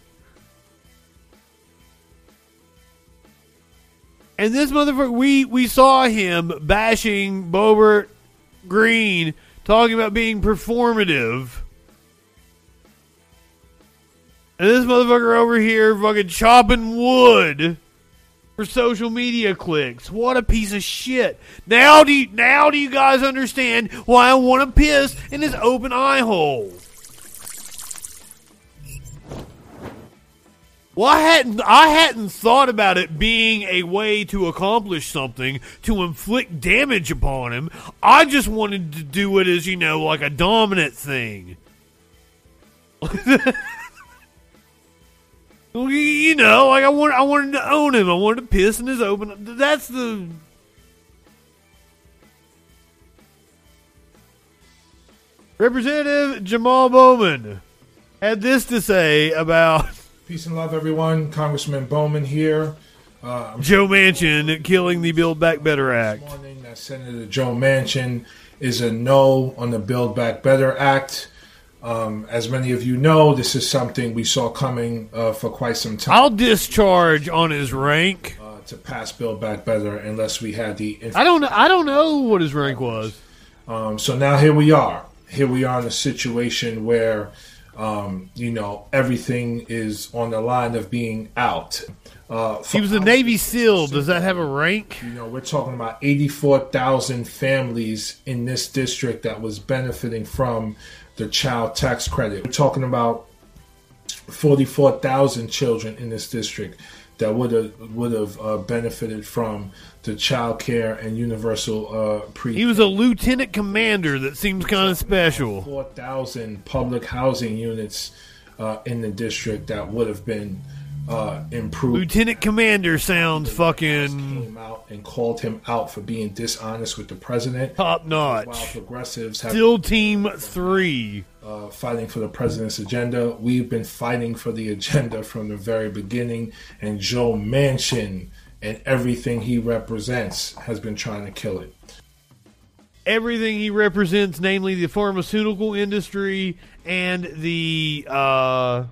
And this motherfucker, we we saw him bashing Boebert Greene, talking about being performative. And this motherfucker over here fucking chopping wood for social media clicks. What a piece of shit. Now do you, now do you guys understand why I want to piss in his open eye hole? Well, I hadn't I hadn't thought about it being a way to accomplish something to inflict damage upon him. I just wanted to do it as you know, like a dominant thing. You know, like I want I wanted to own him. I wanted to piss in his open. That's the Representative Jamal Bowman had this to say about Peace and love, everyone. Congressman Bowman here. Uh, Joe Manchin killing the Build Back Better Act. morning that Senator Joe Manchin is a no on the Build Back Better Act. Um, as many of you know, this is something we saw coming uh, for quite some time. I'll discharge on his rank. uh, to pass Build Back Better unless we had the. I don't I don't know what his rank was. Um, so now here we are. Here we are in a situation where, um, you know, everything is on the line of being out. Uh, He was a Navy SEAL. Does that have a rank? You know, we're talking about 84,000 families in this district that was benefiting from the child tax credit. We're talking about 44,000 children in this district that would have would have uh, benefited from the child care and universal uh, pre. He was a lieutenant commander that seems kind of special. 4,000 public housing units uh, in the district that would have been uh, improved. Lieutenant commander sounds fucking Came out and called him out for being dishonest with the president. top notch. While progressives have Still team three. uh, uh, fighting for the president's agenda. We've been fighting for the agenda from the very beginning, and Joe Manchin and everything he represents has been trying to kill it. Everything he represents, namely the pharmaceutical industry and the uh,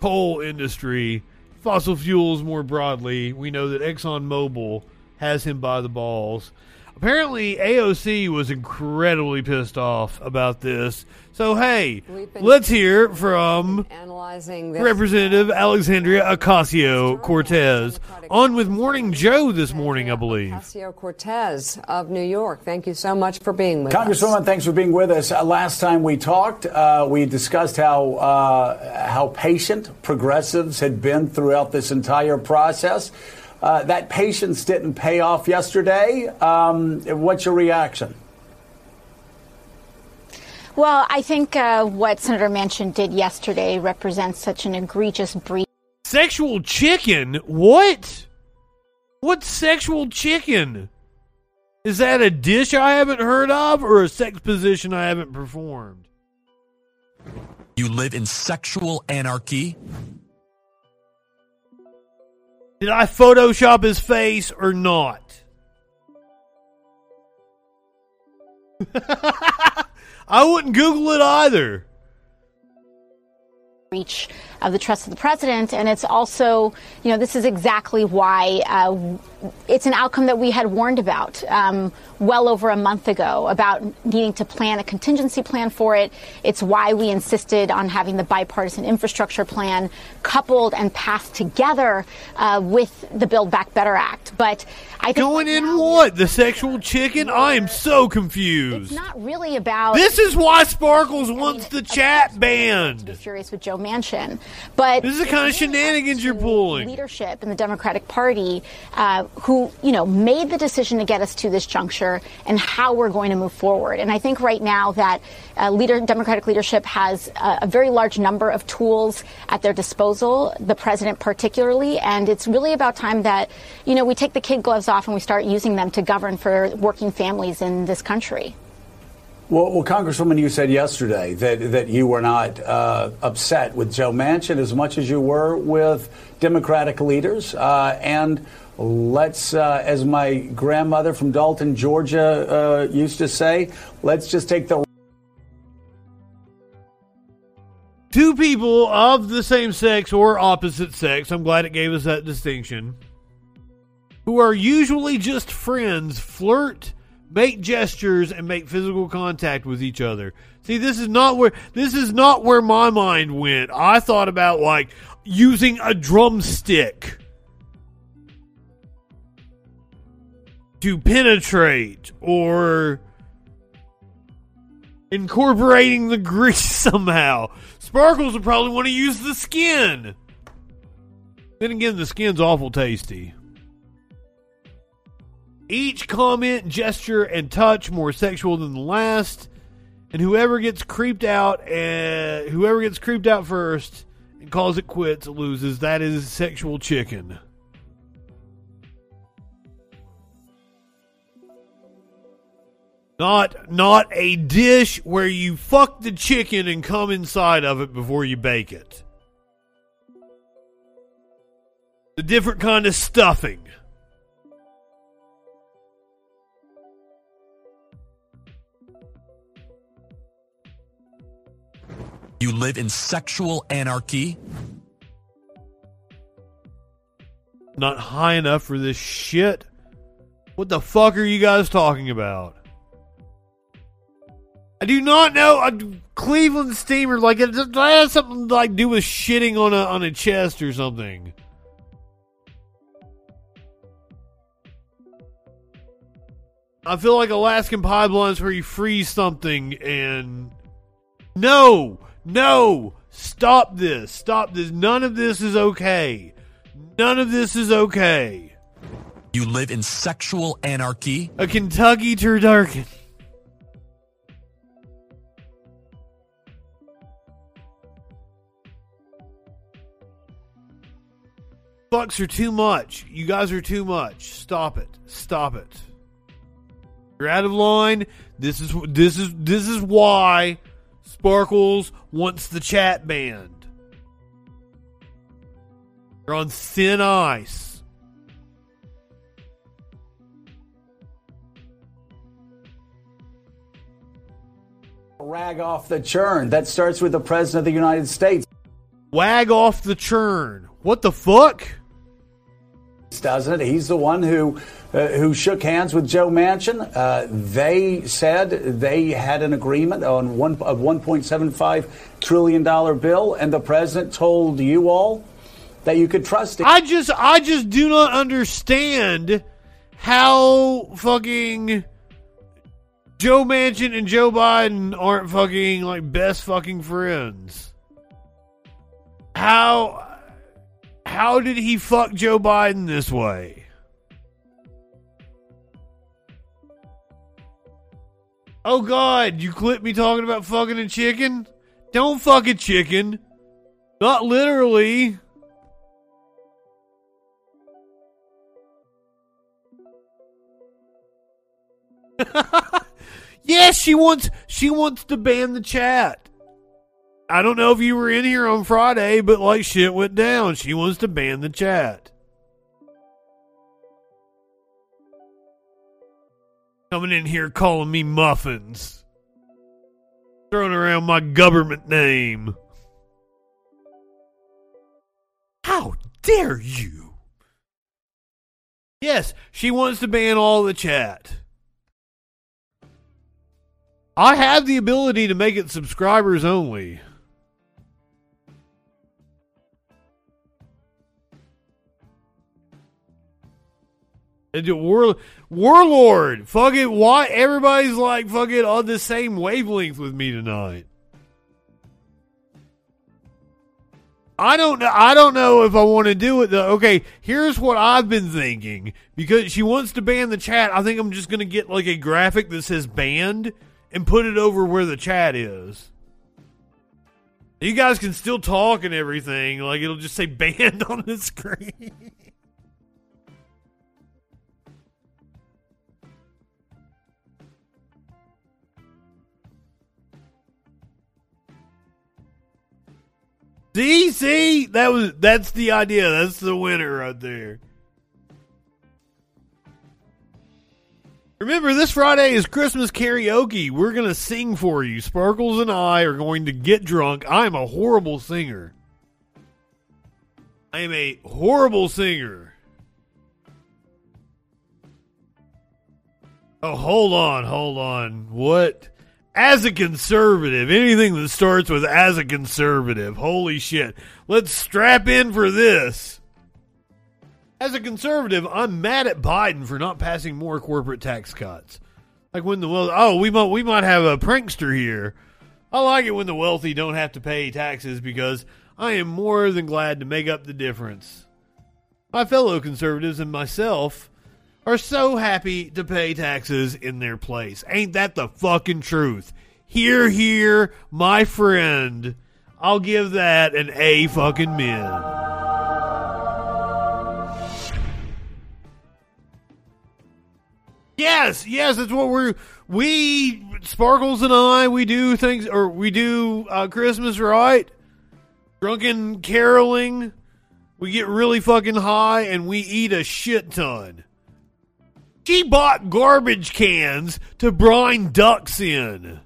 coal industry, fossil fuels more broadly. We know that ExxonMobil has him by the balls. Apparently, AOC was incredibly pissed off about this. So, hey, let's hear from analyzing this. Representative Alexandria Ocasio Cortez on with Morning Joe this morning, I believe. Ocasio Cortez of New York. Thank you so much for being with us. Congresswoman, thanks for being with us. Uh, last time we talked, uh, we discussed how uh, how patient progressives had been throughout this entire process. Uh, that patience didn't pay off yesterday. Um, what's your reaction? Well, I think uh, what Senator Manchin did yesterday represents such an egregious breach. Sexual chicken? What? What sexual chicken? Is that a dish I haven't heard of or a sex position I haven't performed? You live in sexual anarchy? Did I Photoshop his face or not? I wouldn't Google it either. breach of the trust of the president. And it's also, you know, this is exactly why uh, it's an outcome that we had warned about um, well over a month ago about needing to plan a contingency plan for it. It's why we insisted on having the bipartisan infrastructure plan coupled and passed together uh, with the Build Back Better Act. But I think Going in what? The sexual chicken? I am so confused. it's not really about. This is why Sparkles wants the chat banned. furious with Joe Manchin. But This is the kind of shenanigans you're pulling. leadership in the Democratic Party uh, who, you know, made the decision to get us to this juncture and how we're going to move forward. And I think right now that uh, leader, Democratic leadership has a, a very large number of tools at their disposal, the president particularly, and it's really about time that, you know, we take the kid gloves off and we start using them to govern for working families in this country. Well, well, Congresswoman, you said yesterday that, that you were not uh, upset with Joe Manchin as much as you were with Democratic leaders. Uh, and let's, uh, as my grandmother from Dalton, Georgia, uh, used to say, let's just take the Two people of the same sex or opposite sex, I'm glad it gave us that distinction, who are usually just friends, flirt, make gestures, and make physical contact with each other. See, this is not where this is not where my mind went. I thought about like using a drumstick to penetrate or incorporating the grease somehow. Sparkles would probably want to use the skin. Then again, the skin's awful tasty. Each comment, gesture, and touch more sexual than the last, and whoever gets creeped out, and whoever gets creeped out first and calls it quits loses. That is sexual chicken. Not not a dish where you fuck the chicken and come inside of it before you bake it. The different kind of stuffing. You live in sexual anarchy? Not high enough for this shit. What the fuck are you guys talking about? I do not know a Cleveland steamer like it that something to like do with shitting on a on a chest or something. I feel like Alaskan pipelines where you freeze something and no, no, stop this, stop this. None of this is okay. None of this is okay. You live in sexual anarchy? A Kentucky turducken. Fucks are too much. You guys are too much. Stop it. Stop it. You're out of line. This is this is this is why Sparkles wants the chat banned. They're on thin ice. Rag off the churn. That starts with the President of the United States. Wag off the churn. What the fuck? Doesn't it? He's the one who uh, who shook hands with Joe Manchin. Uh, they said they had an agreement on one a 1.75 trillion dollar bill, and the president told you all that you could trust it. I just I just do not understand how fucking Joe Manchin and Joe Biden aren't fucking like best fucking friends. How how did he fuck Joe Biden this way? Oh god, you clipped me talking about fucking a chicken? Don't fuck a chicken. Not literally. yes, she wants she wants to ban the chat. I don't know if you were in here on Friday, but like shit went down. She wants to ban the chat. Coming in here calling me muffins. Throwing around my government name. How dare you? Yes, she wants to ban all the chat. I have the ability to make it subscribers only. War, Warlord, fuck it, why everybody's like fucking on the same wavelength with me tonight? I don't know. I don't know if I want to do it though. Okay, here's what I've been thinking because she wants to ban the chat. I think I'm just gonna get like a graphic that says banned and put it over where the chat is. You guys can still talk and everything. Like it'll just say banned on the screen. See, that was that's the idea. That's the winner right there. Remember, this Friday is Christmas karaoke. We're going to sing for you. Sparkles and I are going to get drunk. I am a horrible singer. I am a horrible singer. Oh, hold on, hold on. What? As a conservative, anything that starts with as a conservative, holy shit. Let's strap in for this. As a conservative, I'm mad at Biden for not passing more corporate tax cuts. Like when the well, oh, we might we might have a prankster here. I like it when the wealthy don't have to pay taxes because I am more than glad to make up the difference. My fellow conservatives and myself are so happy to pay taxes in their place. Ain't that the fucking truth? Here, here, my friend. I'll give that an A fucking min. Yes, yes, that's what we're we Sparkles and I we do things or we do uh, Christmas right, drunken caroling. We get really fucking high and we eat a shit ton. She bought garbage cans to brine ducks in.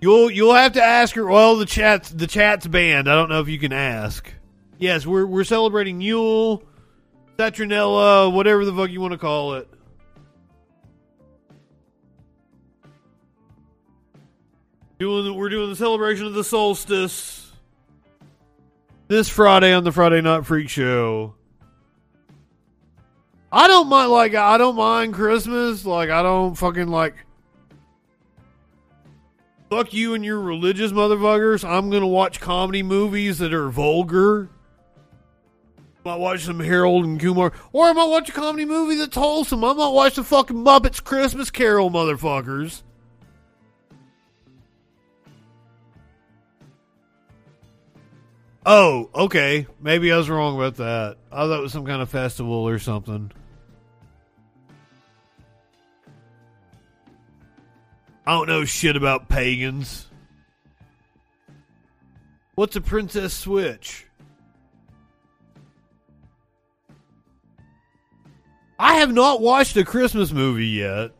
You'll you'll have to ask her. Well, the chat's the chat's banned. I don't know if you can ask. Yes, we're we're celebrating Yule. Saturnalia, whatever the fuck you want to call it. Doing we're doing the celebration of the solstice this Friday on the Friday Night Freak Show. I don't mind like I don't mind Christmas. Like I don't fucking like fuck you and your religious motherfuckers. I'm gonna watch comedy movies that are vulgar. I might watch some Harold and Kumar, or I might watch a comedy movie that's wholesome. I might watch the fucking Muppets Christmas Carol, motherfuckers. Oh, okay. Maybe I was wrong about that. I thought it was some kind of festival or something. I don't know shit about pagans. What's a princess switch? I have not watched a Christmas movie yet.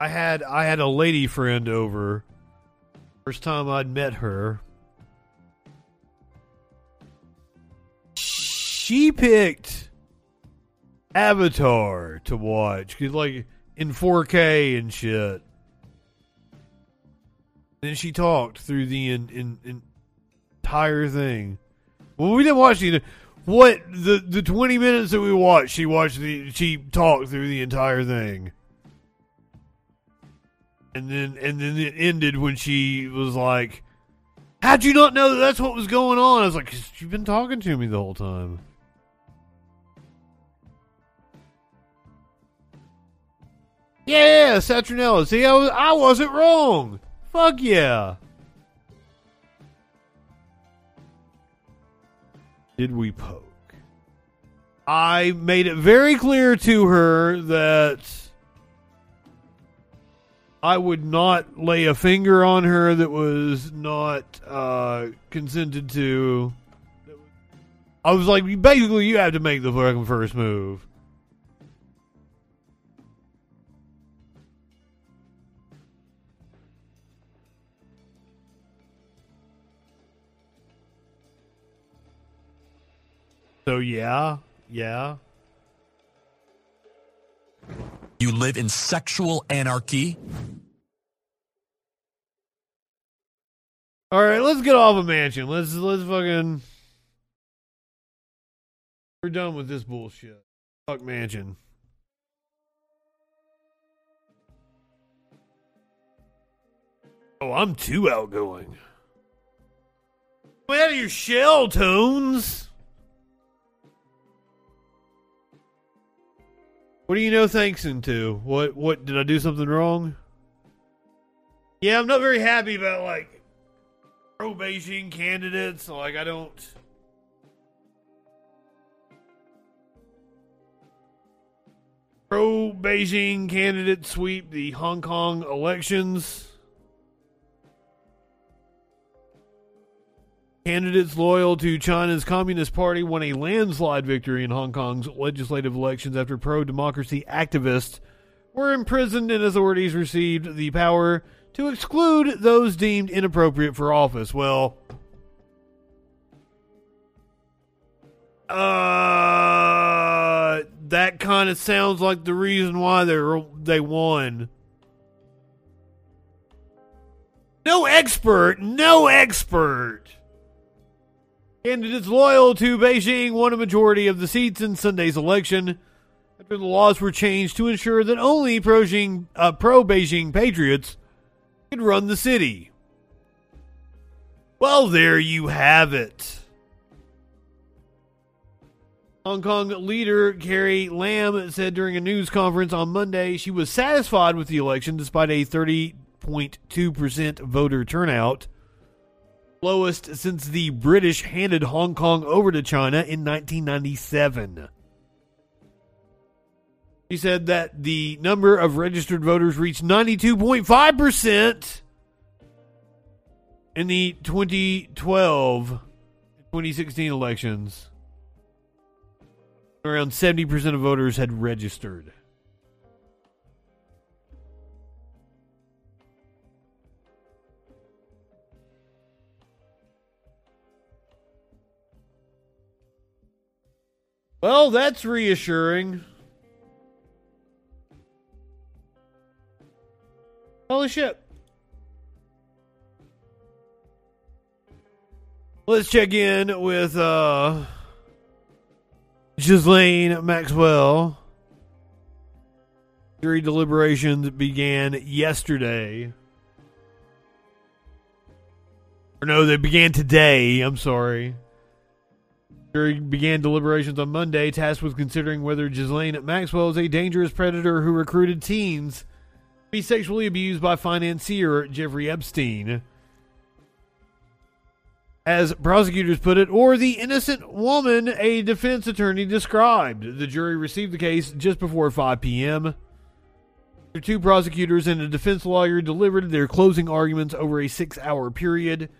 I had I had a lady friend over. First time I'd met her. She picked Avatar to watch, cause like in 4K and shit. Then she talked through the in, in, in entire thing. Well, we didn't watch the what the the 20 minutes that we watched. She watched the she talked through the entire thing. And then and then it ended when she was like, "How'd you not know that that's what was going on?" I was like, "'Cause "You've been talking to me the whole time." Yeah, Saturnalia. See, I was I wasn't wrong. Fuck yeah. Did we poke? I made it very clear to her that I would not lay a finger on her that was not uh, consented to. I was like, basically, you have to make the fucking first move. So yeah, yeah. You live in sexual anarchy. All right, let's get off a Manchin. Let's let's fucking. We're done with this bullshit. Fuck Manchin. Oh, I'm too outgoing. Come out of your shell, Tones. What do you know thanks into? What what did I do something wrong? Yeah, I'm not very happy about like pro Beijing candidates. Like I don't pro Beijing candidates sweep the Hong Kong elections. Candidates loyal to China's Communist Party won a landslide victory in Hong Kong's legislative elections after pro democracy activists were imprisoned and authorities received the power to exclude those deemed inappropriate for office. Well, uh, that kind of sounds like the reason why they they won. No expert, no expert. Candidates loyal to Beijing won a majority of the seats in Sunday's election after the laws were changed to ensure that only pro-Beijing, uh, pro-Beijing patriots could run the city. Well, there you have it. Hong Kong leader Carrie Lam said during a news conference on Monday she was satisfied with the election despite a 30.2% voter turnout lowest since the British handed Hong Kong over to China in 1997. He said that the number of registered voters reached 92.5% in the 2012 2016 elections. Around 70% of voters had registered. Well, that's reassuring. Holy shit. Let's check in with uh Ghislaine Maxwell. Jury deliberations began yesterday. Or no, they began today. I'm sorry. Jury began deliberations on Monday, tasked with considering whether Ghislaine Maxwell is a dangerous predator who recruited teens to be sexually abused by financier Jeffrey Epstein. as prosecutors put it, or the innocent woman a defense attorney described. The jury received the case just before 5 p.m. The two prosecutors and a defense lawyer delivered their closing arguments over a six hour period.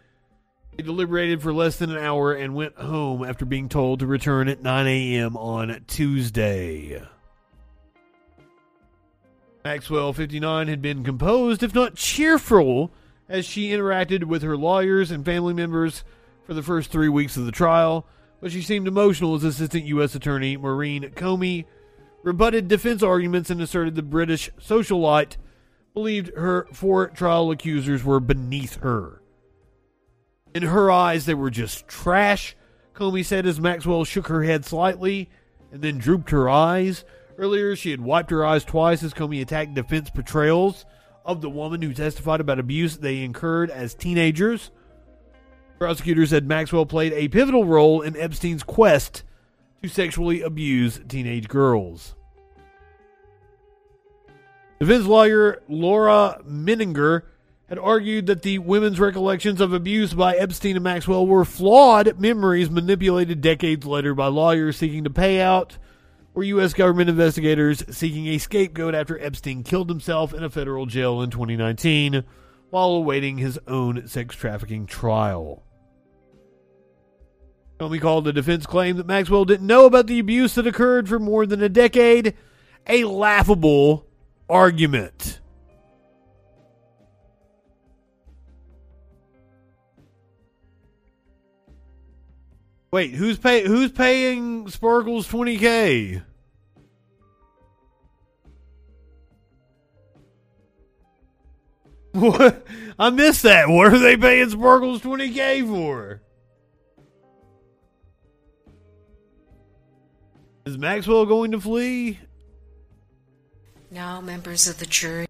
They deliberated for less than an hour and went home after being told to return at 9 a.m. on Tuesday. Maxwell 59 had been composed, if not cheerful, as she interacted with her lawyers and family members for the first three weeks of the trial, but she seemed emotional as Assistant U.S. Attorney Maureen Comey rebutted defense arguments and asserted the British socialite believed her four trial accusers were beneath her. In her eyes, they were just trash, Comey said as Maxwell shook her head slightly and then drooped her eyes. Earlier, she had wiped her eyes twice as Comey attacked defense portrayals of the woman who testified about abuse they incurred as teenagers. Prosecutors said Maxwell played a pivotal role in Epstein's quest to sexually abuse teenage girls. Defense lawyer Laura Menninger had argued that the women's recollections of abuse by Epstein and Maxwell were flawed memories manipulated decades later by lawyers seeking to pay out or U.S. government investigators seeking a scapegoat after Epstein killed himself in a federal jail in 2019 while awaiting his own sex trafficking trial. Comey called the defense claim that Maxwell didn't know about the abuse that occurred for more than a decade a laughable argument. Wait, who's pay who's paying Sparkles 20k? What? I missed that. What are they paying Sparkles 20k for? Is Maxwell going to flee? Now, members of the jury.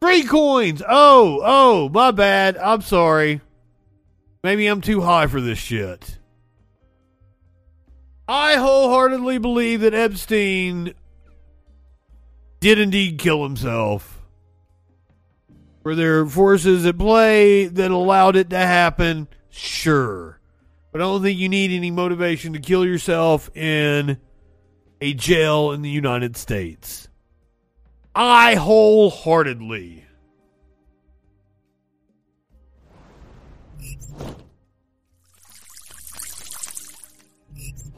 Free coins. Oh, oh, my bad. I'm sorry. Maybe I'm too high for this shit. I wholeheartedly believe that Epstein did indeed kill himself. Were there forces at play that allowed it to happen? Sure. But I don't think you need any motivation to kill yourself in a jail in the United States. I wholeheartedly.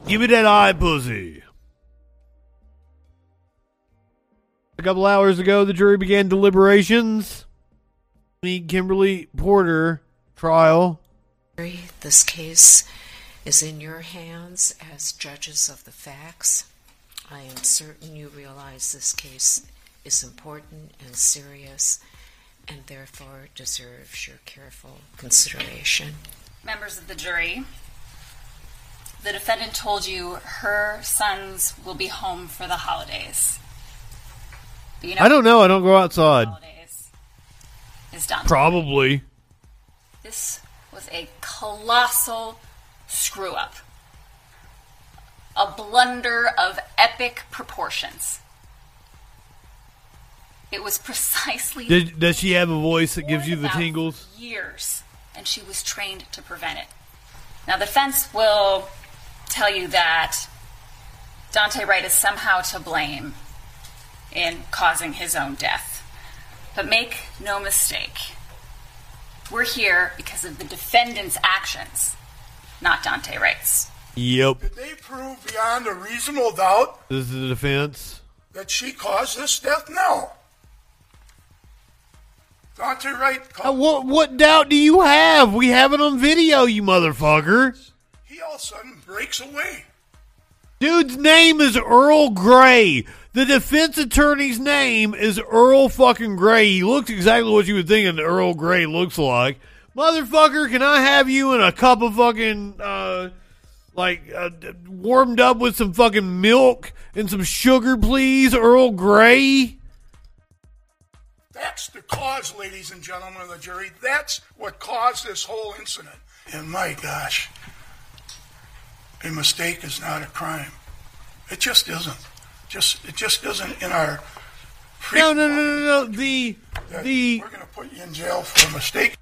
Give me that eye, pussy. A couple hours ago, the jury began deliberations. The Kimberly Porter trial. This case is in your hands as judges of the facts. I am certain you realize this case is important and serious and therefore deserves your careful consideration. Members of the jury, the defendant told you her sons will be home for the holidays. You know I don't know. I don't go outside. is done. Probably. This was a colossal screw up. A blunder of epic proportions. It was precisely Did, does she have a voice that gives you the tingles? years, and she was trained to prevent it. Now, the defense will tell you that Daunte Wright is somehow to blame in causing his own death. But make no mistake, we're here because of the defendant's actions, not Daunte Wright's. Yep. Did they prove beyond a reasonable doubt This is the defense. that she caused this death? No. Uh, what what doubt do you have? We have it on video, you motherfucker. he all of a sudden breaks away. Dude's name is Earl Gray. The defense attorney's name is Earl fucking Gray. He looks exactly what you would think an Earl Grey looks like. Motherfucker, can I have you in a cup of fucking, uh, like, uh, warmed up with some fucking milk and some sugar, please, Earl Grey? That's the cause, ladies and gentlemen of the jury. That's what caused this whole incident. And my gosh, a mistake is not a crime. It just isn't. Just it just isn't in our. No, no, no, no, no. The The- we're going to put you in jail for a mistake.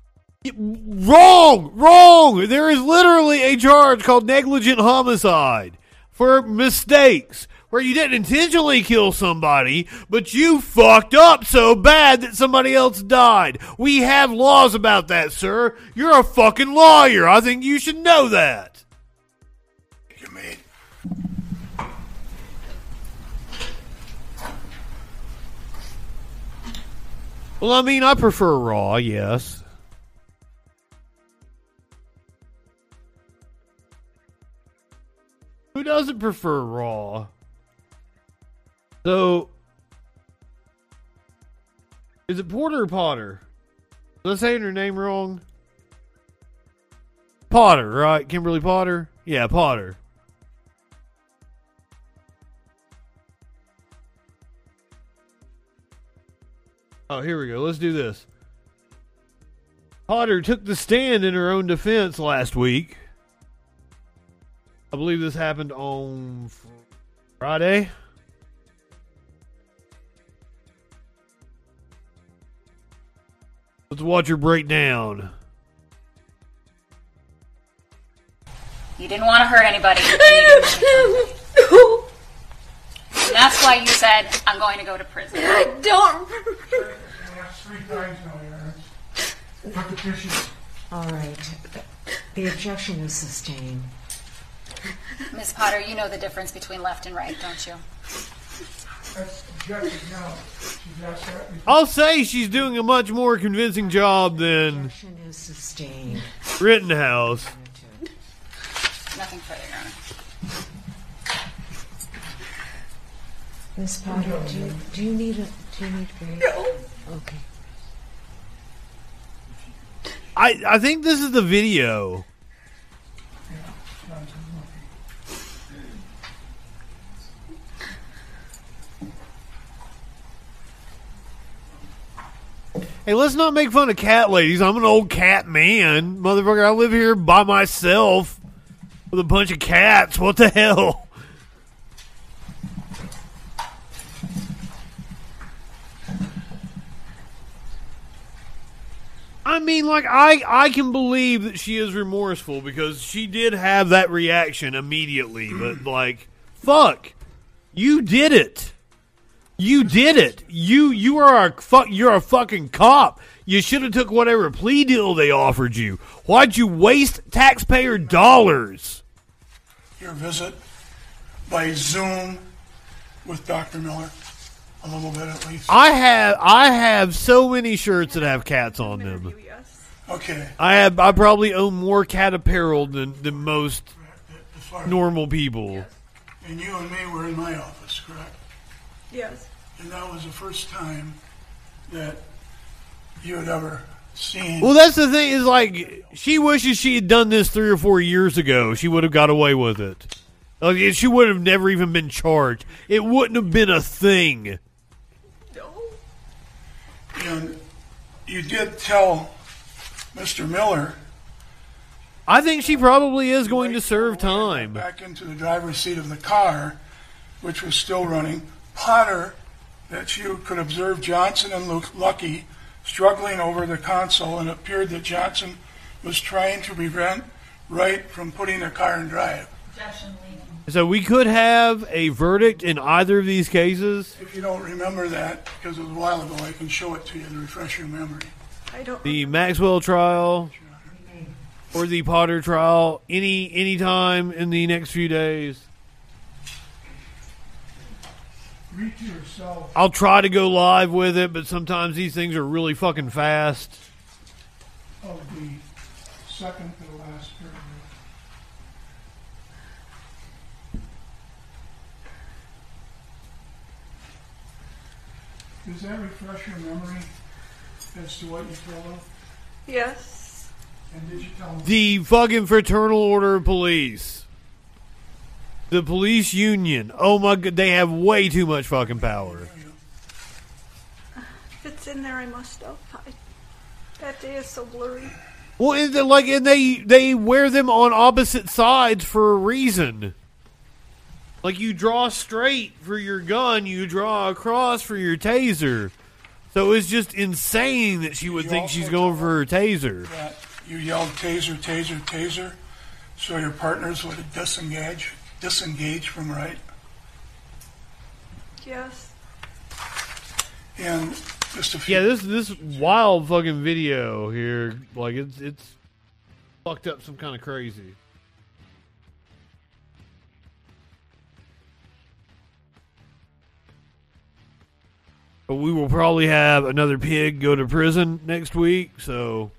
Wrong, wrong. There is literally a charge called negligent homicide for mistakes where you didn't intentionally kill somebody, but you fucked up so bad that somebody else died. We have laws about that, sir. You're a fucking lawyer. I think you should know that. You made. Well, I mean, I prefer raw, yes. Who doesn't prefer raw? So, is it Porter or Potter? Was I saying her name wrong? Potter, right? Kimberly Potter? Yeah, Potter. Oh, here we go. Let's do this. Potter took the stand in her own defense last week. I believe this happened on Friday. Let's watch her break down. You didn't want to hurt anybody. and you didn't want to- And that's why you said, I'm going to go to prison. I don't. Three times now, Erin. All right. The objection is sustained. Miss Potter, you know the difference between left and right, don't you? That's objective now. She's asked that before. I'll say she's doing a much more convincing job than Objection is sustained. Rittenhouse. Nothing further, Your Honor. Miss Potter, do you, do you need a do you need break? No. Okay. I I think this is the video. Hey, let's not make fun of cat ladies. I'm an old cat man. Motherfucker, I live here by myself with a bunch of cats. What the hell? I mean, like I I can believe that she is remorseful because she did have that reaction immediately, but like, fuck, you did it. You did it. You you are a fuck. You're a fucking cop. You should have took whatever plea deal they offered you. Why'd you waste taxpayer dollars? Your visit by Zoom with Dr. Miller. A little bit at least. I have I have so many shirts that have cats on them. Okay. I have I probably own more cat apparel than than most normal people. And you and me were in my office, correct? Yes. And that was the first time that you had ever seen. Well, that's the thing is like she wishes she had done this three or four years ago. She would have got away with it. Like, she would have never even been charged. It wouldn't have been a thing. No. And you did tell Mr. Miller I think she probably is going to serve time. back into the driver's seat of the car, which was still running, Potter, that you could observe Johnson and Luke Luckey struggling over the console, and it appeared that Johnson was trying to prevent Wright from putting the car in drive. So we could have a verdict in either of these cases. If you don't remember that, because it was a while ago, I can show it to you to refresh your memory. I don't. The Maxwell trial or the Potter trial any any time in the next few days. Read to yourself. I'll try to go live with it, but sometimes these things are really fucking fast. of the second to the last paragraph. Does that refresh your memory as to what you told them? Yes. And did you tell them? The fucking fraternal order of police. The police union. Oh my god, they have way too much fucking power. If it's in there, I must have. I, that day is so blurry. Well, and they're like, and they they wear them on opposite sides for a reason. Like you draw straight for your gun, you draw across for your taser. So it's just insane that she would You think she's going for her taser. you yelled taser, taser, taser, so your partners would disengage, disengage from Wright. Yes. And just a few. Yeah, this this wild fucking video here, like it's it's fucked up some kind of crazy. But we will probably have another pig go to prison next week, so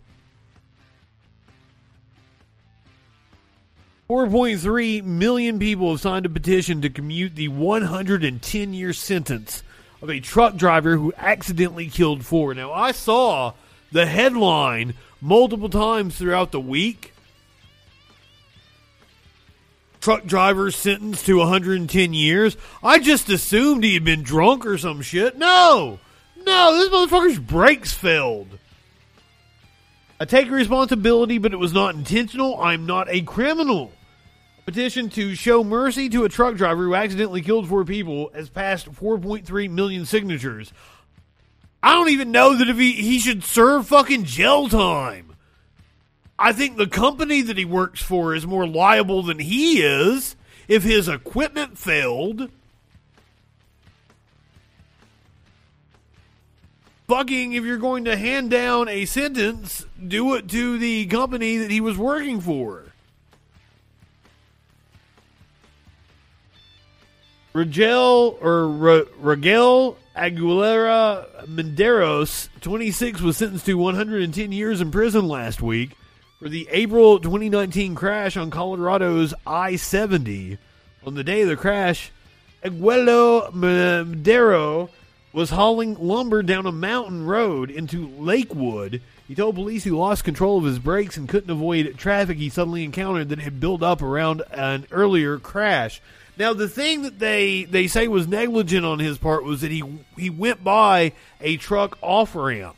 4.3 million people have signed a petition to commute the 110 year sentence of a truck driver who accidentally killed four. Now, I saw the headline multiple times throughout the week. Truck driver sentenced to 110 years. I just assumed he had been drunk or some shit. No! No, this motherfucker's brakes failed. I take responsibility, but it was not intentional. I'm not a criminal. Petition to show mercy to a truck driver who accidentally killed four people has passed 4.3 million signatures. I don't even know that if he, he should serve fucking jail time. I think the company that he works for is more liable than he is if his equipment failed. Fucking, if you're going to hand down a sentence, do it to the company that he was working for. Ragel or R- Ragel Aguilera Menderos, 26, was sentenced to 110 years in prison last week for the April 2019 crash on Colorado's I 70. On the day of the crash, Aguelo Madero was hauling lumber down a mountain road into Lakewood. He told police he lost control of his brakes and couldn't avoid traffic he suddenly encountered that had built up around an earlier crash. Now, the thing that they, they say was negligent on his part was that he he went by a truck off ramp.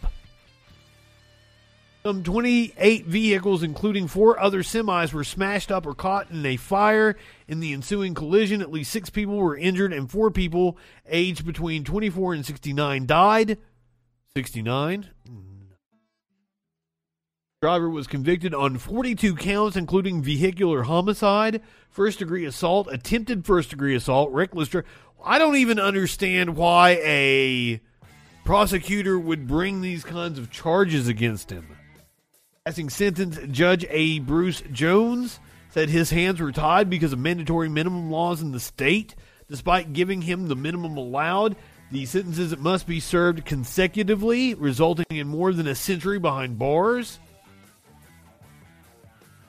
Some 28 vehicles, including four other semis, were smashed up or caught in a fire. In the ensuing collision, at least six people were injured, and four people aged between 24 and 69 died. 69. Driver was convicted on 42 counts, including vehicular homicide, first degree assault, attempted first degree assault, reckless driving. I don't even understand why a prosecutor would bring these kinds of charges against him. Passing sentence, Judge A. Bruce Jones said his hands were tied because of mandatory minimum laws in the state. Despite giving him the minimum allowed, the sentences must be served consecutively, resulting in more than a century behind bars.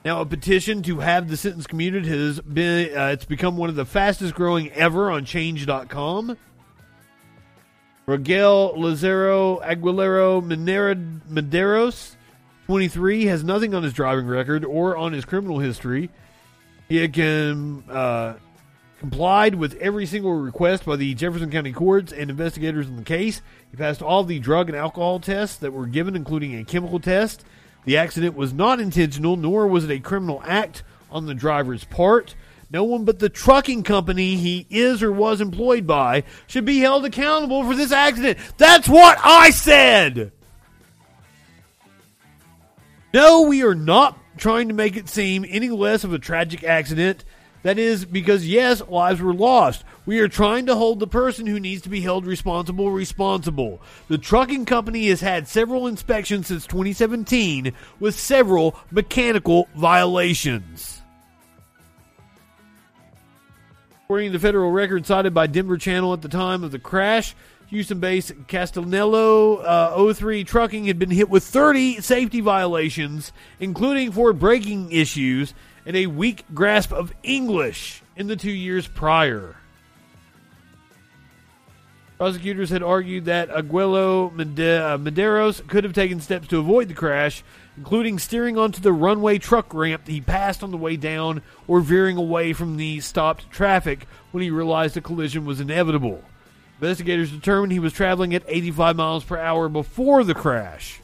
Now, a petition to have the sentence commuted has been, uh, it's become one of the fastest growing ever on change.com. Miguel Lazaro Aguilero Maderos, 23, has nothing on his driving record or on his criminal history. He had com- uh, complied with every single request by the Jefferson County courts and investigators in the case. He passed all the drug and alcohol tests that were given, including a chemical test. The accident was not intentional, nor was it a criminal act on the driver's part. No one but the trucking company he is or was employed by should be held accountable for this accident. That's what I said! No, we are not trying to make it seem any less of a tragic accident. That is because, yes, lives were lost. We are trying to hold the person who needs to be held responsible responsible. The trucking company has had several inspections since 2017 with several mechanical violations. According to the federal record cited by Denver Channel at the time of the crash, Houston based Castellanello uh, 03 Trucking had been hit with 30 safety violations, including for braking issues and a weak grasp of English in the two years prior. Prosecutors had argued that Aguelo uh, Medeiros could have taken steps to avoid the crash, including steering onto the runaway truck ramp he passed on the way down or veering away from the stopped traffic when he realized a collision was inevitable. Investigators determined he was traveling at 85 miles per hour before the crash.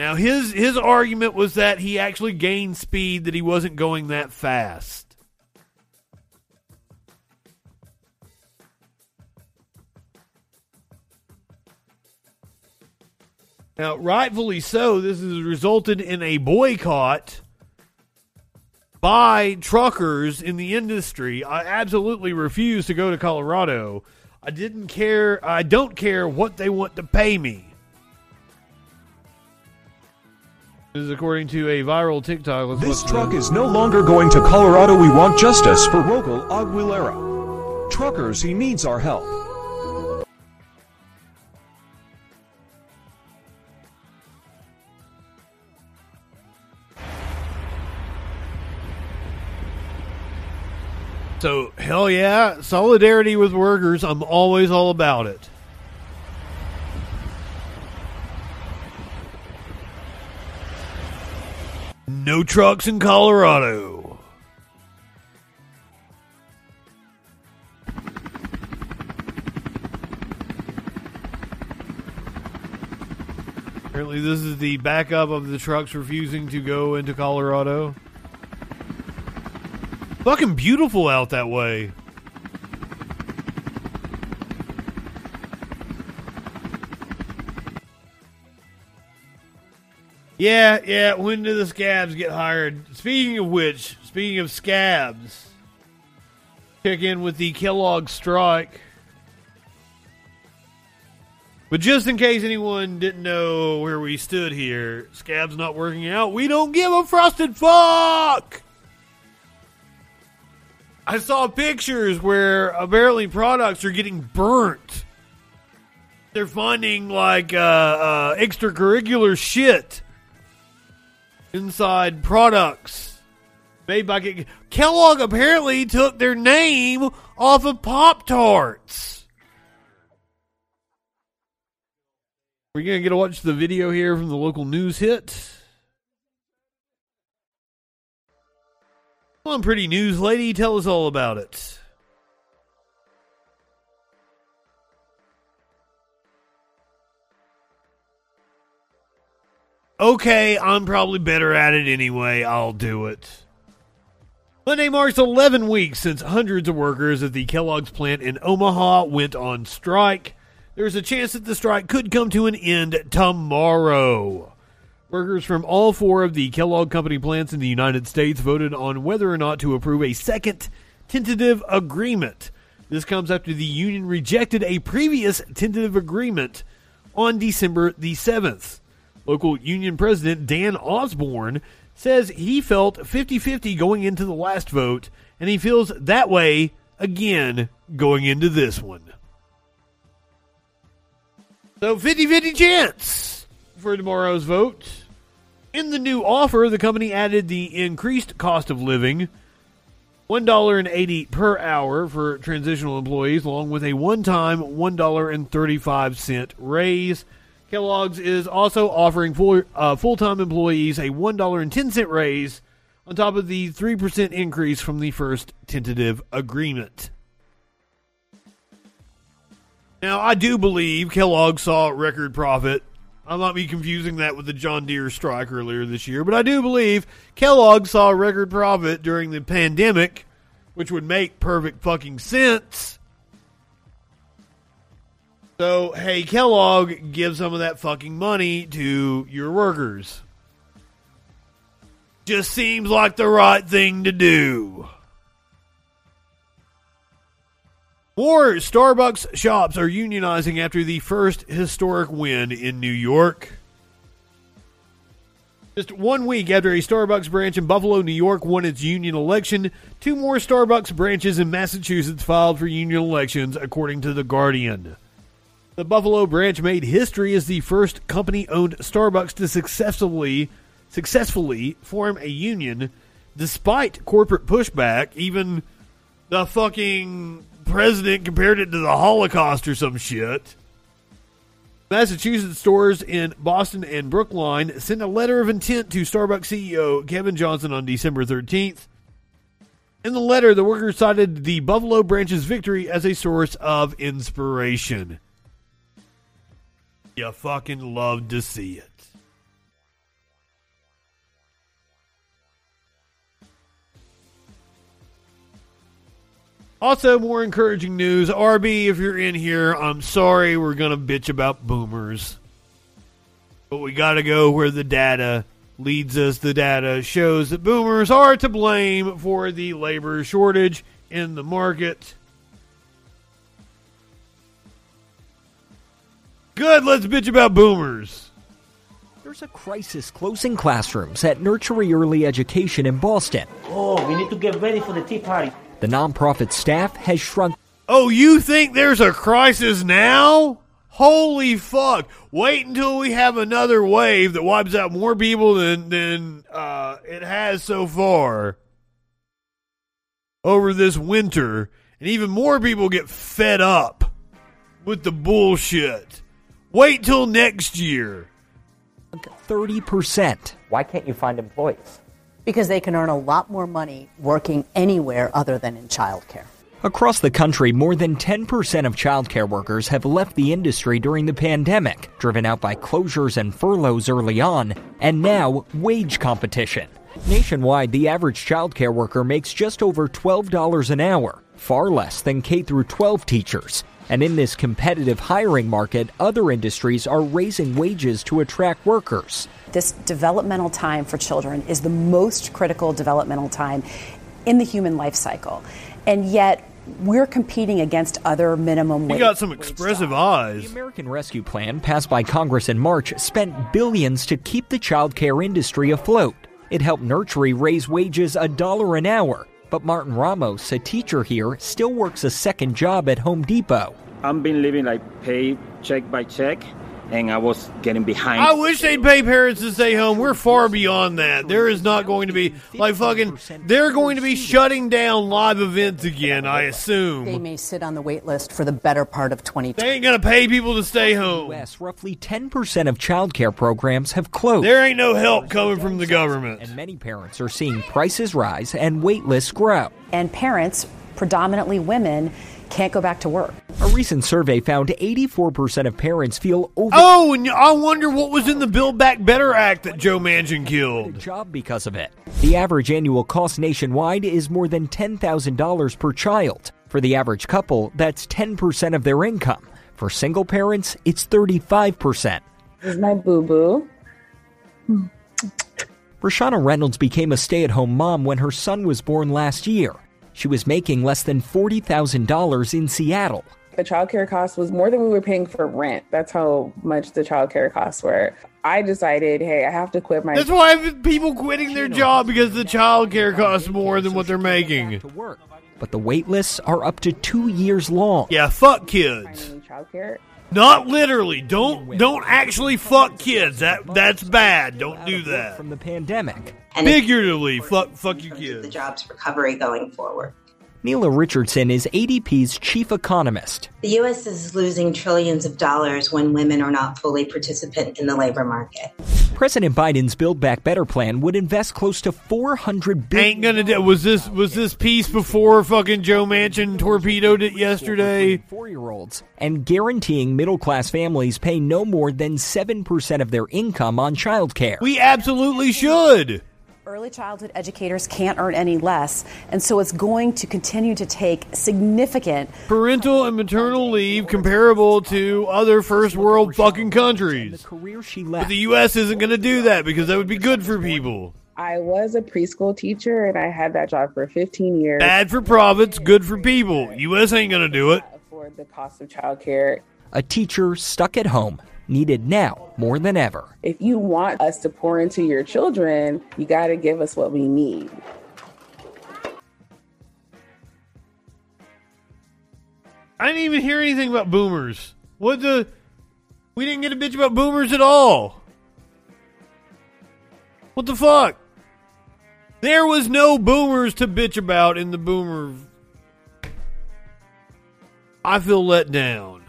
Now his his argument was that he actually gained speed that he wasn't going that fast. Now, rightfully so, this has resulted in a boycott by truckers in the industry. I absolutely refuse to go to Colorado. I didn't care. I don't care what they want to pay me. This is according to a viral TikTok. Let's This truck is no longer going to Colorado. We want justice for Rogel Aguilera. Truckers, he needs our help. So, hell yeah, solidarity with workers. I'm always all about it. Trucks in Colorado. Apparently, this is the backup of the trucks refusing to go into Colorado. Fucking beautiful out that way. Yeah, yeah. When do the scabs get hired? Speaking of which, speaking of scabs, check in with the Kellogg strike. But just in case anyone didn't know where we stood here, scabs not working out, we don't give a frosted fuck! I saw pictures where apparently products are getting burnt. They're finding like uh, uh, extracurricular shit inside products made by Ke- Kellogg. Apparently took their name off of Pop Tarts. We're gonna get to watch the video here from the local news hit. Come on, pretty news lady, tell us all about it. Okay, I'm probably better at it anyway. I'll do it. Monday marks 11 weeks since hundreds of workers at the Kellogg's plant in Omaha went on strike. There's a chance that the strike could come to an end tomorrow. Workers from all four of the Kellogg Company plants in the United States voted on whether or not to approve a second tentative agreement. This comes after the union rejected a previous tentative agreement on December the 7th. Local union president Dan Osborn says he felt 50 50 going into the last vote, and he feels that way again going into this one. So 50 50 chance for tomorrow's vote. In the new offer, the company added the increased cost of living, $1.80 per hour for transitional employees, along with a one time $1.35 raise. Kellogg's is also offering full, uh, full-time employees a $1.10 raise on top of the 3% increase from the first tentative agreement. Now, I do believe Kellogg saw record profit. I might be confusing that with the John Deere strike earlier this year, but I do believe Kellogg saw record profit during the pandemic, which would make perfect fucking sense. So, hey, Kellogg, give some of that fucking money to your workers. Just seems like the right thing to do. More Starbucks shops are unionizing after the first historic win in New York. Just one week after a Starbucks branch in Buffalo, New York won its union election, two more Starbucks branches in Massachusetts filed for union elections, according to The Guardian. The Buffalo branch made history as the first company-owned Starbucks to successfully successfully form a union despite corporate pushback, even the fucking president compared it to the Holocaust or some shit. Massachusetts stores in Boston and Brookline sent a letter of intent to Starbucks CEO Kevin Johnson on December 13th. In the letter, the workers cited the Buffalo branch's victory as a source of inspiration. You fucking love to see it. Also, more encouraging news. RB, if you're in here, I'm sorry we're going to bitch about boomers. But we got to go where the data leads us. The data shows that boomers are to blame for the labor shortage in the market. Good, let's bitch about boomers. There's a crisis closing classrooms at Nurtury Early Education in Boston. Oh, we need to get ready for the Tea Party. The nonprofit staff has shrunk. Oh, you think there's a crisis now? Holy fuck. Wait until we have another wave that wipes out more people than, than uh, it has so far over this winter. And even more people get fed up with the bullshit. Wait till next year. 30%. Why can't you find employees? Because they can earn a lot more money working anywhere other than in childcare. Across the country, more than 10% of childcare workers have left the industry during the pandemic, driven out by closures and furloughs early on, and now wage competition. Nationwide, the average childcare worker makes just over $12 an hour, far less than K through 12 teachers. And in this competitive hiring market, other industries are raising wages to attract workers. This developmental time for children is the most critical developmental time in the human life cycle. And yet, we're competing against other minimum wage. You got some expressive eyes. The American Rescue Plan, passed by Congress in March, spent billions to keep the child care industry afloat. It helped Nurtury raise wages a dollar an hour. But Martin Ramos, a teacher here, still works a second job at Home Depot. I've been living like pay check by check, and I was getting behind. I wish they'd pay parents to stay home. We're far beyond that. There is not going to be like fucking. They're going to be shutting down live events again. I assume They may sit on the wait list for the better part of 2020. they ain't gonna pay people to stay home. U.S., roughly 10% of child care programs have closed. There ain't no help coming from the government. And many parents are seeing prices rise and wait lists grow. And parents, predominantly women, can't go back to work. A recent survey found 84% of parents feel over Oh, and I wonder what was in the Build Back Better Act that Joe Manchin killed. job because of it. The average annual cost nationwide is more than $10,000 per child. For the average couple, that's 10% of their income. For single parents, it's 35%. This is my boo boo. Rashana Reynolds became a stay at home mom when her son was born last year. She was making less than $40,000 in Seattle. The childcare cost was more than we were paying for rent. That's how much the childcare costs were. I decided, hey, I have to quit my. That's why people quitting their job because the child care costs more than what they're making. But the wait lists are up to two years long. Yeah, fuck kids. Childcare. Not literally. Don't don't actually fuck kids. That that's bad. Don't do that. From the pandemic. Figuratively, fuck fuck you kids. the jobs recovery going forward. Nela Richardson is ADP's chief economist. The U.S. is losing trillions of dollars when women are not fully participant in the labor market. President Biden's Build Back Better plan would invest close to 400 billion. Ain't gonna do. Was this was this piece before fucking Joe Manchin torpedoed it yesterday? Four-year-olds and guaranteeing middle-class families pay no more than 7% of their income on childcare. We absolutely should. Early childhood educators can't earn any less, and so it's going to continue to take significant Parental and maternal leave comparable to other first world fucking countries. career she But left. the U.S. isn't gonna do that because that would be good for people. I was a preschool teacher and I had that job for 15 years. Bad for profits, good for people. U.S. ain't gonna do it. Afford the cost of childcare. A teacher stuck at home, needed now more than ever. If you want us to pour into your children, you got to give us what we need. I didn't even hear anything about boomers. What the? We didn't get a bitch about boomers at all. What the fuck? There was no boomers to bitch about in the boomer. I feel let down.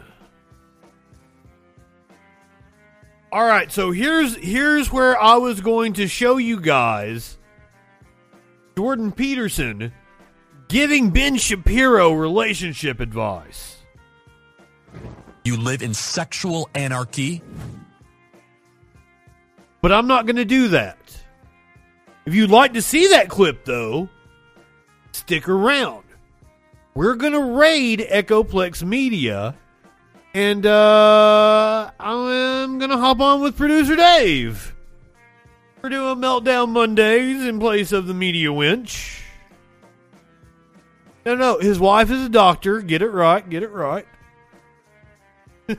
All right, so here's here's where I was going to show you guys Jordan Peterson giving Ben Shapiro relationship advice. You live in sexual anarchy? But I'm not going to do that. If you'd like to see that clip, though, stick around. We're going to raid Echoplex Media And uh, I'm going to hop on with producer Dave. We're doing Meltdown Mondays in place of the Media Winch. No, no, his wife is a doctor. Get it right, get it right.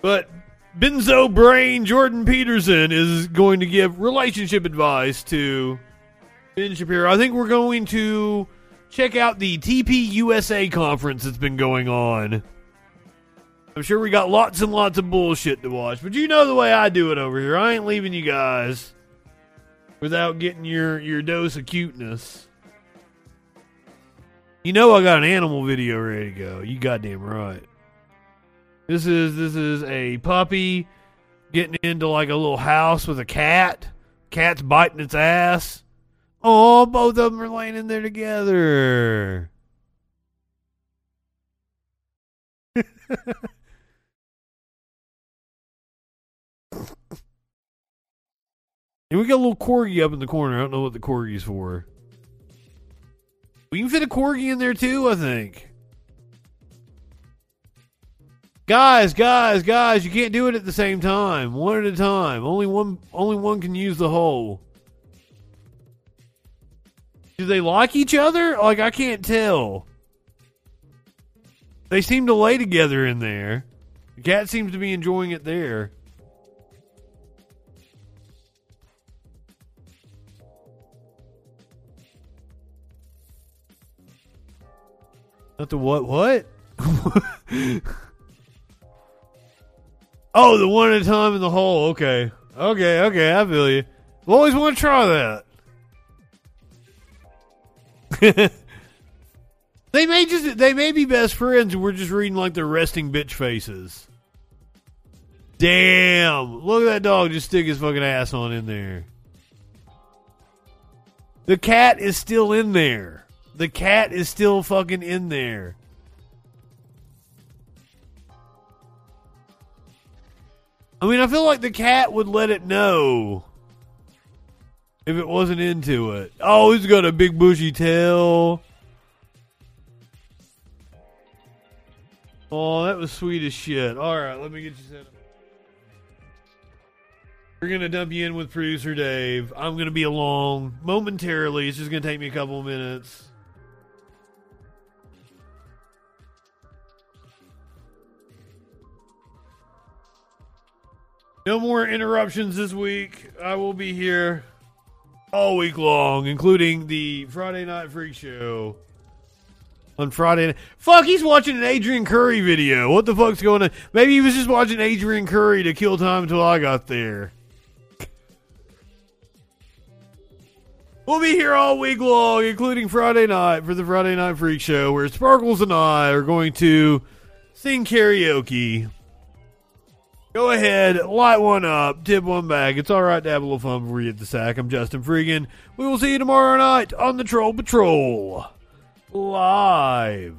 but Benzo Brain Jordan Peterson is going to give relationship advice to Ben Shapiro. I think we're going to check out the TPUSA conference that's been going on. I'm sure we got lots and lots of bullshit to watch, but you know the way I do it over here. I ain't leaving you guys without getting your your dose of cuteness. You know I got an animal video ready to go. You goddamn right. This is this is a puppy getting into like a little house with a cat. Cat's biting its ass. Oh, both of them are laying in there together. And we got a little corgi up in the corner. I don't know what the corgi's for. We can fit a corgi in there too, I think. Guys, guys, guys, you can't do it at the same time. One at a time. Only one only one can use the hole. Do they like each other? Like I can't tell. They seem to lay together in there. The cat seems to be enjoying it there. Not the what? What? oh, the one at a time in the hole. Okay. Okay, okay, I feel you. Always want to try that. they may just they may be best friends and we're just reading like their resting bitch faces. Damn. Look at that dog just stick his fucking ass on in there. The cat is still in there. The cat is still fucking in there. I mean, I feel like the cat would let it know if it wasn't into it. Oh, he's got a big bushy tail. Oh, that was sweet as shit. All right, let me get you set up. We're gonna dump you in with producer Dave. I'm gonna be along momentarily. It's just gonna take me a couple minutes. No more interruptions this week. I will be here all week long, including the Friday Night Freak Show on Friday. Fuck, he's watching an Adrian Curry video. What the fuck's going on? Maybe he was just watching Adrian Curry to kill time until I got there. We'll be here all week long, including Friday night for the Friday Night Freak Show, where Sparkles and I are going to sing karaoke. Go ahead, light one up, tip one back. It's all right to have a little fun before you hit the sack. I'm Justin Freegan. We will see you tomorrow night on the Troll Patrol. Live.